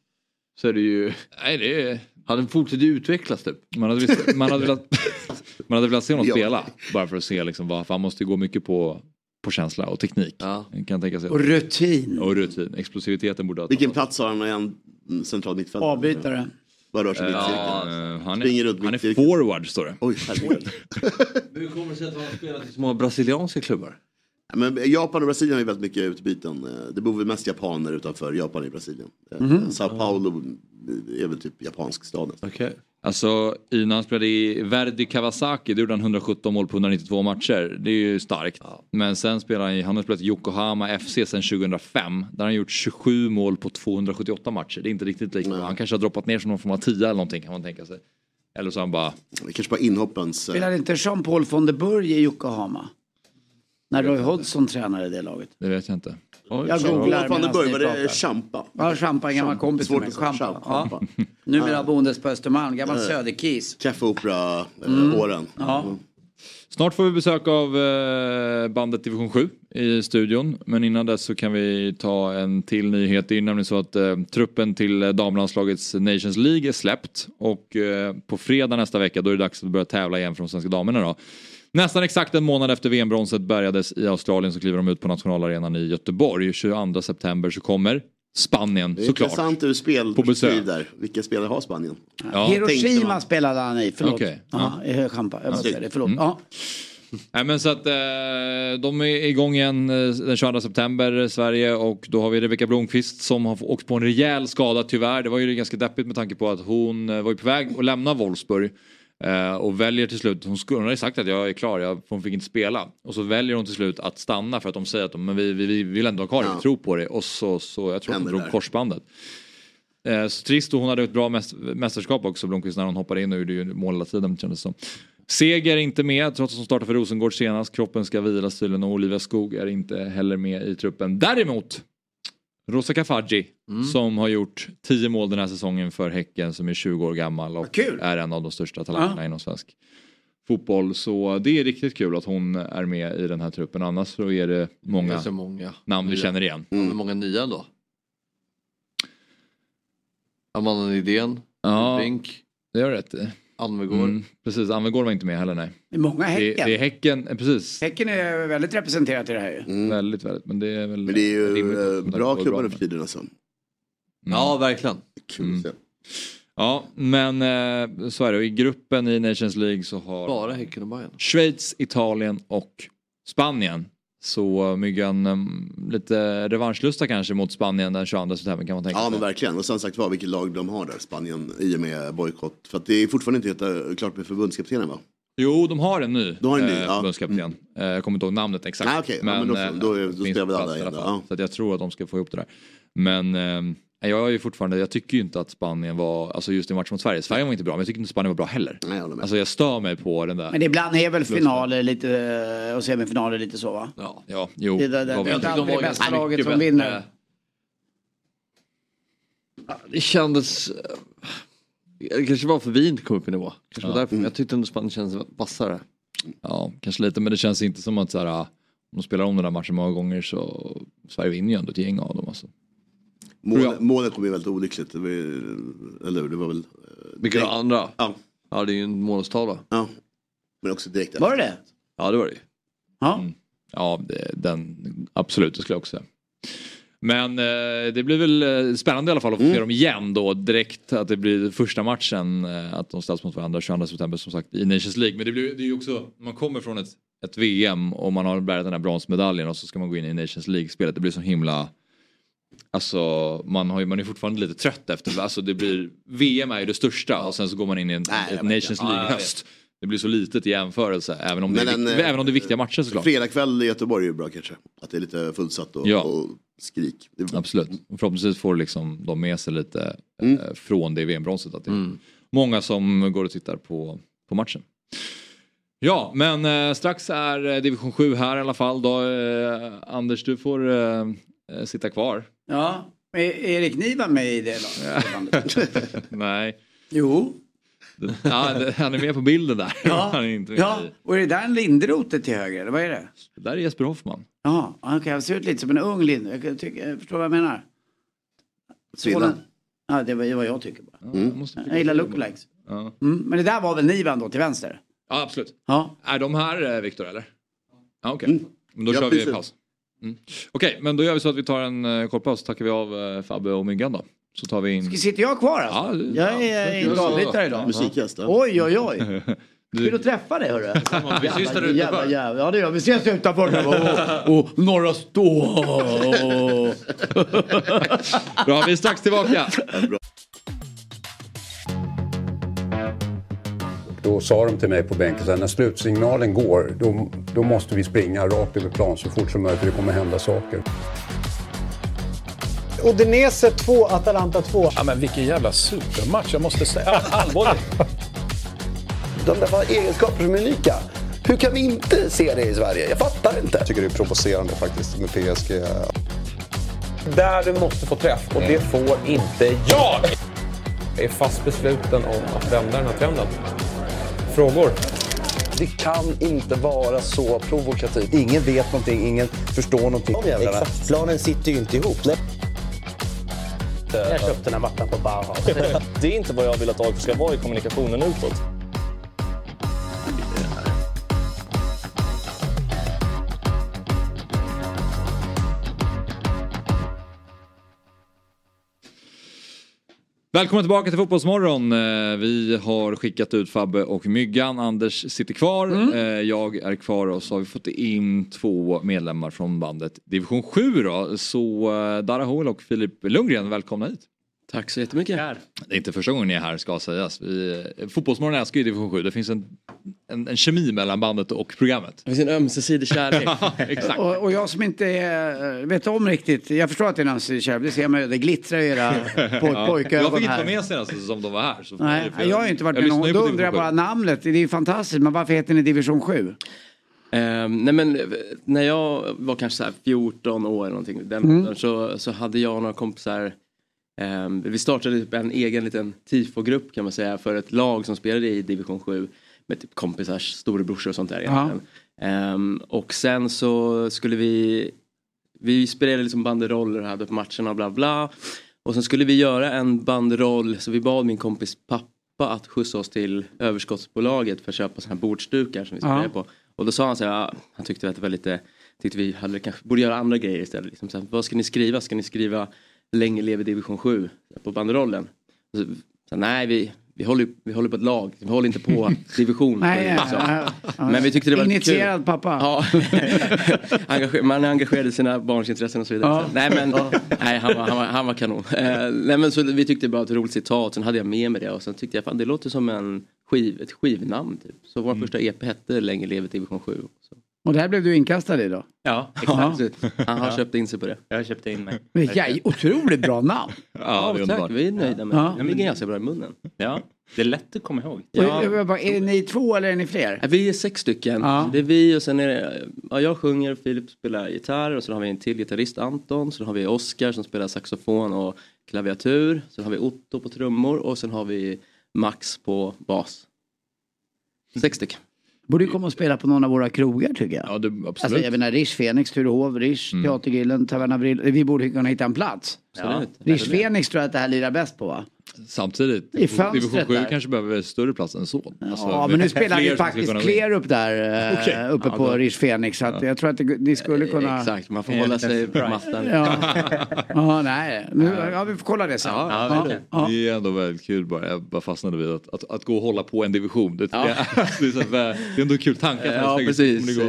Så är det ju...
Nej, det är...
Han fortsätter utvecklas typ.
Man hade, velat, man hade, velat, *laughs* man hade velat se honom
Ja.
spela. Bara för att se liksom vad, för han måste ju gå mycket på, på känsla och teknik. Kan jag tänka sig.
Och rutin.
Och rutin. Explosiviteten borde ha
Vilken plats har han? Är han mm, central mittfältare?
Avbytare.
Bara rör sig i
Ja,
mittcirkeln.
han
Springer
är,
runt
han är forward står det.
Oj, herregud. *laughs*
Hur kommer det sig att han har spelat i små brasilianska klubbar?
Ja, Men Japan och Brasilien har ju väldigt mycket utbyten. Eh, Det bor väl mest japaner utanför Japan i Brasilien.
Mhm.
Sao Paulo är väl typ japansk stad.
Okay.
Alltså i- när han spelade i Verdi Kawasaki då gjorde han 117 mål på 192 matcher. Det är ju starkt. Men sen spelade han i, han har spelat i Yokohama FC sedan 2005. Där har han gjort 27 mål på 278 matcher. Det är inte riktigt lika bra. Han kanske har droppat ner som någon form av 10 eller någonting kan man tänka sig. Eller så han bara...
Det kanske bara inhoppens... eh,
Spelade inte Jean-Paul von der Burg i Yokohama? När Roy Hodgson tränade det laget.
Det vet jag inte.
Jag
Jean-Paul
googlar
van der
medan
Burg,
ni
var det. Champa?
Ja, Champa, en gammal kompis till
Svårt
mig. Champa. Ja. Numera boendes på Östermalm, gammal
Eh.
söderkis.
Kaffeopera-åren.
Mm. Ja.
Snart får vi besök av eh, bandet Division 7 i studion. Men innan dess så kan vi ta en till nyhet. Det är nämligen så att eh, truppen till eh, damlandslagets Nations League är släppt. Och eh, på fredag nästa vecka då är det dags att börja tävla igen för de svenska damerna då. Nästan exakt en månad efter VM-bronset bärgades i Australien så kliver de ut på nationalarenan i Göteborg. 22 september så kommer Spanien
Det är
såklart.
intressant ur spel
På besök.
där. Vilka spelare har Spanien?
Ja.
Hiroshima spelade han i, förlåt.
Okej,
Ja, i Champa, jag måste
Ja.
säga det, förlåt.
Mm.
Ja.
Nej men så att eh, de är igång igen eh, den 22 september Sverige och då har vi Rebecka Blomqvist som har åkt på en rejäl skada tyvärr. Det var ju ganska deppigt med tanke på att hon eh, var på väg att lämna Wolfsburg. Eh, och väljer till slut, hon, skulle, hon har ju sagt att jag är klar, jag, hon fick inte spela. Och så väljer hon till slut att stanna för att de säger att de, men vi, vi, vi vill ändå ha kvar det, vi tror på det. Och så, så jag tror att hon drog korsbandet. Eh, så trist och hon hade ett bra mäst mästerskap också Blomqvist när hon hoppade in och gjorde ju mål hela tiden kändes som. Seger inte med trots att hon startade för Rosengård senast. Kroppen ska vilas tydligen och Olivia Skog är inte heller med i truppen. Däremot Rosa Kafaji som har gjort 10 mål den här säsongen för Häcken som är 20 år gammal och är en av de största talangerna
Ja.
inom svensk fotboll. Så det är riktigt kul att hon är med i den här truppen. Annars så är det många,
Ganska många.
namn vi
nya.
känner igen.
Ja, men många nya ändå. Amanda Nydén,
Ja.
Bink,
Det har rätt i.
Almegård.
Mm, precis, Anvegård var inte med heller nej.
Det är många Häcken.
det är Häcken, eh, precis.
Häcken är väldigt representerat i det här ju.
Väldigt, väldigt. Men det är väl
Men det är ju
rimligt
eh, bra klubbar nu för tiden alltså.
Ja, verkligen.
Kul se.
Ja, men eh, så är det. I gruppen i Nations League så har
Bara Häcken och Bayern.
Schweiz, Italien och Spanien Så Myggan, um, lite revanschlusta kanske mot Spanien den 22 september kan man tänka
Ja
sig.
men verkligen. Och sen sagt var vilket lag de har där, Spanien, i och med bojkott. För att det är fortfarande inte helt eh, klart med förbundskaptenen va?
Jo, de har en ny,
De har en ny,
eh,
ja. Mm.
förbundskapten. Eh, Jag kommer inte ihåg namnet exakt.
Ah, okej. Ja, men då-
eh,
då då spelar vi alla in ja.
Så jag tror att de ska få ihop det där. Men eh, jag är ju fortfarande, jag tycker ju inte att Spanien var, alltså just i matchen mot Sverige, Sverige var inte bra, men jag tycker inte Spanien var bra heller.
Nej, jag.
Alltså jag stör mig på den där.
Men ibland är väl finaler lite eh, och semifinaler lite så va?
Ja, ja jo.
Det, det, det, är
vi-
inte alltid det bästa laget som vinner.
Det kändes... eh, Det kanske var för vi inte kom upp i nivå. Kanske var
Ja.
därför. Jag tyckte ändå Spanien kändes vassare.
Ja, kanske lite, men det känns inte som att så här, om de spelar om den där matchen många gånger så Sverige vinner ju ändå ett gäng av dem. Alltså.
Mål, målet kom ju väldigt olyckligt. Det var, eller hur? Det var väl... eh,
Vilka
direkt-
andra?
Ja.
Ja, det är ju en målstavla.
Ja. Men också direkt
Var det det?
Ja, det var det ju.
Ja.
Mm. Ja, det, den, absolut, det skulle jag också säga. Men eh, det blir väl eh, spännande i alla fall att få
Mm.
se dem igen då direkt. Att det blir första matchen, eh, att de ställs mot varandra 22 september som sagt i Nations League. Men det, blir, det är ju också, man kommer från ett, ett VM och man har bärat den här bronsmedaljen och så ska man gå in i Nations League-spelet. Det blir så himla... Alltså man, har ju, man är fortfarande lite trött efter, alltså det blir, VM är ju det största och sen så går man in i en,
Nej,
ett Nations.
Ja,
League-höst. Det blir så litet i jämförelse, även om, det är,
en, eh,
även om det är viktiga matcher såklart.
Fredagkväll i Göteborg är ju bra kanske. Att det är lite fullsatt och,
Ja.
och skrik. Är-
Absolut. Förhoppningsvis får liksom de med sig lite
Mm.
eh, från det VM-bronset. Att det är många som går och tittar på, på matchen. Ja, men eh, strax är eh, division 7 här i alla fall. Då, eh, Anders, du får eh, eh, sitta kvar.
Ja. Är Erik Niva med i det laget? *laughs*
Nej.
Jo.
Ja, han är med på bilden där.
Ja. *laughs*
Han är inte
Ja,
i-
och är det där en Lindrote till höger? Eller vad är det?
Det där är Jesper Hoffman.
Ja. Han ser ut lite som en ung Lind. Jag, tycker, jag förstår vad jag menar. Sådan- Ja, det var det var jag tycker bara.
jag måste
Jag gillar lookalikes.
Ja.
Mm, men det där var väl Nivan då till vänster?
ja, absolut.
Ja.
Är de här eh, Viktor eller? Ja, okej. Men då
Ja,
kör vi
precis.
paus. Mm. Okej, men då gör vi så att vi tar en uh, kort paus. Tackar vi av uh, Fabbe och Myggan då. Så tar vi in...
Sitter jag kvar alltså?
Ja, det-
jag är
ja,
inte
så-
avbrytare idag.
Musikgäst. ja.
Oj, oj, oj. *laughs* Kul att träffa dig hörru. *laughs*
Vi ses där utanför.
jävla. Ja det gör vi. Vi ses utanför. *laughs* Och, och norra stå.
Bra, vi är strax tillbaka.
Då sa de till mig på bänken så här, när slutsignalen går då, då måste vi springa rakt över plan så fort som möjligt för det kommer hända saker.
Udinese 2, Atalanta 2.
Ja, men vilken jävla supermatch, jag måste säga. Allvarligt. *laughs*
De där var egenskaper som är unika. Hur kan vi inte se det i Sverige? Jag fattar inte.
Jag tycker det är provocerande faktiskt med PSG.
Där du måste få träff och det får inte jag. Jag är fast besluten om att vända den här trenden. Frågor?
Det kan inte vara så provokativt. Ingen vet någonting, ingen förstår någonting. Exakt. Planen sitter ju inte ihop. Nej.
Jag köpte den här mattan på Bauhaus. *laughs*
Det är inte vad jag vill att AIK ska vara i kommunikationen utåt.
Välkommen tillbaka till Fotbollsmorgon. Eh, Vi har skickat ut Fabbe och Myggan. Anders sitter kvar.
Mm.
Eh, Jag är kvar och så har vi fått in två medlemmar från bandet Division 7 då. Så eh, Dara Hoel och Filip Lundgren, välkomna hit.
Tack så jättemycket.
Det är inte första gången ni är här ska sägas. Vi, eh, Fotbollsmorgon älskar ju Division 7. Det finns en, en, en kemi mellan bandet och programmet.
Det finns en ömsesidig kärlek. *laughs*
Exakt.
Och, och jag som inte är, vet om riktigt. Jag förstår att det är en ömsesidig kärlek. Det ser man ju. Det glittrar i era *laughs* poj,
Ja.
pojkögon
Jag fick inte vara med senast som de var här. Så
Nej, jag har ju inte varit med någon gång. Då undrar jag bara
7.
namnet. Det är ju fantastiskt. Men varför heter ni Division 7?
Ehm, nej men eh, när jag var kanske så här 14 år eller någonting den
Mm.
åldern, så, så hade jag några kompisar vi startade en egen liten tifogrupp kan man säga för ett lag som spelade i division 7 med typ kompisars storebrorsor och sånt där.
Ja.
egentligen. Ehm, och sen så skulle vi vi spelade liksom banderoller och hade på matcherna och bla bla. Och sen skulle vi göra en banderoll så vi bad min kompis pappa att skjutsa oss till överskottsbolaget för att köpa såna här bordsdukar som vi
Ja.
spelade på. Och då sa han så här, ja, han tyckte att det var lite, tyckte vi hade kanske borde göra andra grejer istället. Liksom, så här, vad ska ni skriva? Ska ni skriva länge lever division 7 på banderollen? Så, så, nej, vi, vi håller, vi håller på ett lag, vi håller inte på *laughs* division.
Nej,
Så.
ja, ja.
Men vi tyckte det var lite kul.
Initierad pappa.
Ja. *laughs* Man är engagerad i sina barns intressen och så vidare.
Ja.
Så, nej men nej, han, var, han, var, han var kanon. Eh, nej, men så vi tyckte det var ett roligt citat, sen hade jag med mig det och sen tyckte jag fan det låter som en skiv, ett skivnamn. Typ. Så vår första EP hette Länge leve division 7. Så.
Och det här blev du inkastad i då?
Ja,
exakt.
Han har
Ja.
köpt in sig på det.
Jag köpte in mig.
Men ja, otroligt bra namn.
Ja,
det är
tack. Vi är nöjda med
Ja.
det. Det ligger ganska bra i munnen.
Ja, det är lätt att komma ihåg.
Och, jag bara, Är ni två eller är ni fler?
Ja, Vi är sex stycken.
Ja.
Det är vi och sen är det, ja, jag sjunger, Filip spelar gitarr och sen har vi en till gitarrist, Anton. Sen har vi Oskar som spelar saxofon och klaviatur. Sen har vi Otto på trummor och sen har vi Max på bas. Sex stycken.
Borde ju komma och spela på någon av våra krogar tycker jag.
Ja, det, absolut.
Alltså jag menar Rish, Fenix, Turehov, Rish,
Mm.
Teatergrillen, Taverna Brill. Vi borde kunna hitta en plats.
Absolut.
Rish Fenix tror jag att det här lirar bäst på va?
Samtidigt,
I
division 7
där.
kanske behöver större plats än så. Alltså,
Ja men nu spelar vi faktiskt
in.
Klerup där eh, *laughs*
Okej.
uppe
Ja,
på
då-
Rish Fenix. Så att jag tror att det, ni skulle kunna...
Exakt, man får hålla sig på mattan.
Ja, *laughs* ja nej. Nu, ja, vi får kolla det sen.
Ja, Det är ändå väldigt kul bara. Jag bara fastnade vid att, att, att gå och hålla på en division. Det,
Ja. *laughs*
det, är, så här, det är ändå en kul tanke. att
Ja precis. Eh,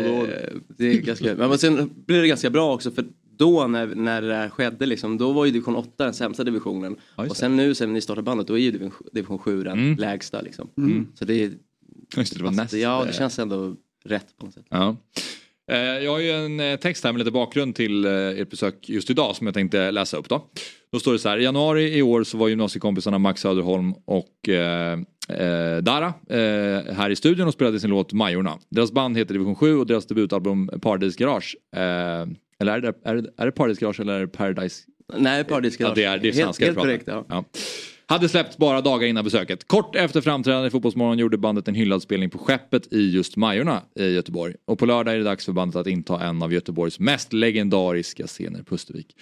Det är ganska, men sen blir det ganska bra också för då när, när det skedde liksom, då var ju division 8 den sämsta divisionen. och sen nu sen ni startade bandet då är ju division, division 7 den
Mm.
lägsta liksom.
Mm.
Så det är...
Just det, det var näst,
Ja det
eh,
känns ändå rätt på något sätt.
Ja. Eh, Jag har ju en eh, text här med lite bakgrund till ert besök just idag som jag tänkte läsa upp då. Då står det så här, i januari i år så var gymnasiekompisarna Max Söderholm och eh, eh, Dara eh, här i studion och spelade sin låt Majorna. Deras band heter Division 7 och deras debutalbum Paradise Garage. Eh, eller är det, är, det, är det Paradise Garage eller är det Paradise?
Nej, Paradise Garage.
Ja, det är, det är
Helt-
svenska
helt korrekt, ja.
Ja. Hade släppts bara dagar innan besöket. Kort efter framträdandet i Fotbollsmorgon gjorde bandet en hyllad spelning på Skeppet i just Majorna i Göteborg. Och på lördag är det dags för bandet att inta en av Göteborgs mest legendariska scener, Pustervik.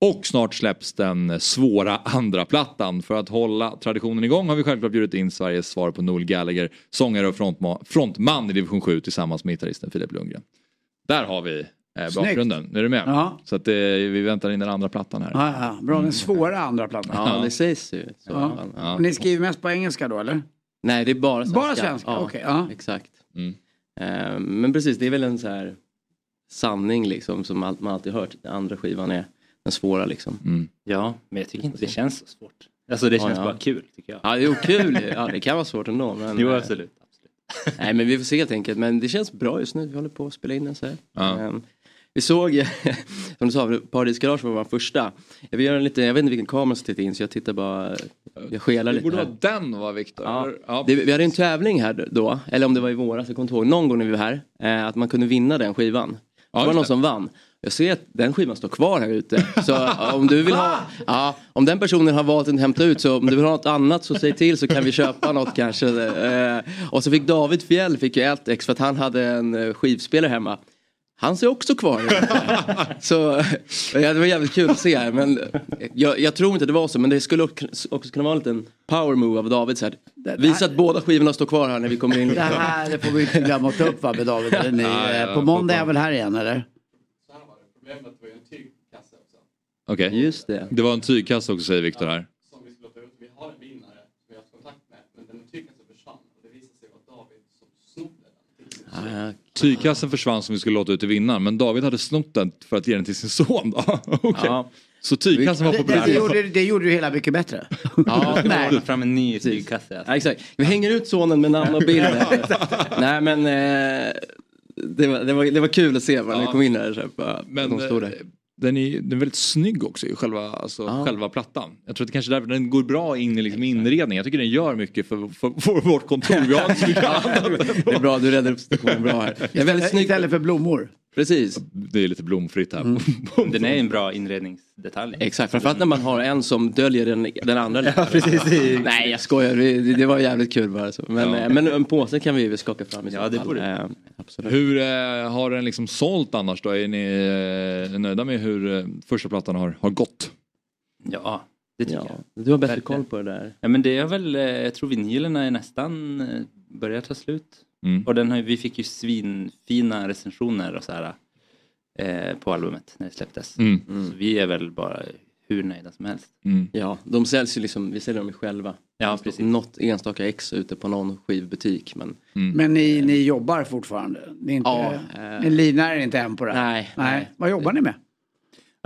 Och snart släpps den svåra andra plattan. För att hålla traditionen igång har vi självklart bjudit in Sveriges svar på Noel Gallagher, sångare och frontma- frontman i division 7 tillsammans med gitarristen Filip Lundgren. Där har vi eh,
Snyggt.
bakgrunden. Är du med?
Ja.
Så att, eh, vi väntar in den andra plattan här.
Ja, ja, bra, den svåra andra plattan.
Ja, det sägs ju.
Ja.
Ja.
Ni skriver mest på engelska då eller?
Nej det är bara svenska.
Bara svenska, okej, ja.
Exakt.
Mm.
Eh, men precis det är väl en så här sanning liksom som man alltid hört. Den andra skivan är den svåra liksom.
Mm.
Ja, men jag tycker inte det känns så svårt. Alltså det
Ja,
känns
ja.
bara kul tycker jag.
Ja, jo, kul. Ja, det kan vara svårt ändå. Men,
Jo,
eh,
absolut.
Nej, men vi får se helt enkelt. Men det känns bra just nu. Vi håller på att spela in den så här.
Ja.
Ehm, vi såg, *laughs* som du sa, Paradise Garage var vår första. Jag, vill göra en lite, jag vet inte vilken kamera som tittar in så jag tittar bara, jag skelar
Det
lite
borde
här.
vara den va Viktor?
Ja.
Ja.
Det, vi hade en tävling här då, eller om det var i våras, jag kommer inte ihåg, någon gång när vi var här, eh, att man kunde vinna den skivan.
Ja,
det var någon
det.
som vann. Jag ser att den skivan står kvar här ute. Så om du vill ha, *laughs* ja, om den personen har valt att hämta ut så om du vill ha något annat så säg till så kan vi köpa något kanske. Eh, och så fick David Fjäll fick ju ett ex för att han hade en eh, skivspelare hemma. Han ser också kvar. *laughs* så ja, det var jävligt kul att se. Men jag, jag tror inte det var så men det skulle också kunna vara en liten power move av David. Så här. Visa att båda skivorna står kvar här när vi kommer in.
Det här får vi inte glömma att ta upp va med David. *laughs* Ni,
Ja, ja,
på måndag är jag väl här igen eller?
Okej.
Just det.
Det var en tygkasse också säger Viktor här.
Som vi skulle ta ut. Vi har en vinnare som vi har haft kontakt med. Men den tygkassen försvann. Och det visade sig vara David som snodde den.
Tygkassen försvann som vi skulle låta ut till vinnaren men David hade snott den för att ge den till sin son då. *laughs* Okej.
Ja.
Så tygkassen var
Det, det,
populär.
det, gjorde, det gjorde ju hela mycket bättre.
Ja, *laughs*
Nej. Ta fram en ny tygkasse.
Ja, exakt. Vi hänger ut sonen med namn och bild. *laughs* Nej men eh, det, var, det, var, det var kul att se när
Ja.
kom in här. Så här, bara,
Men
de stod där.
Den är, den är väldigt snygg också i själva, alltså,
Ja.
själva plattan. Jag tror att det kanske är därför den går bra in i liksom inredningen. Jag tycker den gör mycket för, för, för vårt kontor. Vi har inte så mycket annat.
Det är bra, du räddar upp situationen bra här. Det är väldigt snyggt.
Istället för blommor.
Precis.
Det är lite blomfritt här.
Mm. *laughs*
Den är en bra inredningsdetalj.
Exakt, framförallt när man har en som döljer den, den andra.
Ja, precis.
Nej jag skojar, det, det var jävligt kul bara. Så. Men,
Ja.
men en påse kan vi väl skaka fram i så
Ja, det
fall.
borde.
Eh, Absolut.
Hur eh, har den liksom sålt annars då? Är ni eh, nöjda med hur eh, första plattan har, har gått?
Ja, det tycker
Ja,
jag.
du har bättre
Verkligen.
koll på det där.
Ja men det är väl, jag tror vinylerna är nästan börjar ta slut.
Mm.
Och den vi fick ju svinfina recensioner och så här eh, på albumet när det släpptes.
Mm.
Så vi är väl bara hur nöjda som helst.
Mm.
Ja, de säljs ju liksom, vi säljer dem ju själva. Ja, precis. Något enstaka ex ute på någon skivbutik. Men,
Men ni, ni jobbar fortfarande? Ni, är inte,
Ja, eh.
ni livnär er inte än på det?
Nej,
Nej.
nej.
Vad jobbar ni med?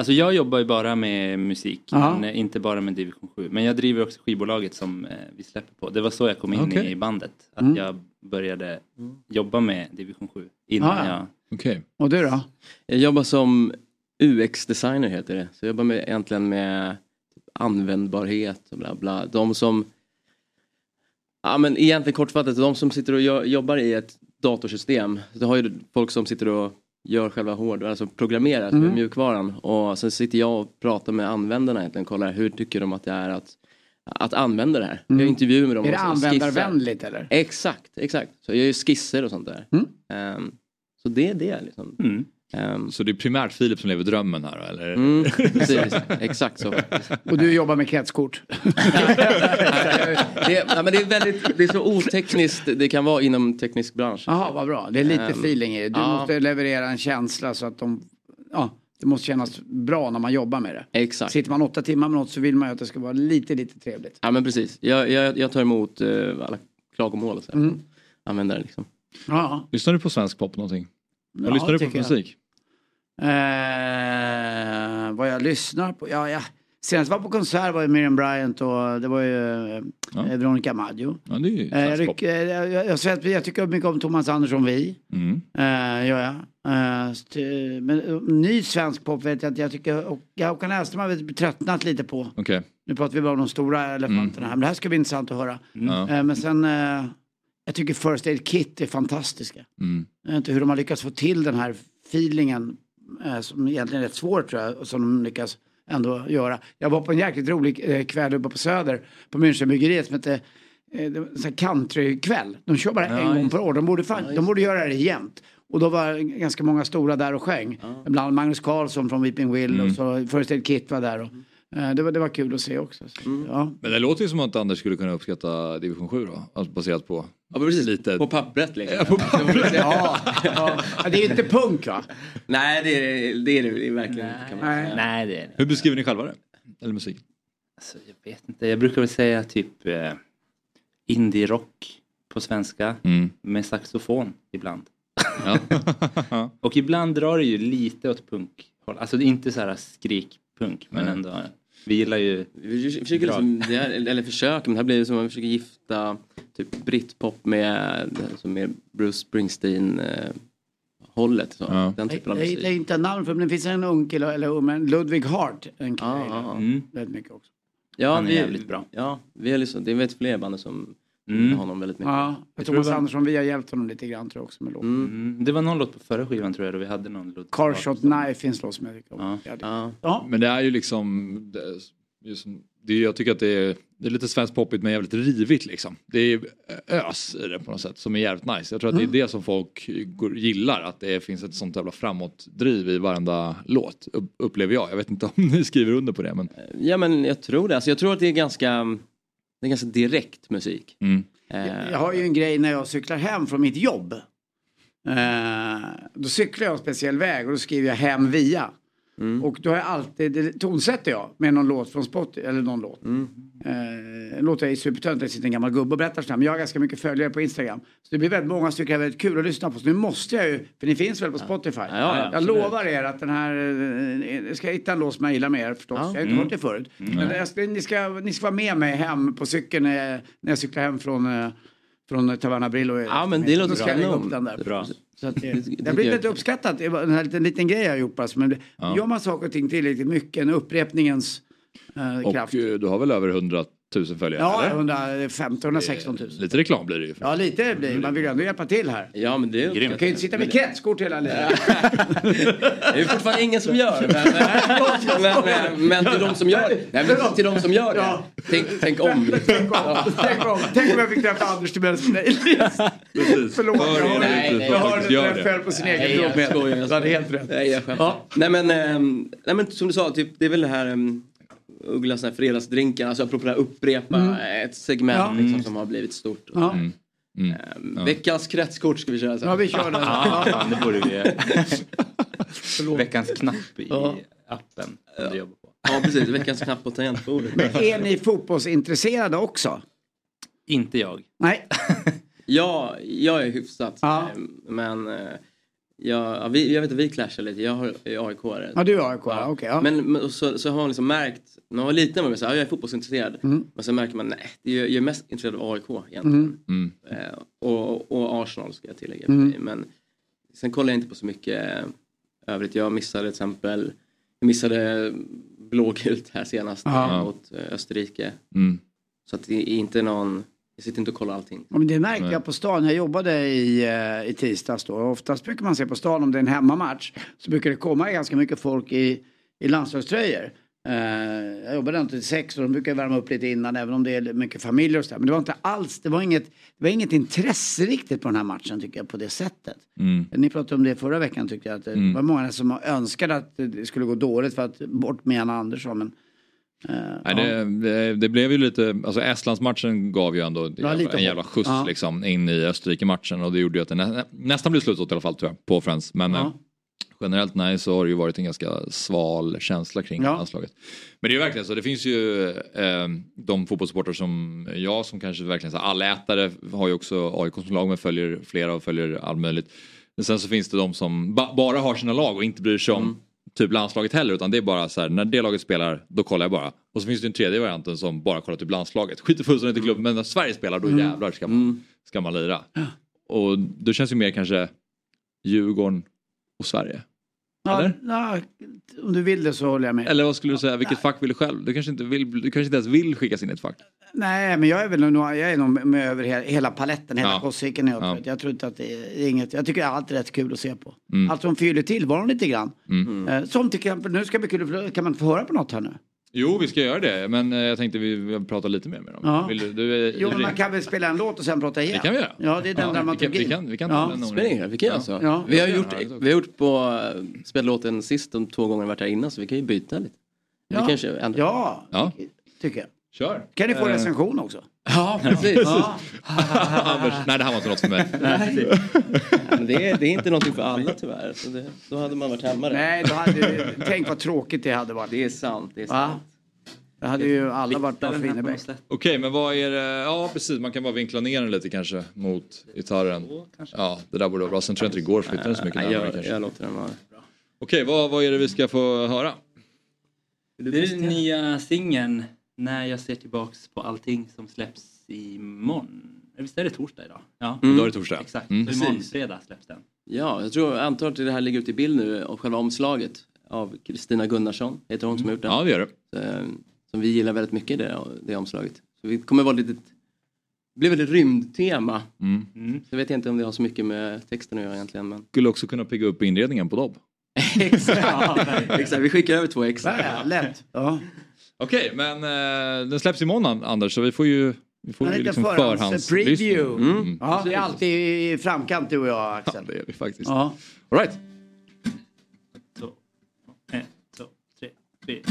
Alltså jag jobbar ju bara med musik, men eh, inte bara med Division 7. Men jag driver också skivbolaget som eh, vi släpper på. Det var så jag kom in
Okej.
i bandet. Att
Mm.
jag började jobba med Division 7 innan
Ja, ja.
jag...
Okej.
Och du då?
Jag jobbar som UX-designer heter det. Så jag jobbar med, egentligen med typ användbarhet och bla bla. De som... Ja men egentligen kortfattat, de som sitter och jobbar i ett datorsystem. Du har ju folk som sitter och gör själva hårdvaran, alltså programmerar
Mm.
mm. mjukvaran. Och sen sitter jag och pratar med användarna egentligen, kollar hur tycker de att det är att, att använda det här.
Mm.
Jag intervjuar med dem
Är det
skissar.
användarvänligt eller?
Exakt, exakt. Så jag gör ju skisser och sånt där.
Mm.
Ehm, så det är det liksom. Ehm,
Så det är primärt Filip som lever drömmen här eller?
Mm, precis, exakt så.
Och du jobbar med kretskort? *laughs*
det, ja, men det är väldigt, det är så otekniskt det kan vara inom teknisk bransch.
Jaha, vad bra. Det är lite
Ehm,
feeling i det. Du
ja.
måste leverera en känsla så att de... Ja, det måste kännas bra när man jobbar med det.
Exakt.
Sitter man åtta timmar med något så vill man ju att det ska vara lite, lite trevligt.
Ja men precis. Jag, jag, jag tar emot eh, alla klagomål och så.
Mm.
Använder det liksom.
Ja.
Lyssnar du på svensk pop någonting?
Ja,
lyssnar du på musik?
Eh, vad jag lyssnar på? Ja, ja. Senast var på konsert var ju Miriam Bryant och det var ju eh, Veronica Maggio.
Ja, det är ju
Eh, jag, tycker- jag, jag, jag, jag, tycker mycket om Thomas Andersson Vi.
Mm.
Uh, gör jag. Eh, men eh, ny svensk pop vet jag inte. Jag tycker och, jag Håkan Hellström har tröttnat lite på.
Okej.
Nu pratar vi bara om de stora elefanterna här. Men det här ska bli intressant att höra.
Ja.
Eh, men sen, eh, jag tycker First Aid Kit är fantastiska.
Mm.
Jag vet inte hur de har lyckats få till den här feelingen eh, som egentligen är rätt svår tror jag. Och som de lyckas ändå göra. Jag var på en jäkligt rolig eh, kväll uppe på Söder på Münchenbryggeriet som hette eh, countrykväll. De kör bara
Ja,
en gång per år. De borde, fan, de borde göra det jämt. Och då var ganska många stora där och sjöng. Bland annat Magnus Carlsson från Weeping Will
Mm.
och så First Aid Kit var där. Och, eh, det, var, det var kul att se också. Så, ja.
Men det låter ju som att Anders skulle kunna uppskatta division 7 då. Alltså baserat på
Ja, precis.
lite...
På pappret liksom.
Ja, på pappret.
Ja, ja. Det är ju inte punk va?
Nej det är det, är det verkligen inte kan man säga.
Nej, det är det.
Hur beskriver ni själva det? Eller musik?
Alltså, jag vet inte. Jag brukar väl säga typ eh, indie-rock på svenska.
Mm.
Med saxofon ibland.
Ja. *laughs*
Och ibland drar det ju lite åt punkhåll. Alltså det är inte så här skrikpunk men
Nej.
ändå. Vi gillar ju
Vi försöker
drag.
liksom, det här, eller försöker, men det här blir som att man försöker gifta typ britpop med, alltså med Bruce Springsteen eh, hållet. Så. Den
Jag,
typen av
jag
musik.
hittar inte namn för men det finns en ung kille, eller men Ludwig Hart. En kille
Ja,
jag gillar
ja.
Mm.
väldigt mycket också.
Ja,
Han är
vi,
jävligt bra.
Ja, vi har liksom, det är väldigt fler band som
Mm.
honom väldigt mycket.
Ja,
Jag tror
Thomas
var-
Andersson, vi har hjälpt honom lite grann tror jag också med låten.
Mm. Det var någon låt på förra skivan tror jag då vi hade någon låt.
Car Shot Knife finns låt som jag tycker om.
Ja.
Ja. Ja.
Men det är ju liksom... Det, just, som- det, är- jag tycker att det är, det är lite svenskt poppigt men jävligt rivigt liksom. Det är ös i det på något sätt som är jävligt nice. Jag tror att det är det som folk gillar. Att det finns ett sånt jävla framåtdriv i varenda låt. Upp, upplever jag. Jag vet inte om *laughs* ni skriver under på det men...
Ja men jag tror det. Alltså, jag tror att det är ganska, det är ganska direkt musik.
Mm.
Eh,
Jag har ju en grej när jag cyklar hem från mitt jobb. Eh, då cyklar jag en speciell väg och då skriver jag hem via.
Mm.
Och då har jag alltid, det tonsätter jag med någon låt från Spot, eller någon låt.
Mm.
Eh, låter jag supertönt, det sitter en gammal gubbe och berättar sådär. Men jag har ganska mycket följare på Instagram. Så det blir väldigt många stycken väldigt kul att lyssna på. Så nu måste jag ju, för ni finns väl på Spotify?
Ja, ja,
jag
absolut.
lovar er att den här, eh, jag ska hitta en låt som jag gillar med er förstås.
Ja.
Jag har inte
Mm.
hört det förut.
Mm.
Men jag, ni, ska, ni ska vara med mig hem på cykeln när jag, när jag cyklar hem från eh, från Taverna Brillo.
Ja, men det låter kanon. Bra.
Så att det,
Det-
har blivit lite uppskattat. Det var en liten, liten grej jag har gjort bara. Men
Ja.
gör man saker och ting tillräckligt mycket, en upprepningens eh,
Och
kraft.
eh, du har väl över 100 000 följare?
Ja,
eller?
115, 116 000.
Lite reklam blir det ju.
Ja, lite blir. Man vill ju ändå hjälpa till här.
Ja, men det är
Jag kan ju inte sitta med kretskort hela livet. *laughs*
Det är fortfarande ingen som gör. Men, *laughs* men, men, men till de som gör det. Nej, men till de som gör det. Tänk, tänk om. *laughs*
Tänk om, tänk om, tänk om jag fick träffa Anders Timells playlist. Förlåt, jag
För
hörde
nej, nej,
jag att
det.
jag föll på sin egen
jag
dumhet.
skojar, jag
Du hade helt rätt.
Nej, jag skämtar. Nej, men, ehm, nej men som du sa, typ, det är väl det här um, Ugglas fredagsdrinkar, alltså apropå det här upprepa
Mm.
ett segment
Ja.
liksom, som har blivit stort.
Ja.
Mm.
Ehm, Veckans kretskort ska vi köra sen.
Ja, vi kör den.
Ja, fan, det borde vi. Veckans knapp i
Ja.
appen du jobbar på.
Ja precis, veckans knapp på tangentbordet.
Men är ni fotbollsintresserade också?
Inte jag.
Nej.
Ja, jag är hyfsat. eh, Men eh, ja, vi, jag vet att vi clashar lite. Jag har- är aik.
Ja, du är AIK, ja. okej. ja.
Men, men så, så har man liksom märkt, när man var liten var man så här, "Ja, jag är fotbollsintresserad.
Mm.
Men så märker man, nej, det är, jag är mest intresserad av AIK egentligen.
Mm.
Eh, och, och Arsenal ska jag tillägga.
Mm.
Men sen kollar jag inte på så mycket övrigt. Jag missade till exempel, jag missade blågult här senast mot eh, Österrike.
Mm.
Så att det är inte någon, jag sitter inte och kollar allting.
Ja, men det märkte
Nej.
jag på stan. Jag jobbade i, eh, i tisdags då. Oftast brukar man se på stan om det är en hemmamatch. Så brukar det komma ganska mycket folk i, i landslagströjor. Eh, jag jobbade inte till sex och de brukar värma upp lite innan även om det är mycket familjer och så där. Men det var inte alls, det var inget, det var inget intresse riktigt på den här matchen tycker jag på det sättet.
Mm.
Ni pratade om det förra veckan tyckte jag. Att det
Mm.
var många som önskade att det skulle gå dåligt för att bort med Janne Andersson. Men,
Nej,
ja.
det, det, det blev ju lite, alltså Estlandsmatchen gav ju ändå
Ja,
en jävla skjuts
Ja.
liksom in i Österrike-matchen och det gjorde ju att det nä, nästan blev slutsålt i alla fall tror jag på Friends. Men
Ja.
eh, generellt nej så har det ju varit en ganska sval känsla kring
Ja.
landslaget. Men det är ju verkligen så, det finns ju eh, de fotbollssupportrar som jag som kanske verkligen så allätare har ju också AIK som lag men följer flera och följer allt möjligt. Men sen så finns det de som ba bara har sina lag och inte bryr sig om typ landslaget heller utan det är bara så här när det laget spelar då kollar jag bara. Och så finns det en tredje varianten som bara kollar typ landslaget. Skiter fullständigt i klubben men när Sverige spelar då
Mm.
jävlar ska man, ska man lira. Och då känns ju mer kanske Djurgården och Sverige.
Ja, ja, om du vill det så håller jag med.
Eller vad skulle du säga, vilket fack vill du själv? Du kanske inte, vill, du kanske inte ens vill skickas in i ett fack?
Nej, men jag är väl jag är nog med över hela, hela paletten, hela
Ja.
kostcykeln. Jag,
Ja.
jag tror inte att det är inget, jag tycker allt är rätt kul att se på.
Mm.
Allt som fyller tillvaron lite grann.
Mm.
Eh, Som till exempel, nu ska det bli kul, kan man få höra på något här nu?
Jo, vi ska göra det. Men eh, jag tänkte vi, pratar lite mer med dem.
Ja.
Vill du, du är
Jo, men man kan väl spela en låt och sen prata igen?
Det kan vi göra.
Ja, det är den
Ja,
dramaturgin.
vi kan- vi kan- vi kan ta
ja.
Spelar ingen vi kan göra så.
Ja.
Vi har gjort, vi har gjort på uh, spellåten sist de två gånger vi varit här innan så vi kan ju byta lite.
Ja.
Vi kanske.
Ja,
Ja.
tycker jag.
Kör.
Kan ni få
Eh.
recension också?
Ja, precis.
Ja. *laughs*
Anders, nej det här var inte något för mig.
Nej. Men det, är, det är inte någonting för alla tyvärr. Så det, då hade man varit hemma.
Nej, då hade, tänk vad tråkigt det hade varit.
Det är sant. Det är sant.
Det hade ju alla varit på Winnerbäck.
Okej, men vad är det? Ja, precis. Man kan bara vinkla ner den lite kanske mot gitarren. Ja, det där borde vara bra. Sen tror jag inte det går att flytta den så mycket
Nej,
närmare
jag,
kanske.
jag låter den vara.
Okej, vad, vad är det vi ska få höra?
Det är den nya singeln När jag ser tillbaks på allting som släpps imorgon. Visst är det torsdag idag? Ja.
Mm.
Idag är det torsdag.
Exakt.
Mm.
Så imorgon fredag släpps den.
Ja, jag tror, jag antar att det här ligger ute i bild nu av själva omslaget av Kristina Gunnarsson, heter hon som har gjort den.
Ja, det gör det.
Så, eh, Som vi gillar väldigt mycket det, det omslaget. Så vi kommer vara lite, det blir väldigt rymdtema.
Mm.
Så jag vet inte om det har så mycket med texten att göra egentligen. Men...
Skulle också kunna pigga upp inredningen på Dobb. *laughs*
Exakt, *laughs* exakt, vi skickar över två ex.
Ja, lätt. Ja.
Okej, men eh, den släpps imorgon Anders, så vi får ju vi får
En
ju
liten
liksom
förhands-
förhandslyssna.
preview.
Mm.
Ja, vi är alltid i framkant du och jag Axel.
Ja, det är vi faktiskt.
Ja.
All right.
Ett, två, tre, fyra.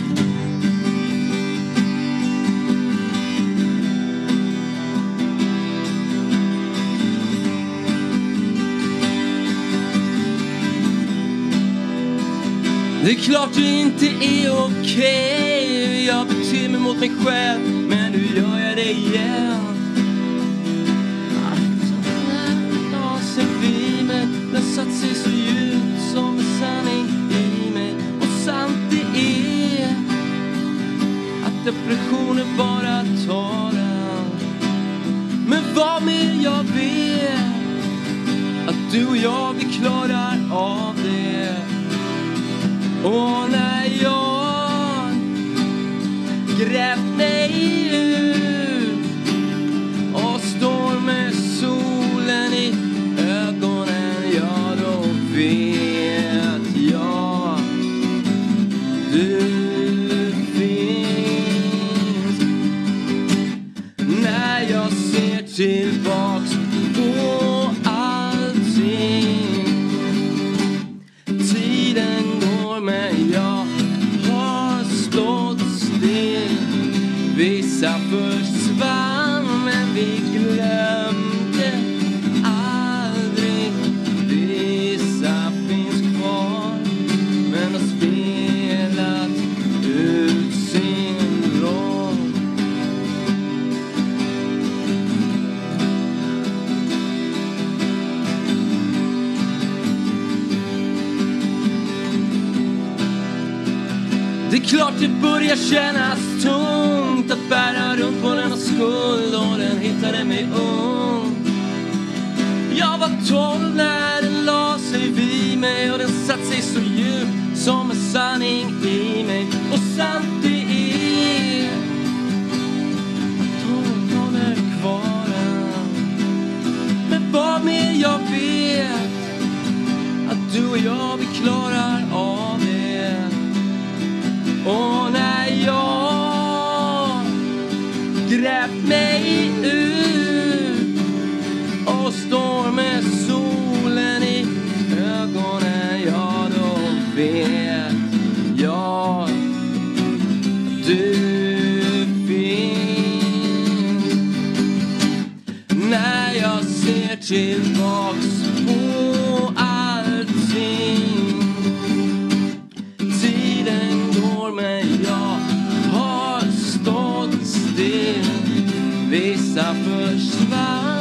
Det är klart du inte är okej jag beter mig mot mig själv Men nu gör jag det igen. Nasen vid mig Den satt sig så djupt som en sanning i mig. Och sant det är Att depressionen bara tar en. Men vad mer jag vet Att du och jag vi klarar av det. Åh, när grävt mig ut och står med solen i ögonen, ja då vet jag du finns. När jag ser tillbaks klart det börjar kännas tungt att bära runt på denna skuld och den hittade mig ung. Jag var tolv när den la sig vid mig och den satt sig så djup som en sanning i mig. Och sant det är tolv håller kvar. Men vad mer jag vet att du och jag vi klarar av. Och när jag grävt mig ut och står med solen i ögonen, ja då vet jag du finns. När jag ser tillbaks stått Vissa försvann.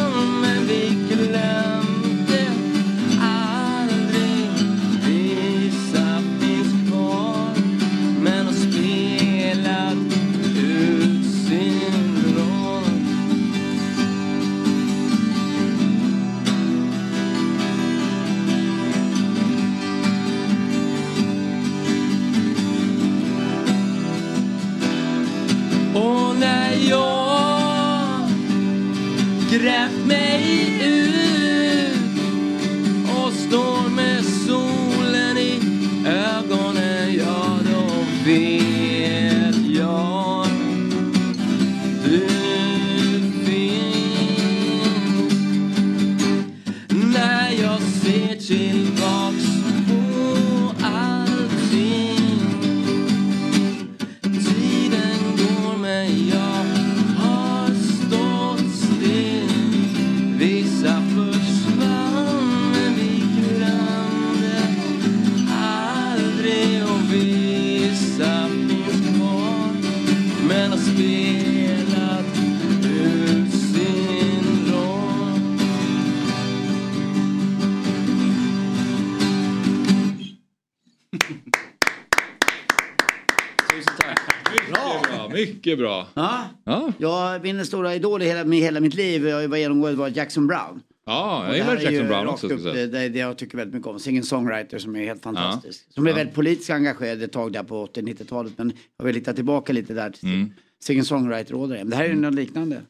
Hela, mitt liv jag var genomgående var Jackson Brown.
Ja, jag
det
gillar Jackson Brown också.
upp. Det, det, det jag tycker väldigt mycket om. Singer-songwriter som är helt fantastisk.
Ja.
Som blev
Ja.
väldigt politiskt engagerad ett tag där på 80-90-talet. Men jag vill hitta tillbaka lite där till
Mm.
singer-songwriter-ådran. Det här är något liknande.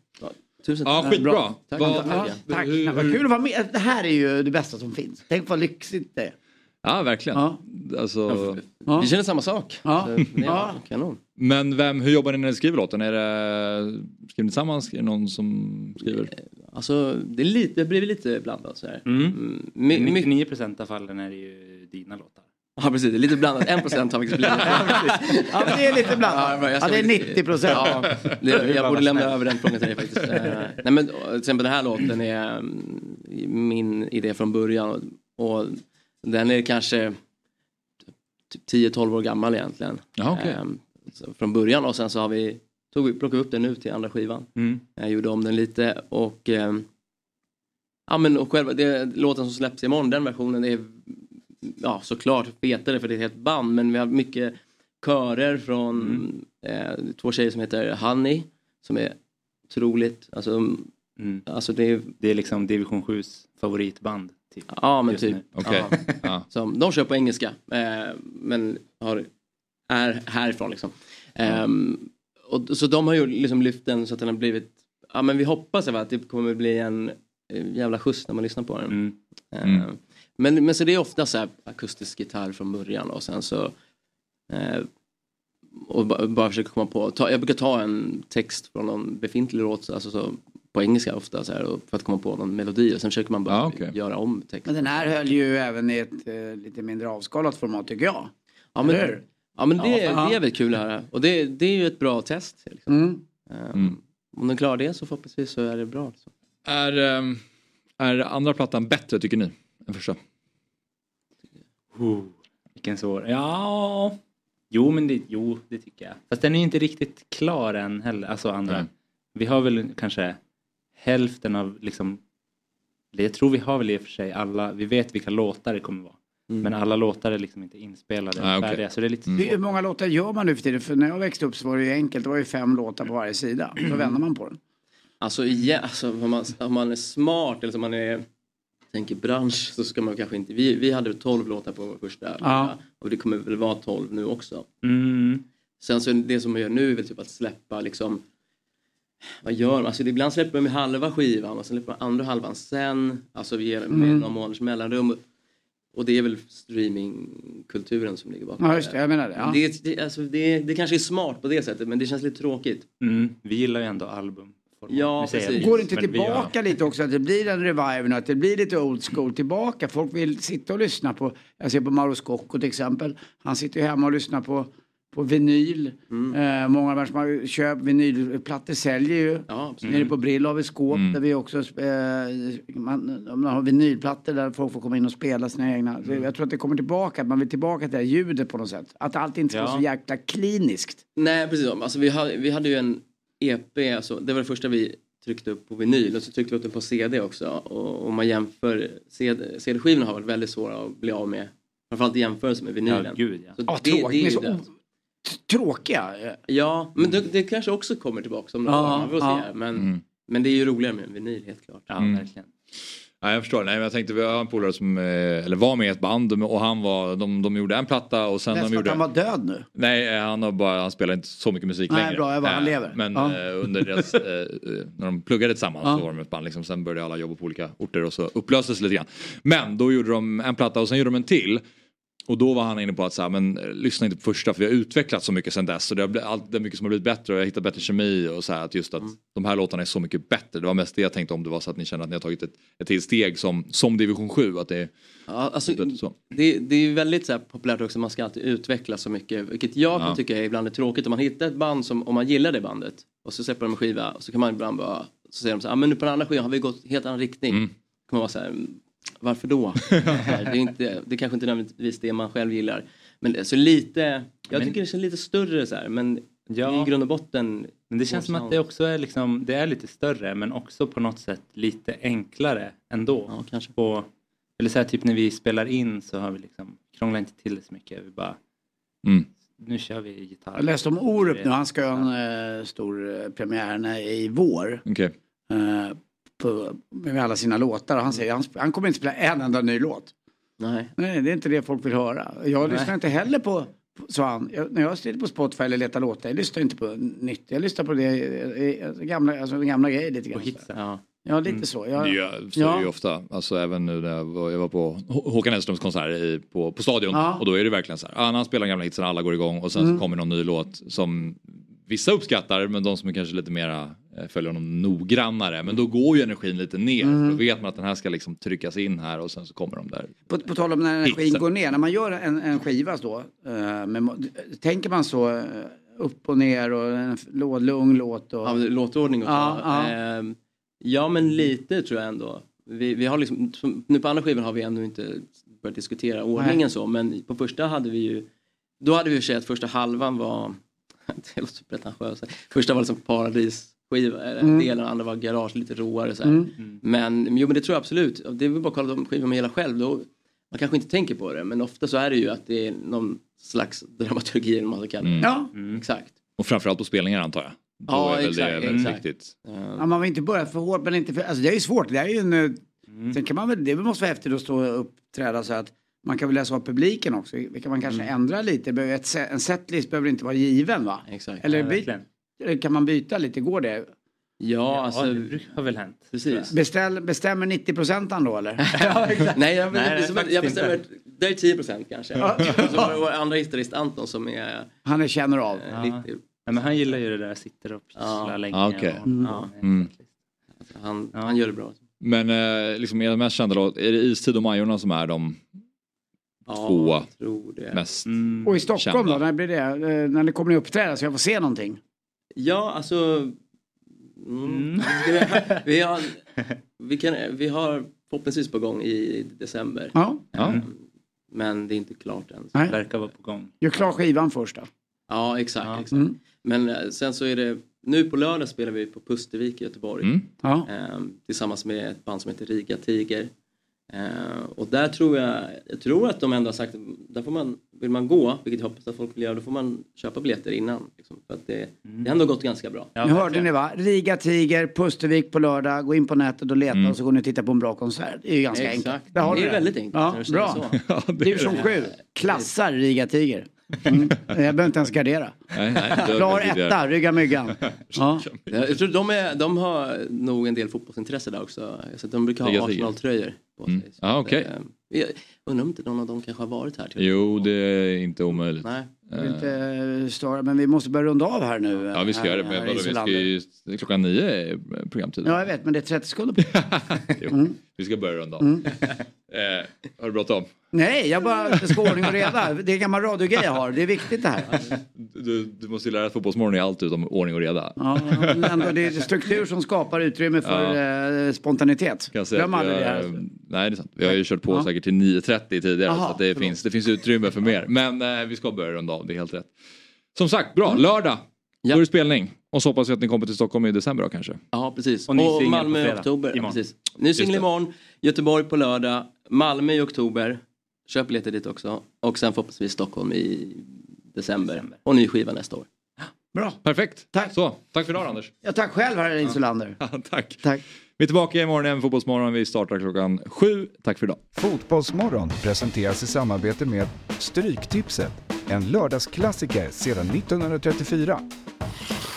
Tusen
Ja, skitbra.
Bra. Tack.
Vad-
Ja, tack.
hur-
Vad kul att vara med. Det här är ju det bästa som finns. Tänk vad lyxigt det är.
Ja, verkligen. Alltså...
Vi känner samma sak.
Ja. Ja.
Kanon.
Men vem, hur jobbar ni när ni skriver låten? Är det, skriver ni tillsammans? Är det någon som skriver?
Alltså det, är lite, det blir lite blandat så här.
Mm.
Mm, my-
I
mycket-
99 procent av fallen är det ju dina låtar.
Ja precis, det är lite blandat. En procent har faktiskt blivit. *laughs*
Ja, men det är lite blandat. Ja,
ska
det är
faktiskt-
90%.
Ja, det, jag borde lämna över den frågan till dig faktiskt. Eh, Nej men till exempel den här låten är mm, min idé från början. Och, den är kanske typ 10-12 år gammal egentligen.
Ja, okej.
Eh, Från början och sen så har vi tog, vi- plockade upp den nu till andra skivan.
Mm.
Jag gjorde om den lite och eh, Ja men och själva det, låten som släpps imorgon, den versionen är ja såklart fetare för det är ett helt band men vi har mycket körer från
Mm.
eh, två tjejer som heter Honey som är otroligt, alltså, alltså det är
Mm. Det är liksom division 7s favoritband. Typ,
Ja men typ. Ja. *laughs*
Ja.
Som, de kör på engelska eh, men har, är härifrån liksom. Ehm, och, så de har ju liksom lyft den så att den har blivit, ja men vi hoppas att det kommer bli en eh, jävla skjuts när man lyssnar på den. Eh,
Mm.
Men, men så det är ofta så här akustisk gitarr från början och sen så eh, och ba- bara försöka komma på, ta, jag brukar ta en text från någon befintlig låt alltså så, på engelska ofta så här, för att komma på någon melodi och sen försöker man bara göra om texten.
Men den här höll ju även i ett eh, lite mindre avskalat format tycker jag.
Ja men? Ja, men det,
Ja,
det är väl kul att höra. Och det, det är ju ett bra test. Liksom.
Mm.
Ehm, Om den klarar det så förhoppningsvis så är det bra. Liksom.
Är, ehm, är andra plattan bättre tycker ni? Än första?
Oh, vilken svår. Ja. Jo men det, jo, det tycker jag. Fast den är inte riktigt klar än heller. Alltså andra.
Nej.
Vi har väl kanske hälften av liksom. Jag tror vi har väl i och för sig alla. Vi vet vilka låtar det kommer vara. Men alla låtar är liksom inte inspelade
Ah,
färdiga. Så det är lite
Hur många låtar gör man nu för tiden? För när jag växte upp så var det ju enkelt. Det var ju fem låtar på varje sida. Då vänder man på den.
Alltså, ja, alltså om, man, om man är smart eller om man är tänker bransch så ska man kanske inte. Vi, vi hade 12 låtar på vår första
Ja.
och det kommer väl vara 12 nu också.
Mm.
Sen så det som man gör nu är väl typ att släppa liksom vad gör man? Alltså ibland släpper man med halva skivan och sen släpper man andra halvan sen. Alltså vi ger med
Mm.
några månaders mellanrum. Och det är väl streamingkulturen som ligger bakom
Ja, just det. Jag menar det. Ja.
Det, det, alltså det, det kanske är smart på det sättet men det känns lite tråkigt.
Mm. Vi gillar ju ändå album.
Ja, precis.
Går det inte tillbaka lite också? Att det blir en revive nu, att det blir lite old school tillbaka. Folk vill sitta och lyssna på, jag ser på Mauro Scocco till exempel. Han sitter ju hemma och lyssnar på, på vinyl.
Mm.
Eh, många människor som har köpt vinylplattor säljer ju.
absolut.
Nere på Brill har vi skåp där vi också, eh, man, man har vinylplattor där folk får komma in och spela sina egna. Så jag tror att det kommer tillbaka, att man vill tillbaka till det här ljudet på något sätt. Att allt inte ska vara
Ja.
så jäkla kliniskt.
Nej precis, alltså, vi, hade, vi hade ju en EP, alltså, det var det första vi tryckte upp på vinyl och så tryckte vi upp den på CD också. Och om man jämför, CD, CD-skivorna har varit väldigt svåra att bli av med. Framförallt i jämförelse med vinylen.
Ja, gud, ja.
Så
Ja,
det,
tråkigt.
det är
Så
ju det.
Tråkiga.
Ja, men det, det kanske också kommer tillbaka om några
Ja,
år. Man får
ja.
se. Men,
Mm.
men det är ju roligare med en vinyl helt klart.
Ja,
Mm.
verkligen.
Ja, jag förstår. Nej, jag tänkte, vi har en polare som eh, eller var med i ett band och han var, de, de gjorde en platta och sen de
Nästan att
gjorde...
han var död nu.
Nej, eh, han, har bara, han spelar inte så mycket musik
Nej,
längre.
bra, jag bara, han
Eh,
lever.
Men
Ja.
under deras, *laughs* eh, eh, när de pluggade tillsammans
Ja.
så var de ett band. Liksom, sen började alla jobba på olika orter och så upplöstes lite grann. Men då gjorde de en platta och sen gjorde de en till. Och då var han inne på att så här, men, eh, lyssna inte på första för vi har utvecklat så mycket sen dess. Och det, har allt, det är mycket som har blivit bättre och jag har hittat bättre kemi och så här, att just att de här låtarna är så mycket bättre. Det var mest det jag tänkte om det var så att ni känner att ni har tagit ett, ett till steg som, som division 7. Att det är,
Ja, alltså,
så.
det, det är väldigt så här, populärt också, man ska alltid utveckla så mycket. Vilket jag kan
Ja.
tycka är ibland är tråkigt. Om man hittar ett band som, om man gillar det bandet och så släpper de en skiva och så kan man ibland bara, så säger de så här, ah, men nu på den andra skivan har vi gått helt annan riktning.
Mm.
kan man vara så här, "Mm, varför då? *laughs* det, är inte, det är kanske inte nödvändigtvis det man själv gillar. Men så lite, jag
Men-
tycker det känns lite större så här, men
Ja.
i grund och botten.
Men det känns som att det också är liksom, det är lite större men också på något sätt lite enklare ändå.
Ja, kanske.
På, eller så här, typ när vi spelar in så har vi liksom, krånglar inte till det så mycket. Vi bara,
Mm.
nu kör vi gitarr.
Jag läste om Orup nu, han ska göra en eh, stor eh, premiär i vår.
Okej.
Eh, på, med alla sina låtar och han säger han, han kommer inte spela en enda ny låt.
Nej.
Nej, det är inte det folk vill höra. Jag
Nej.
lyssnar inte heller på, sa han, jag, när jag sitter på Spotify eller letar låtar, jag lyssnar inte på nytt. Jag lyssnar på det, eh, gamla, alltså, gamla grejer lite grann.
Ja.
Ja, lite så. Jag,
Det gör, så är det ju ofta. Alltså även nu när jag var, jag var på Hå- Håkan Hellströms konsert i, på, på Stadion.
Ja.
Och då är det verkligen så här. Ah, han spelar gamla hitsen alla går igång och sen
Mm.
så kommer någon ny låt som vissa uppskattar men de som är kanske lite mera följer honom noggrannare. Men då går ju energin lite ner.
Mm.
För då vet man att den här ska liksom tryckas in här och sen så kommer de där.
På, på tal om när energin
Hitsen.
går ner, när man gör en, en skiva då, eh, med, tänker man så eh, upp och ner och en lugn låt? Och...
Ja, men låtordning och så.
Ja, ja.
Ehm, ja men lite tror jag ändå. Vi, vi har liksom, som- nu på andra skivan har vi ännu inte börjat diskutera ordningen
Nej.
så men på första hade vi ju då hade vi ju att första halvan var *laughs* det låter pretentiöst. Första var liksom paradisskiva, eller
Mm.
delen, andra var garage, lite råare så här.
Mm.
Men jo men det tror jag absolut. Det är väl bara att kolla de skivor man gillar själv. Då, man kanske inte tänker på det men ofta så är det ju att det är någon slags dramaturgi eller vad man ska kalla det.
Mm.
Ja.
Exakt.
Och framförallt på spelningar antar jag. Då
Ja,
är väl
exakt,
det väldigt
exakt.
viktigt.
Ja, man vill inte börja för hårt men inte för, alltså det är ju svårt. Det är ju en, eh,
Mm.
Sen kan man väl, det måste vara häftigt att stå och uppträda så att man kan väl läsa av publiken också. Det kan man kanske
Mm.
ändra lite. En setlist behöver inte vara given va?
Exakt.
Eller
Ja,
kan man byta lite? Går det?
Ja, alltså.
det har väl hänt.
Precis.
Beställ, bestämmer 90 procent då eller? *laughs*
Nej, jag,
Nej,
jag,
faktiskt
jag bestämmer,
inte.
det är 10 procent kanske.
Ja.
Och så det vår andra gitarrist Anton som är
Han är känner av.
eh,
Ja.
lite,
Nej, men han gillar ju det där, sitter och pysslar
Ja.
länge.
Ah, okej.
och,
Mm.
ja,
Mm.
alltså, han, han gör det bra.
Men eh, liksom era mest kända låt, är det Istid och Majorna som är de
Ja,
två
jag tror det.
mest
Mm.
Och i Stockholm
kända?
då, när blir det? Eh, När det kommer ni uppträda så jag får se någonting?
Ja, alltså. Mm. Vi, *laughs* vi, har, vi, kan, vi har förhoppningsvis på gång i december.
Ja.
Mm. Men det är inte klart än.
Nej.
Verkar vara på gång.
Gör klar skivan först då.
Ja, exakt.
Ja.
exakt.
Mm.
Men eh, sen så är det, nu på lördag spelar vi på Pustervik i Göteborg.
Mm.
Ja.
Ehm, tillsammans med ett band som heter Riga Tiger. Eh, och där tror jag, jag tror att de ändå har sagt, där får man, vill man gå, vilket jag hoppas att folk vill göra, då får man köpa biljetter innan. Liksom, för att det, det har ändå gått ganska bra.
nu hörde ni va? Riga Tiger, Pustervik på lördag. Gå in på nätet och leta
Mm.
och så går ni och tittar på en bra konsert. Det är ju ganska
Exakt.
enkelt. *laughs*
Det
du
är väldigt enkelt
Ja, bra.
så. Ja, det är det.
7. Klassar Riga Tiger. Mm. Jag behöver inte ens gardera.
Nej, nej,
Klar etta, rygga myggan. *laughs* Ja.
Jag tror de, är, de har nog en del fotbollsintresse där också. Så de brukar ha. Arsenal-tröjor på sig.
Mm. Ja, okej.
Eh, Jag undrar om inte någon av dem kanske har varit här. Till.
Jo, det är inte omöjligt.
Nej.
Inte störa, men vi måste börja runda av här nu.
Ja, vi ska
här-
göra det. Men vi ska ju, klockan nio är programtid.
Ja, jag vet, men det är 30 sekunder på. *laughs*
Jo, Vi ska börja runda av.
Mm. *laughs*
Eh, har du bråttom?
Nej, jag bara, det ska ordning och reda. Det är en gammal radiogrej jag har. Det är viktigt det här.
Du, du måste ju lära dig att fotbollsmorgon är allt utom ordning och reda.
Ja, men ändå, det är struktur som skapar utrymme för eh, spontanitet.
Kan
Glöm aldrig det här.
nej, det är sant. Vi har ju kört på
Ja.
säkert till 9.30 tidigare
Jaha,
så det,
förlåt.
finns, det finns utrymme för mer. Men eh, vi ska börja runda av, det är helt rätt. Som sagt, bra. Lördag, då är det spelning. Och så hoppas jag att ni kommer till Stockholm i december då kanske.
Ja, precis.
Och
Och, Malmö i oktober. Ja, precis. Ny singel imorgon, Göteborg på lördag, Malmö i oktober. Köp biljetter dit också. Och sen förhoppningsvis Stockholm i december. Och ny skiva nästa år.
Bra.
Perfekt. Tack. Så, tack för idag Anders.
Ja, tack själv, herr *laughs* Insulander.
tack.
tack.
Vi är tillbaka imorgon igen, Fotbollsmorgon. Vi startar klockan sju. Tack för idag.
Fotbollsmorgon presenteras i samarbete med Stryktipset. En lördagsklassiker sedan 1934.